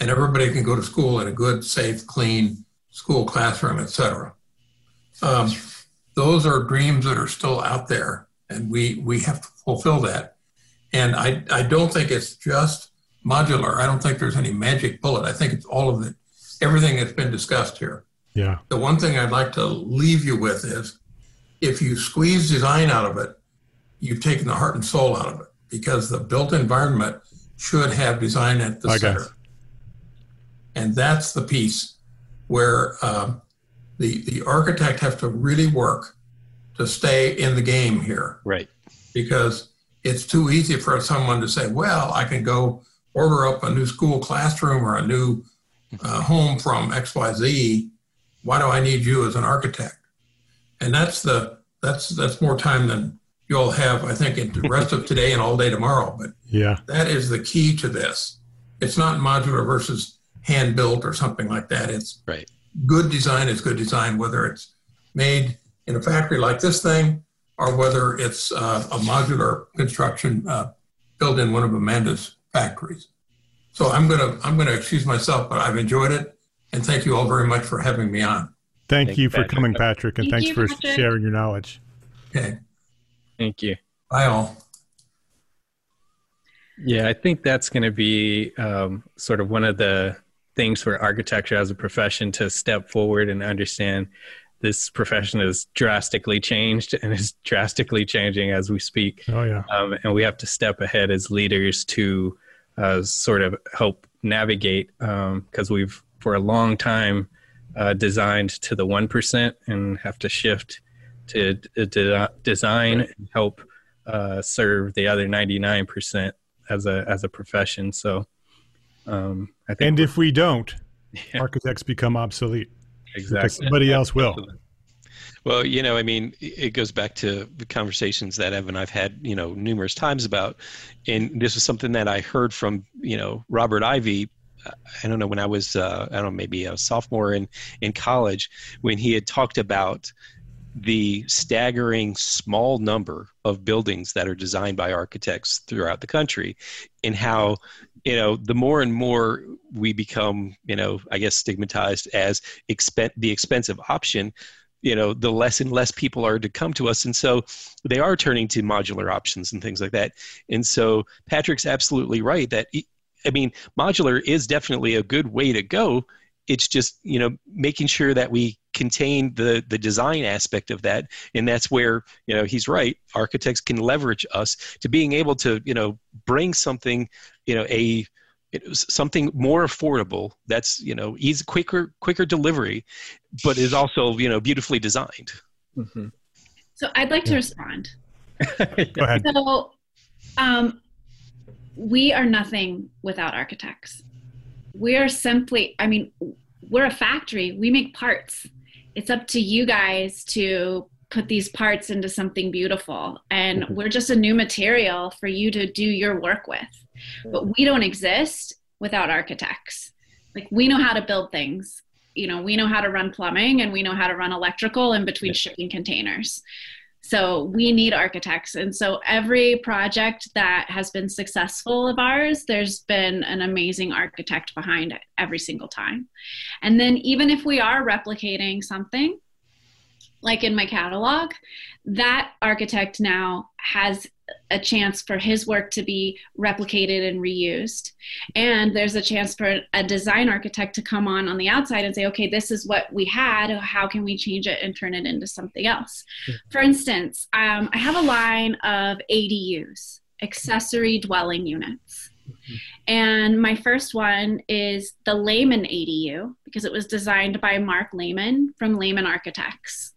and everybody can go to school in a good, safe, clean school classroom, etc. Um, those are dreams that are still out there, and we we have to fulfill that. And I I don't think it's just modular. I don't think there's any magic bullet. I think it's all of it, everything that's been discussed here. Yeah. The one thing I'd like to leave you with is if you squeeze design out of it, you've taken the heart and soul out of it because the built environment should have design at the I center. guess. And that's the piece where um, the, the architect has to really work to stay in the game here. Right. Because it's too easy for someone to say, well, I can go order up a new school classroom or a new uh, home from XYZ. Why do I need you as an architect? And that's the that's that's more time than you'll have, I think, in the rest of today and all day tomorrow. But Yeah. that is the key to this. It's not modular versus hand built or something like that. It's right. good design is good design, whether it's made in a factory like this thing or whether it's uh, a modular construction uh, built in one of Amanda's factories. So I'm gonna I'm gonna excuse myself, but I've enjoyed it, and thank you all very much for having me on. Thank, Thank you you, for Patrick. coming, Patrick, and Thank thanks you, for Patrick. sharing your knowledge. Okay. Thank you. Bye all. Yeah, I think that's going to be um, sort of one of the things for architecture as a profession to step forward and understand this profession has drastically changed and is drastically changing as we speak. Oh yeah. Um, and we have to step ahead as leaders to uh, sort of help navigate because we've for a long time uh, designed to the one percent and have to shift to d- de- design and help uh, serve the other ninety nine percent as a as a profession. So um, I think And if we don't, architects become obsolete. Because Exactly. somebody else will. Well, you know, I mean, it goes back to the conversations that Evan and I've had, you know, numerous times about, and this was something that I heard from, you know, Robert Ivy. I don't know when I was, uh, I don't know, maybe a sophomore in in college, when he had talked about the staggering small number of buildings that are designed by architects throughout the country, and how you know the more and more we become you know i guess stigmatized as expen- the expensive option you know the less and less people are to come to us and so they are turning to modular options and things like that. And so patrick's absolutely right that i mean modular is definitely a good way to go. It's just you know making sure that we contain the the design aspect of that. And that's where you know he's right. Architects can leverage us to being able to you know bring something you know a it was something more affordable that's you know easy quicker quicker delivery but is also you know beautifully designed. So I'd like to respond. Go ahead. So, um, we are nothing without architects. We are simply, I mean, we're a factory. We make parts. It's up to you guys to put these parts into something beautiful. And mm-hmm. we're just a new material for you to do your work with. But we don't exist without architects. Like, we know how to build things. You know, we know how to run plumbing and we know how to run electrical in between shipping containers. So we need architects. And so every project that has been successful of ours, there's been an amazing architect behind it every single time. And then even if we are replicating something, like in my catalog, that architect now has a chance for his work to be replicated and reused. And there's a chance for a design architect to come on on the outside and say, okay, this is what we had. How can we change it and turn it into something else? For instance, um, I have a line of ADUs, accessory dwelling units. And my first one is the Lehman ADU because it was designed by Mark Lehman from Lehman Architects.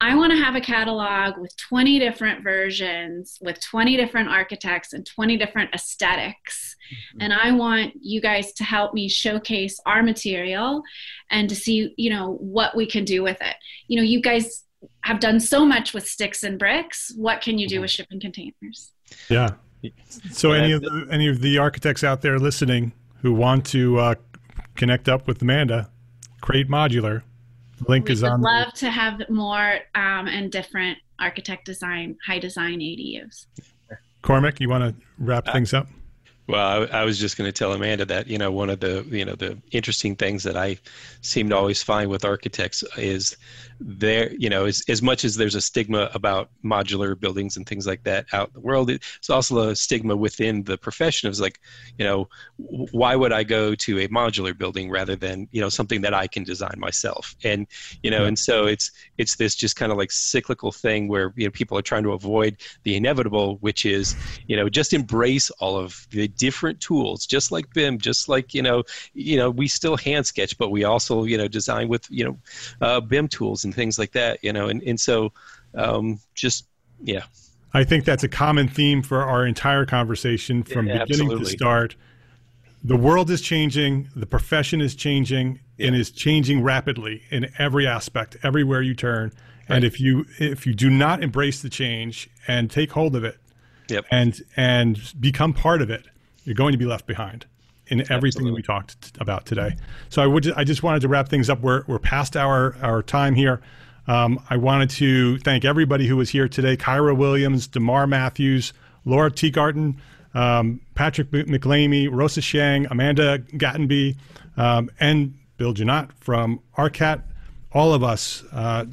I want to have a catalog with 20 different versions, with 20 different architects and 20 different esthetics mm-hmm. And I want you guys to help me showcase our material and to see, you know, what we can do with it. You know, you guys have done so much with sticks and bricks. What can you do with shipping containers? Yeah. So any of the, any of the architects out there listening who want to uh, connect up with Amanda, Crate Modular, link we is on. I'd love to have more um, and different architect design, high design ADUs. Cormac, you want to wrap uh, things up? Well, I, I was just going to tell Amanda that you know one of the you know the interesting things that I seem to always find with architects is there you know as, as much as there's a stigma about modular buildings and things like that out in the world it's also a stigma within the profession of like you know why would i go to a modular building rather than you know something that i can design myself and you know and so it's it's this just kind of like cyclical thing where you know people are trying to avoid the inevitable which is you know just embrace all of the different tools just like bim just like you know you know we still hand sketch but we also you know design with you know uh, bim tools and and things like that you know and, and so um, just yeah i think that's a common theme for our entire conversation from yeah, beginning absolutely. to start the world is changing the profession is changing yeah. and is changing rapidly in every aspect everywhere you turn right. and if you if you do not embrace the change and take hold of it yep. and and become part of it you're going to be left behind in everything Absolutely. that we talked about today. So I would I just wanted to wrap things up. We're we're past our our time here. Um, I wanted to thank everybody who was here today: Kyra Williams, Demar Matthews, Laura Teagarten, um, Patrick MacLeamy, Rosa Sheng, Amanda Gattenby, um, and Bill Janot from ARCAT. All of us, uh,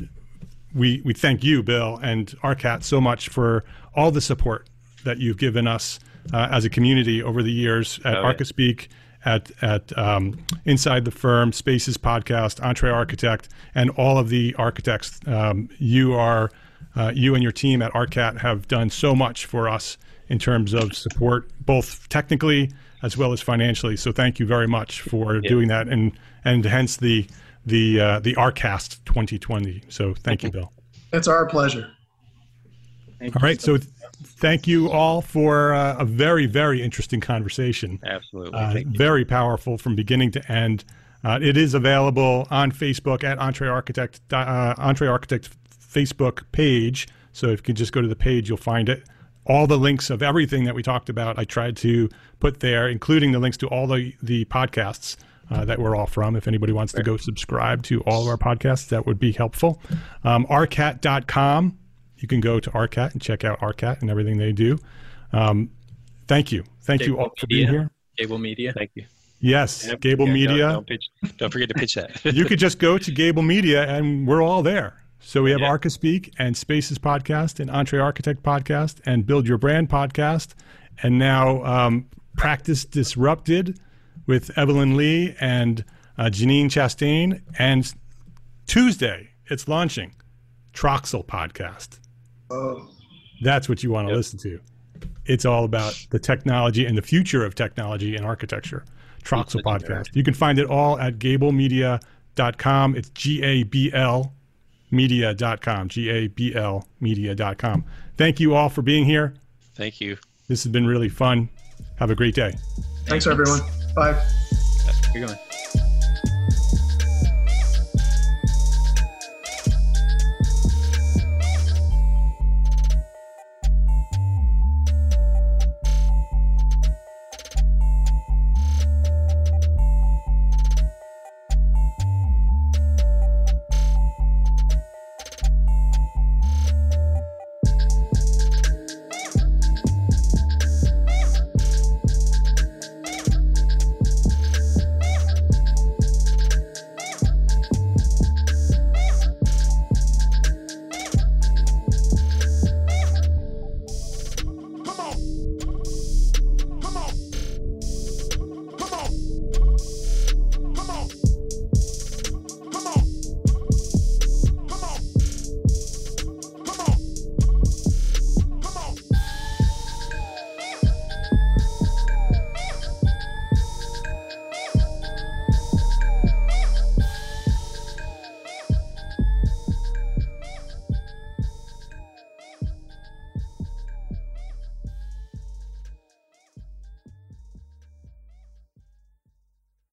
we we thank you, Bill, and ARCAT so much for all the support that you've given us uh, as a community over the years at oh, ArchiSpeak, at at um, Inside the Firm, Spaces Podcast, Entre Architect, and all of the architects. Um, you are uh, you and your team at ARCAT have done so much for us in terms of support, both technically as well as financially. So thank you very much for yeah. doing that, and and hence the the uh, the ARCAST 2020. So thank you, Bill. It's our pleasure. Thank all right, so thank you all for uh, a very, very interesting conversation. Absolutely. Uh, very powerful from beginning to end. Uh, it is available on Facebook at Entre Architect, uh, Entre Architect Facebook page. So if you can just go to the page, you'll find it. All the links of everything that we talked about, I tried to put there, including the links to all the, the podcasts uh, that we're all from. If anybody wants to go subscribe to all of our podcasts, that would be helpful. Um, arcat.com you can go to ARCAT and check out ARCAT and everything they do. Um, thank you. Thank Gable you all for being here. Gable Media. Thank you. Yes, yep. Gable yeah, Media. Don't, don't, pitch, don't, forget to pitch that. you could just go to Gable Media and we're all there. So we have yeah. ArchiSpeak and Spaces podcast and Entre Architect podcast and Build Your Brand podcast. And now um, Practice Disrupted with Evelyn Lee and uh, Janine Chastain. And Tuesday, it's launching Troxel podcast. Oh. That's what you want to yep. listen to. It's all about the technology and the future of technology and architecture. Troxel podcast. You can find it all at gablemedia.com. It's G A B L media.com. G A B L media.com. Thank you all for being here. Thank you. This has been really fun. Have a great day. Thanks, everyone. Bye. You're going.